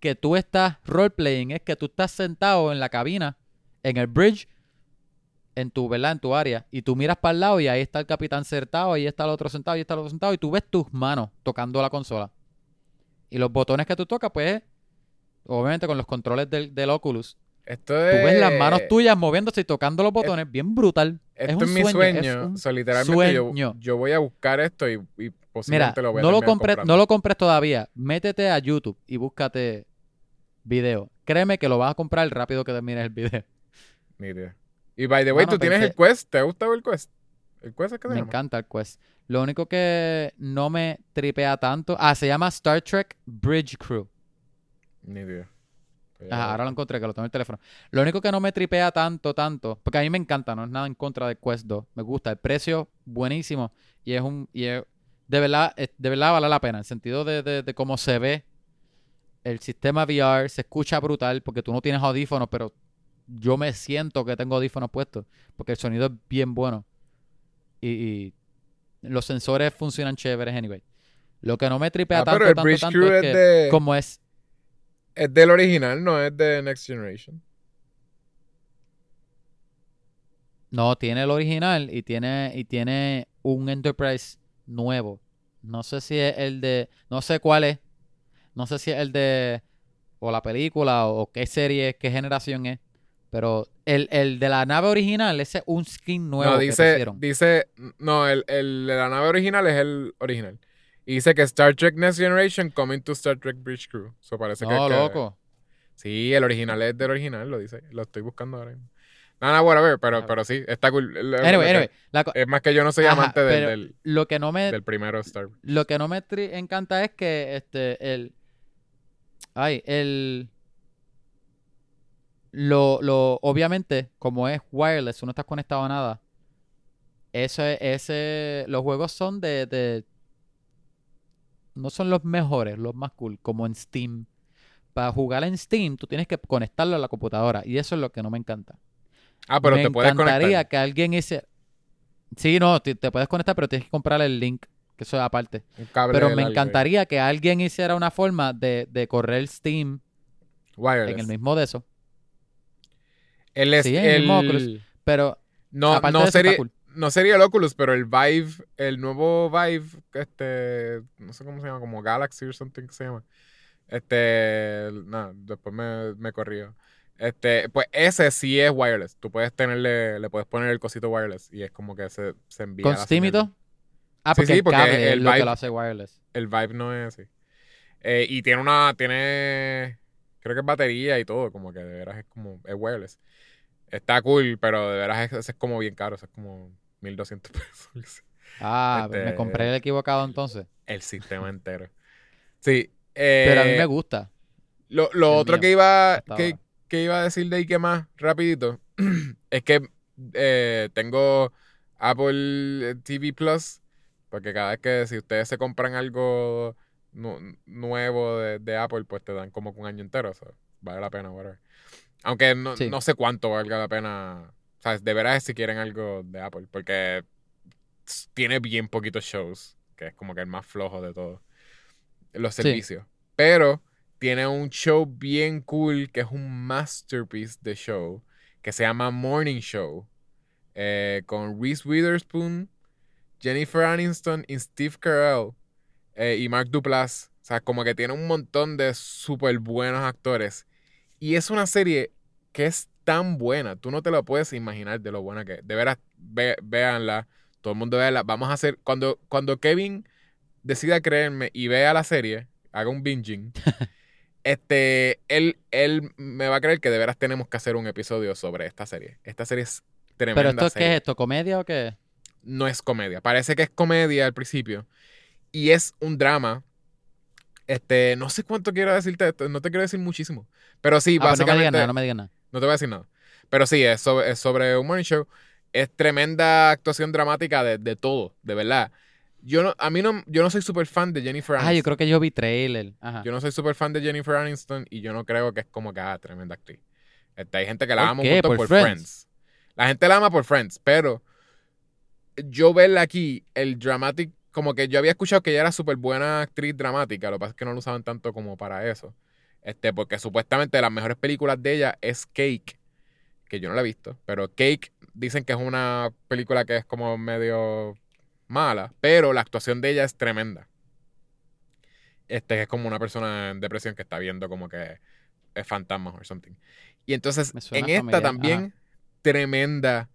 que tú estás roleplaying, es que tú estás sentado en la cabina, en el bridge, en tu, ¿verdad? En tu área, y tú miras para el lado y ahí está el capitán sentado, ahí está el otro sentado, ahí está el otro sentado, y tú ves tus manos tocando la consola. Y los botones que tú tocas, pues, obviamente con los controles del, del Oculus, Esto tú es... ves las manos tuyas moviéndose y tocando los botones, bien brutal. Esto es mi sueño, sueño. O sea, literalmente yo- sueño. Yo, voy a buscar esto y, y Mira, posiblemente lo voy a no lo, compres, no lo compres todavía. Métete a YouTube y búscate video. Créeme que lo vas a comprar rápido que termines el video. Ni idea. Y by the way, Mano, tú tienes el Quest. ¿Te gusta el Quest? ¿El Quest es que se Me llama? encanta el Quest. Lo único que no me tripea tanto. Ah, se llama Star Trek Bridge Crew. Ni idea. Ajá, ahora lo encontré, que lo tengo en el teléfono. Lo único que no me tripea tanto, tanto, porque a mí me encanta, no es nada en contra de Quest 2. Me gusta, el precio buenísimo y es un, y es- de verdad, es- de verdad vale la pena, en el sentido de, de- de cómo se ve el sistema VR, se escucha brutal, porque tú no tienes audífonos, pero yo me siento que tengo audífonos puestos, porque el sonido es bien bueno. Y, y los sensores funcionan chéveres, anyway. Lo que no me tripea Ah, tanto, pero el tanto, tanto Crew es es que, de- como es, Es del original, no es de Next Generation. No, tiene el original y tiene, y tiene un Enterprise nuevo. No sé si es el de. No sé cuál es. No sé si es el de. O la película, o qué serie, qué generación es. Pero el, el de la nave original, ese es un skin nuevo no, que dice, pusieron. dice, no, el, el de la nave original es el original. Y dice que Star Trek Next Generation coming to Star Trek Bridge Crew. Eso parece que, No, que- loco. Sí, el original es del original, lo dice. Lo estoy buscando ahora mismo. No, no, whatever, pero, Ah. pero sí, está cool. Anyway, que- anyway. la Es más que yo no soy Ajá, amante del, lo que no me. del primero Star Lo que no me encanta es que este el ay, el lo, lo obviamente como es wireless, tú no estás conectado a nada. Ese ese los juegos son de, de no son los mejores, los más cool, como en Steam. Para jugar en Steam, tú tienes que conectarlo a la computadora y eso es lo que no me encanta. Ah, pero me te puedes encantaría conectar. que alguien hiciera Sí, no, te, te puedes conectar, pero tienes que comprar el link, que eso es aparte. Pero me encantaría que alguien hiciera una forma de, de correr Steam Wireless. en el mismo de eso. El, es- Sí, el mismo el- Oculus. Pero no, no sería, cool. no sería el Oculus, pero el Vive, el nuevo Vive, este, no sé cómo se llama, como Galaxy or something que se llama. Este, no, después me, me corrió. Este, pues ese sí es wireless. Tú puedes tenerle, le puedes poner el cosito wireless y es como que se, se envía. ¿Con todo? Ah, Sí, porque sí, porque el lo que Vibe- lo hace wireless. El vibe no es así. Eh, y tiene una, tiene, creo que es batería y todo, como que de veras es como, es wireless. Está cool, pero de veras es, es como bien caro, eso es como 1200 (laughs) pesos. Ah, Este- me compré el equivocado entonces. El sistema entero. Sí. eh, Pero a mí me gusta. Lo, lo otro mío, que iba, que, que iba a decir de que más, rapidito, (clears throat) es que eh, tengo Apple TV Plus, porque cada vez que si ustedes se compran algo nu- nuevo de, de Apple, pues te dan como un año entero, o sea, vale la pena, whatever. Aunque no, Sí. no sé cuánto valga la pena, o sea, de veras si quieren algo de Apple, porque tiene bien poquitos shows, que es como que el más flojo de todos, los Sí. servicios. Pero tiene un show bien cool que es un masterpiece de show que se llama Morning Show eh, con Reese Witherspoon, Jennifer Aniston y Steve Carell eh, y Mark Duplass. O sea, como que tiene un montón de súper buenos actores. Y es una serie que es tan buena. Tú no te lo puedes imaginar de lo buena que es. De veras, ve- véanla. Todo el mundo véanla. Vamos a hacer. Cuando, cuando Kevin decida creerme y vea la serie, haga un binging. (laughs) este, él, él me va a creer que de veras tenemos que hacer un episodio sobre esta serie. Esta serie es tremenda. ¿Pero esto serie qué es esto? ¿Comedia o qué? no es comedia. Parece que es comedia al principio. Y es un drama. Este, no sé cuánto quiero decirte esto, no te quiero decir muchísimo. Pero sí, Ah, pues no me básicamente. digas nada, no me digas nada. No te voy a decir nada. Pero sí, es sobre, es sobre un morning show. Es tremenda actuación dramática de, de todo, de verdad. Yo no, a mí no, yo no soy súper fan de Jennifer Aniston. Ah, yo creo que yo vi trailer. Ajá. Yo no soy súper fan de Jennifer Aniston y yo no creo que es como que ah, tremenda actriz. Este, hay gente que la ¿Por ama montón ¿Por por, Friends? Friends. La gente la ama por Friends, pero yo verla aquí, el dramatic, como que yo había escuchado que ella era súper buena actriz dramática, lo que pasa es que no lo usaban tanto como para eso. Este, porque supuestamente las mejores películas de ella es Cake, que yo no la he visto, pero Cake dicen que es una película que es como medio mala, pero la actuación de ella es tremenda. Este es como una persona en depresión que está viendo como que es fantasma o something. Y entonces en esta familiar, también tremenda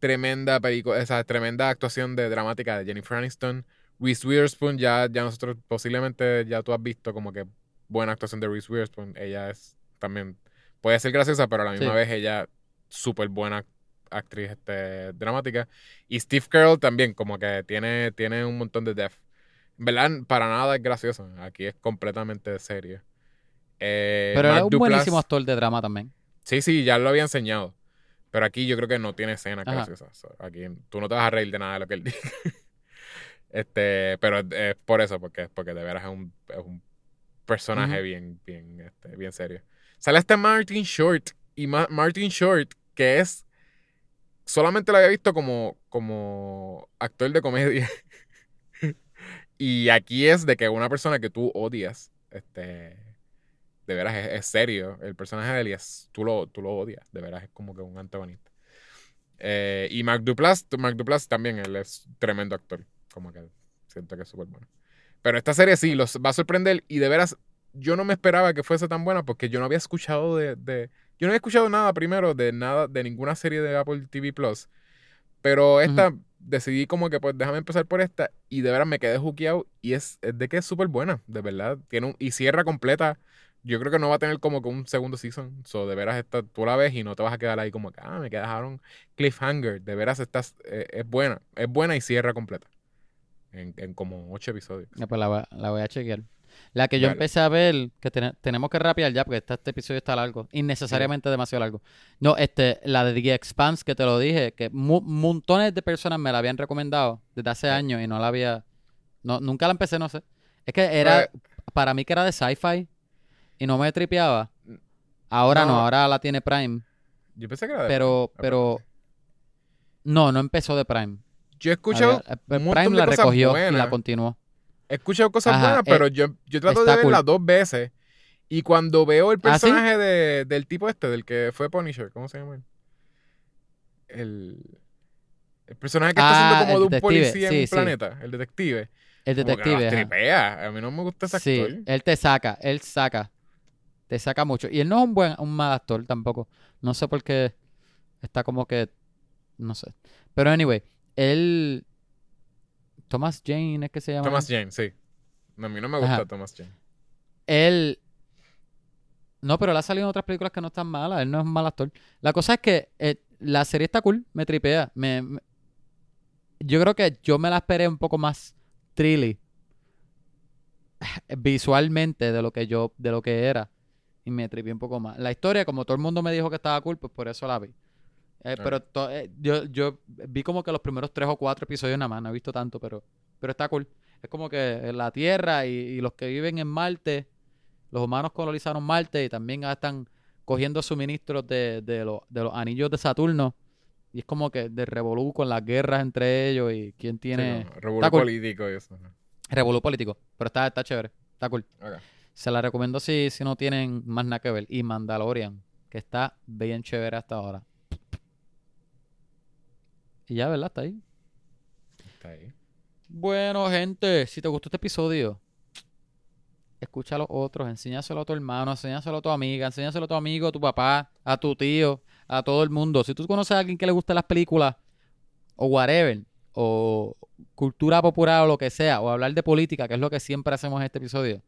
tremenda película, esa tremenda actuación de dramática de Jennifer Aniston, Reese Witherspoon ya ya nosotros posiblemente ya tú has visto como que buena actuación de Reese Witherspoon, ella es también puede ser graciosa, pero a la misma Sí. vez ella súper buena actriz este, dramática. Y Steve Carell también, como que tiene, tiene un montón de. En verdad, para nada es gracioso. Aquí es completamente serio. Eh, Pero es un Duplass- buenísimo actor de drama también. Sí, sí, ya lo había enseñado. Pero aquí yo creo que no tiene escenas graciosas. So, Aquí tú no te vas a reír de nada de lo que él (laughs) dice. este, pero es, es por eso, porque, porque de veras es un, es un personaje bien, bien, este, bien serio. Sale este Martin Short. Y Ma- Martin Short, que es. Solamente lo había visto como, como actor de comedia. (laughs) y aquí es de que una persona que tú odias. Este. De veras es, es serio. El personaje de es- tú lo, tú lo odias. De veras es como que un antagonista. Eh, y Mark Duplass, Mark Duplass también, él es tremendo actor. Como que siento que es súper bueno. Pero esta serie sí, los va a sorprender. Y de veras, yo no me esperaba que fuese tan buena porque yo no había escuchado de, de- yo no había escuchado nada primero de nada, de ninguna serie de Apple TV Plus. Pero esta, decidí como que pues déjame empezar por esta. Y de veras me quedé hookeado. Y es, es de que es súper buena, de verdad. Tiene un, y cierra completa. Yo creo que no va a tener como que un segundo season. So, de veras, esta, tú la ves y no te vas a quedar ahí como que, ah, me quedaron cliffhanger. De veras, estás, eh, es buena. Es buena y cierra completa. En, en como ocho episodios. Ya, pues la, voy a- la voy a chequear. La que yo empecé a ver, que tene- tenemos que rapear ya, porque este, este episodio está largo. Innecesariamente demasiado largo. No, este, la de The Expanse, que te lo dije, que mu- montones de personas me la habían recomendado desde hace Sí. años y no la había. No, nunca la empecé, no sé. Es que era. Pues- para mí que era de sci-fi y no me tripeaba. Ahora no, No. ahora la tiene Prime. Yo pensé que era de Pero, Prime, pero. No, no empezó de Prime. Yo he escuchado, un eh, Prime la recogió y buenas. la continuó. he escuchado cosas Ajá, buenas, eh, pero yo, yo trato de verla cool. dos veces. Y cuando veo el ¿Ah, sí? personaje de, del tipo este, del que fue Punisher, ¿cómo se llama él? El, el personaje que está Ah, haciendo como de un detective, policía en sí, un sí. planeta, el detective. El detective. tripea. A mí no me gusta ese Sí, actor. él te saca, él saca. te saca mucho. Y él no es un buen, un mal actor tampoco. No sé por qué está como que, no sé. Pero anyway, él, Thomas Jane es que se llama. Thomas Jane, sí. No, a mí no me gusta Ajá. Thomas Jane. Él, no, pero él ha salido en otras películas que no están malas. Él no es un mal actor. La cosa es que eh, la serie está cool, me tripea. Me, me- yo creo que yo me la esperé un poco más trilly (sighs) visualmente de lo que yo, de lo que era. Y me tripié un poco más. La historia, como todo el mundo me dijo que estaba cool, pues por eso la vi. Eh. Pero to- eh, yo, yo vi como que los primeros tres o cuatro episodios nada más, no he visto tanto, pero, pero está cool. Es como que la Tierra y, y los que viven en Marte, los humanos colonizaron Marte y también están cogiendo suministros de, de, los- de los anillos de Saturno. Y es como que de revolú con las guerras entre ellos y quién tiene... Sí, no, revolú cool. político y eso. Revolú político. Pero está, está chévere. Está cool. Se la recomiendo si, si no tienen más nada que ver. Y Mandalorian, que está bien chévere hasta ahora. Y ya, ¿verdad? Está ahí. Está ahí. Bueno, gente, si te gustó este episodio, escucha a los otros, enséñaselo a tu hermano, enséñaselo a tu amiga, enséñaselo a tu amigo, a tu papá, a tu tío, a todo el mundo. Si tú conoces a alguien que le gusta las películas, o whatever, o cultura popular o lo que sea, o hablar de política, que es lo que siempre hacemos en este episodio,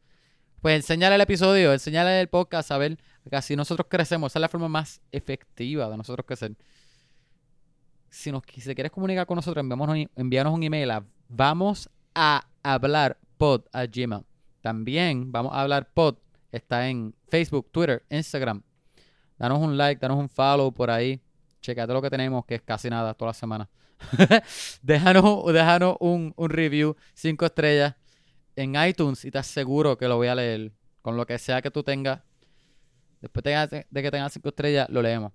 pues enséñale el episodio, enséñale el podcast, a ver, que así nosotros crecemos. Esa es la forma más efectiva de nosotros crecer. Si, nos, si quieres comunicar con nosotros, envíanos un email a vamos a hablar pod a Gmail. También vamos a hablar pod. Está en Facebook, Twitter, Instagram. Danos un like, danos un follow por ahí. Checate lo que tenemos, que es casi nada toda la semana. (laughs) déjanos déjanos un, review, cinco estrellas en iTunes y te aseguro que lo voy a leer. Con lo que sea que tú tengas. Después de de que tengas cinco estrellas, lo leemos.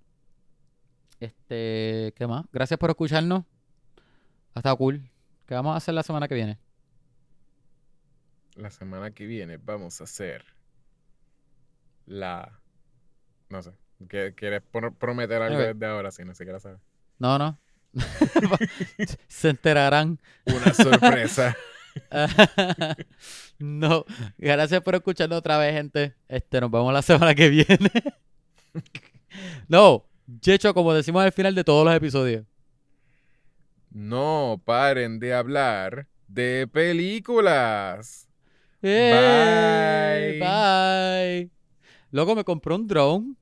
Este, ¿qué más? Gracias por escucharnos. Ha estado cool. ¿Qué vamos a hacer la semana que viene? La semana que viene vamos a hacer la... No sé. ¿Qué- ¿Quieres pro- prometer algo Ok. desde ahora si no siquiera sabes? No, no. (laughs) Se enterarán. Una sorpresa. (laughs) no. Gracias por escucharnos otra vez, gente. Este, nos vemos la semana que viene. (laughs) no. Checho, como decimos al final de todos los episodios. no paren de hablar de películas. ¡Eh! Bye. Luego me compré un drone